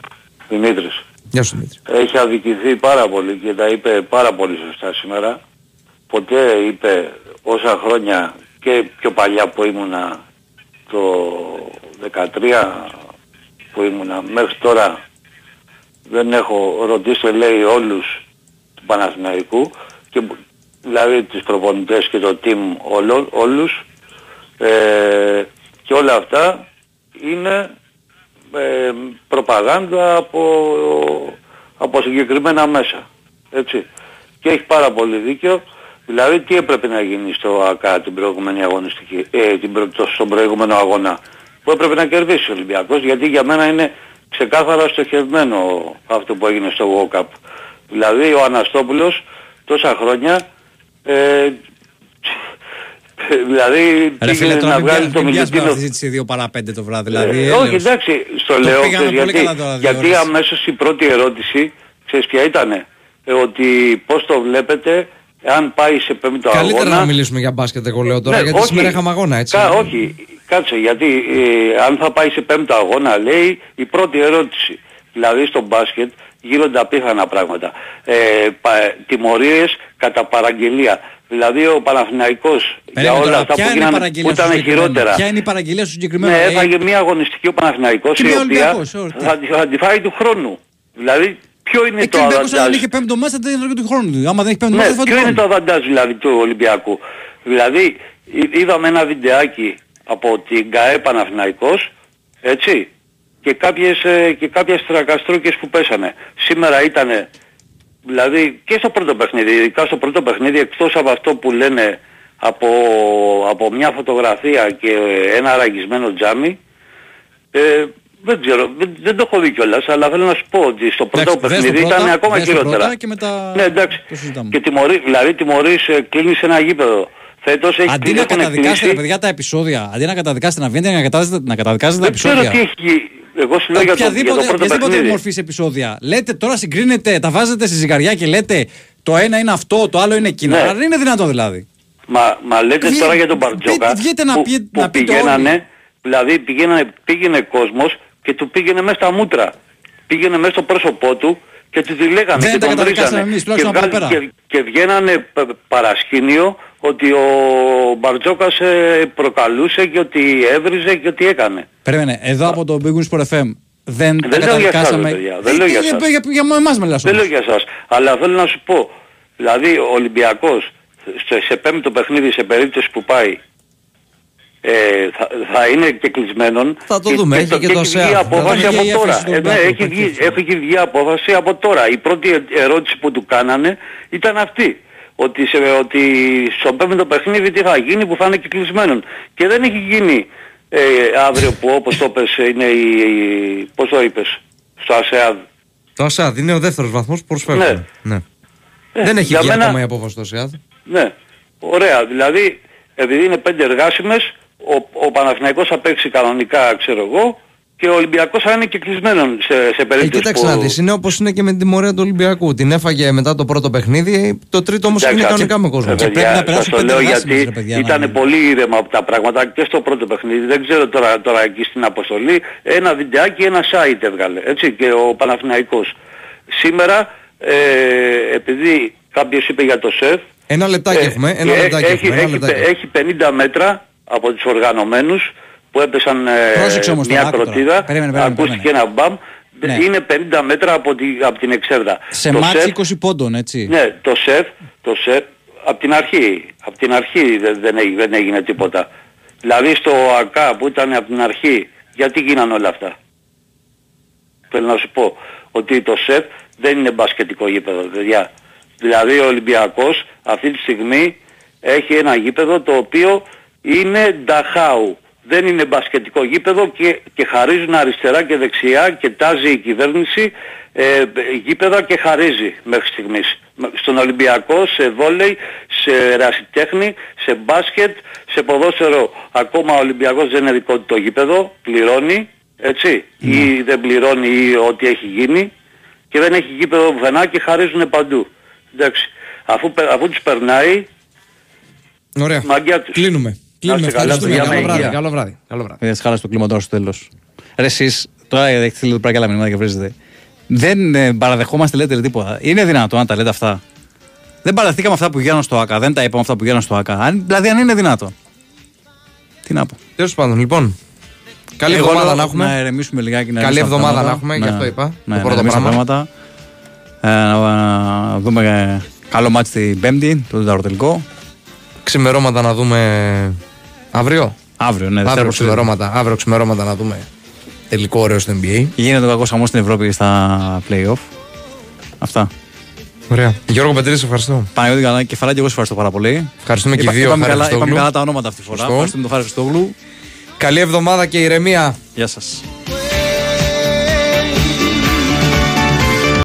Δημήτρης. Γεια σου Δημήτρη. Έχει αδικηθεί πάρα πολύ και τα είπε πάρα πολύ σωστά σήμερα. Ποτέ είπε όσα χρόνια και πιο παλιά που ήμουνα το 13 που ήμουνα μέχρι τώρα δεν έχω ρωτήσει λέει όλους του Παναθηναϊκού και μπο- δηλαδή τους προπονητές και το team όλο, όλους ε, και όλα αυτά είναι ε, προπαγάνδα από, από συγκεκριμένα μέσα. Έτσι. Και έχει πάρα πολύ δίκιο. Δηλαδή τι έπρεπε να γίνει στο ΑΚΑ την προηγούμενη αγωνιστική, ε, την προ, το- στον προηγούμενο αγώνα; Που έπρεπε να κερδίσει ο Ολυμπιακός γιατί για μένα είναι ξεκάθαρα στοχευμένο αυτό που έγινε στο World Cup. Δηλαδή ο Αναστόπουλος τόσα χρόνια ε, δηλαδή Ρε φίλε, πήγαινε τώρα να μην βγάλει πιάνεις- το μην πιάνεις με Μιλουτίνο αυτή τη συζήτηση 2 παρά 5 το βράδυ. Δηλαδή, ε, έλεος. όχι εντάξει, στο Το λέω πήγαμε ξέρεις, πολύ γιατί, καλά τώρα, δύο γιατί ώρες. αμέσως η πρώτη ερώτηση, ξέρεις ποια ήτανε, ε, ότι πώς το βλέπετε, αν πάει σε πέμπτο Καλύτερα αγώνα... να μιλήσουμε για μπάσκετ, εγώ λέω τώρα, Ναι, γιατί όχι. σήμερα είχαμε αγώνα, έτσι. Κα, όχι, κάτσε, γιατί ε, αν θα πάει σε πέμπτο αγώνα, λέει η πρώτη ερώτηση. Δηλαδή στο μπάσκετ γίνονται απίθανα πράγματα. Ε, πα, τιμωρίες κατά παραγγελία. Δηλαδή ο Παναθηναϊκός για Περίμενε όλα τώρα, αυτά ποια που είναι η γίνανε, παραγγελία που στο ήταν συγκεκριμένο; χειρότερα. Ποια είναι η παραγγελία στο συγκεκριμένο. Ναι, Ε, έφαγε μια αγωνιστική ο Παναθηναϊκός Και η μια οποία Ολυμπιακός, ωραία. θα, τη- θα τη φάει του χρόνου. Δηλαδή ποιο είναι Ε, και το ο Ολυμπιακός αν δεν αβαντάζ. είχε πέμπτο μάτσα δεν ήταν και του χρόνου. Άμα δεν έχει πέμπτο Ναι, μάτσα δεν ποιο θα είναι του το χρόνου. αβαντάζ δηλαδή του Ολυμπιακού; Δηλαδή εί- είδαμε ένα βιντεάκι από την ΚΑΕ Παναθηναϊκός, έτσι, και κάποιες, ε, και κάποιες τρακαστρούκες που πέσανε. Σήμερα ήταν, δηλαδή και στο πρώτο παιχνίδι, ειδικά στο πρώτο παιχνίδι, εκτός από αυτό που λένε από, από μια φωτογραφία και ένα ραγισμένο τζάμι, ε, δεν ξέρω, δεν, δεν το έχω δει κιόλας, αλλά θέλω να σου πω ότι στο πρώτο Εντάξει, δες το παιχνίδι πρώτα, ήταν ακόμα δες το χειρότερα. πρώτα και μετά Ναι, εντάξει. το συζητάμε. Και τιμωρεί, δηλαδή τιμωρείς, ε, κλείνεις ένα γήπεδο. Φέτος έχει Αντί να έχουν καταδικάσετε κλείσει- ρε παιδιά τα επεισόδια, αντί να καταδικάσετε να βγαίνετε να καταδικάζετε, να καταδικάζετε τα Δεν ξέρω επεισόδια. τι έχει Εγώ σου λέω για το, για το Οποιαδήποτε, πρώτο οποιαδήποτε παιχνίδι. μορφής επεισόδια. Λέτε τώρα συγκρίνετε, τα βάζετε στη ζυγαριά και λέτε το ένα είναι αυτό, το άλλο είναι εκείνο. Ναι. Αλλά δεν είναι δυνατό δηλαδή. Μα, μα λέτε Βγε- τώρα για τον Μπαρτζόκα βγείτε- βγείτε να που, πει- που να πείτε πηγαίνανε, δηλαδή πήγαινε, πήγαινε κόσμος και του πήγαινε μέσα στα μούτρα. Πήγαινε μέσα στο πρόσωπό του και του τη λέγανε Δεν και τα τον καταδικάσαμε βρίζανε. εμείς, και, τουλάχιστον από εδώ βγάλ- πέρα. και, και βγαίνανε π- παρασκήνιο ότι ο Μπαρτζόκας ε, προκαλούσε και ότι έβριζε και ότι έκανε. Περίμενε, εδώ από το Big Wings Sport FM δεν τα Δεν λέω για εσάς, καταδικάσαμε. παιδιά, δεν λέω για Ε, εσάς. για, για, για εμάς μιλάς Δεν όμως. λέω για σας. Αλλά θέλω να σου πω, δηλαδή ο Ολυμπιακός σε, σε πέμπτο παιχνίδι σε περίπτωση που πάει ε, θα, θα είναι και κλεισμένον. Θα το και, δούμε, και, έχει και και το έχει ΣΕΑ. βγει Θα απόφαση βγει η από τώρα. έφεση του Ε, ναι, Ολυμπιακού, έχει, θα βγει, έχει. έχει βγει απόφαση από τώρα. Η πρώτη ερώτηση που του κάνανε ήταν αυτή. Ότι, σε, ότι στο πέμπτο παιχνίδι τι θα γίνει που θα είναι και κλεισμένον. Και δεν έχει γίνει ε, αύριο που όπως το είπες είναι η, η πώς το είπες, στο ΑΣΕΑΔ. Το ΑΣΑΔ είναι ο δεύτερος βαθμός που προσφέρουμε. Ναι. Ε, Δεν έχει για βγει μένα- ακόμα η απόφαση του ΑΣΑΔ. Ναι, ωραία. Δηλαδή, επειδή είναι πέντε εργάσιμες, ο, ο Παναθηναϊκός θα παίξει κανονικά, ξέρω εγώ, και ο Ολυμπιακός θα είναι και κλεισμένος σε, σε Ε, περίπτωση κοίταξε που... να δεις, είναι όπως είναι και με την τιμωρία του Ολυμπιακού. Την έφαγε μετά το πρώτο παιχνίδι, το τρίτο όμως Εντάξει, έγινε ας- κανονικά με κόσμο. ε, παιδιά, πρέπει να σας περάσουν το πέντε λέω εργάσιμες, γιατί ρε παιδιά, να ήταν γίνει. πολύ ήρεμα από τα πράγματα και στο πρώτο παιχνίδι. Δεν ξέρω τώρα, τώρα εκεί στην αποστολή. Ένα βιντεάκι, ένα site έβγαλε. Έτσι και ο Παναθηναϊκός. Σήμερα, ε, επειδή κάποιος είπε για το ΣΕΦ, Ένα λεπτάκι ε, έχουμε, ένα ε, λεπτάκι έχει, έχουμε. Ένα έχει, λεπτάκι. έχει 50 μέτρα από τους οργανωμένους που έπεσαν ε, Πρόσεξε όμως μια τώρα, άκου τώρα. κροτίδα, Περίμενε, περίμενε, ακούστηκε ένα μπαμ, Ναι. είναι 50 μέτρα από, τη, από την εξέδρα. Σε Το μάτς ΣΕΦ 20 πόντων, έτσι. ναι, το ΣΕΦ, το ΣΕΦ, από την αρχή, από την αρχή δεν, δεν, έγινε, δεν έγινε τίποτα. Δηλαδή στο ΑΚΑ που ήταν από την αρχή, γιατί γίνανε όλα αυτά; Θέλω να σου πω ότι το ΣΕΦ δεν είναι μπασκετικό γήπεδο, παιδιά. Δηλαδή ο Ολυμπιακός αυτή τη στιγμή έχει ένα γήπεδο το οποίο είναι νταχάου. Δεν είναι μπασκετικό γήπεδο και, και χαρίζουν αριστερά και δεξιά και τάζει η κυβέρνηση ε, γήπεδα και χαρίζει μέχρι στιγμής. Στον Ολυμπιακό, σε βόλεϊ, σε ρασιτέχνη, σε μπάσκετ, σε ποδόσφαιρο. Ακόμα ο Ολυμπιακός δεν είναι δικό του το γήπεδο, πληρώνει, έτσι, ή δεν πληρώνει ή ό,τι έχει γίνει και δεν έχει γήπεδο πουθενά και χαρίζουν παντού. Εντάξει. Αφού, πε- αφού τους περνάει, Ωραία. μαγκιά τους. Κλείνουμε. Να Κλείνουμε. είστε καλά, Ευχαριστούμε. παιδιά, Καλό με βράδυ. υγεία. Καλό βράδυ. Καλό βράδυ. Δεν χάλασε το κλίμα τώρα στο τέλος. Ρε εσείς, τώρα έχετε στείλει πέρα και άλλα μηνύματα και βρίζετε. Δεν ε, παραδεχόμαστε λέτε ρε, τίποτα. Είναι δυνατόν να τα λέτε αυτά; Δεν παραδεχτήκαμε αυτά που γίνανε στο ΑΚΑ. Δεν τα είπαμε αυτά που γίνανε στο ΑΚΑ. Αν, δηλαδή αν είναι δυνατόν. Τι να πω. Τέλος πάντων, λοιπόν. Καλή Εγώ εβδομάδα λέω να έχουμε. Να ερεμήσουμε λιγάκι. Να Καλή ηρεμήσουμε εβδομάδα τα να πράγματα. έχουμε, γι' αυτό είπα, Ναι, το να πρώτο ηρεμήσουμε πράγμα. τα πράγματα. Ε, να, να δούμε ε, καλό μάτι την Πέμπτη, το τέταρτο τελικό. Ξημερώματα να δούμε αύριο; Αύριο, ναι, αύριο Δευτέρα ξημερώματα, αύριο ξημερώματα να δούμε τελικό ωραίο στο NBA. Γίνεται ο κακός χαμός στην Ευρώπη στα playoff. Αυτά. Ωραία. Γιώργο Πετρίδη, σε ευχαριστώ. Παναγιώτη καλά, κεφαλάκι, εγώ σε ευχαριστώ πάρα πολύ. Ευχαριστούμε και οι Είπα- δύο. Είπαμε Χάρη καλά, Χριστόγλου. είπαμε καλά τα ονόματα αυτή τη φορά. Σωστό. Ευχαριστούμε τον Χάρη Χριστόγλου. Καλή εβδομάδα και ηρεμία. Γεια σας.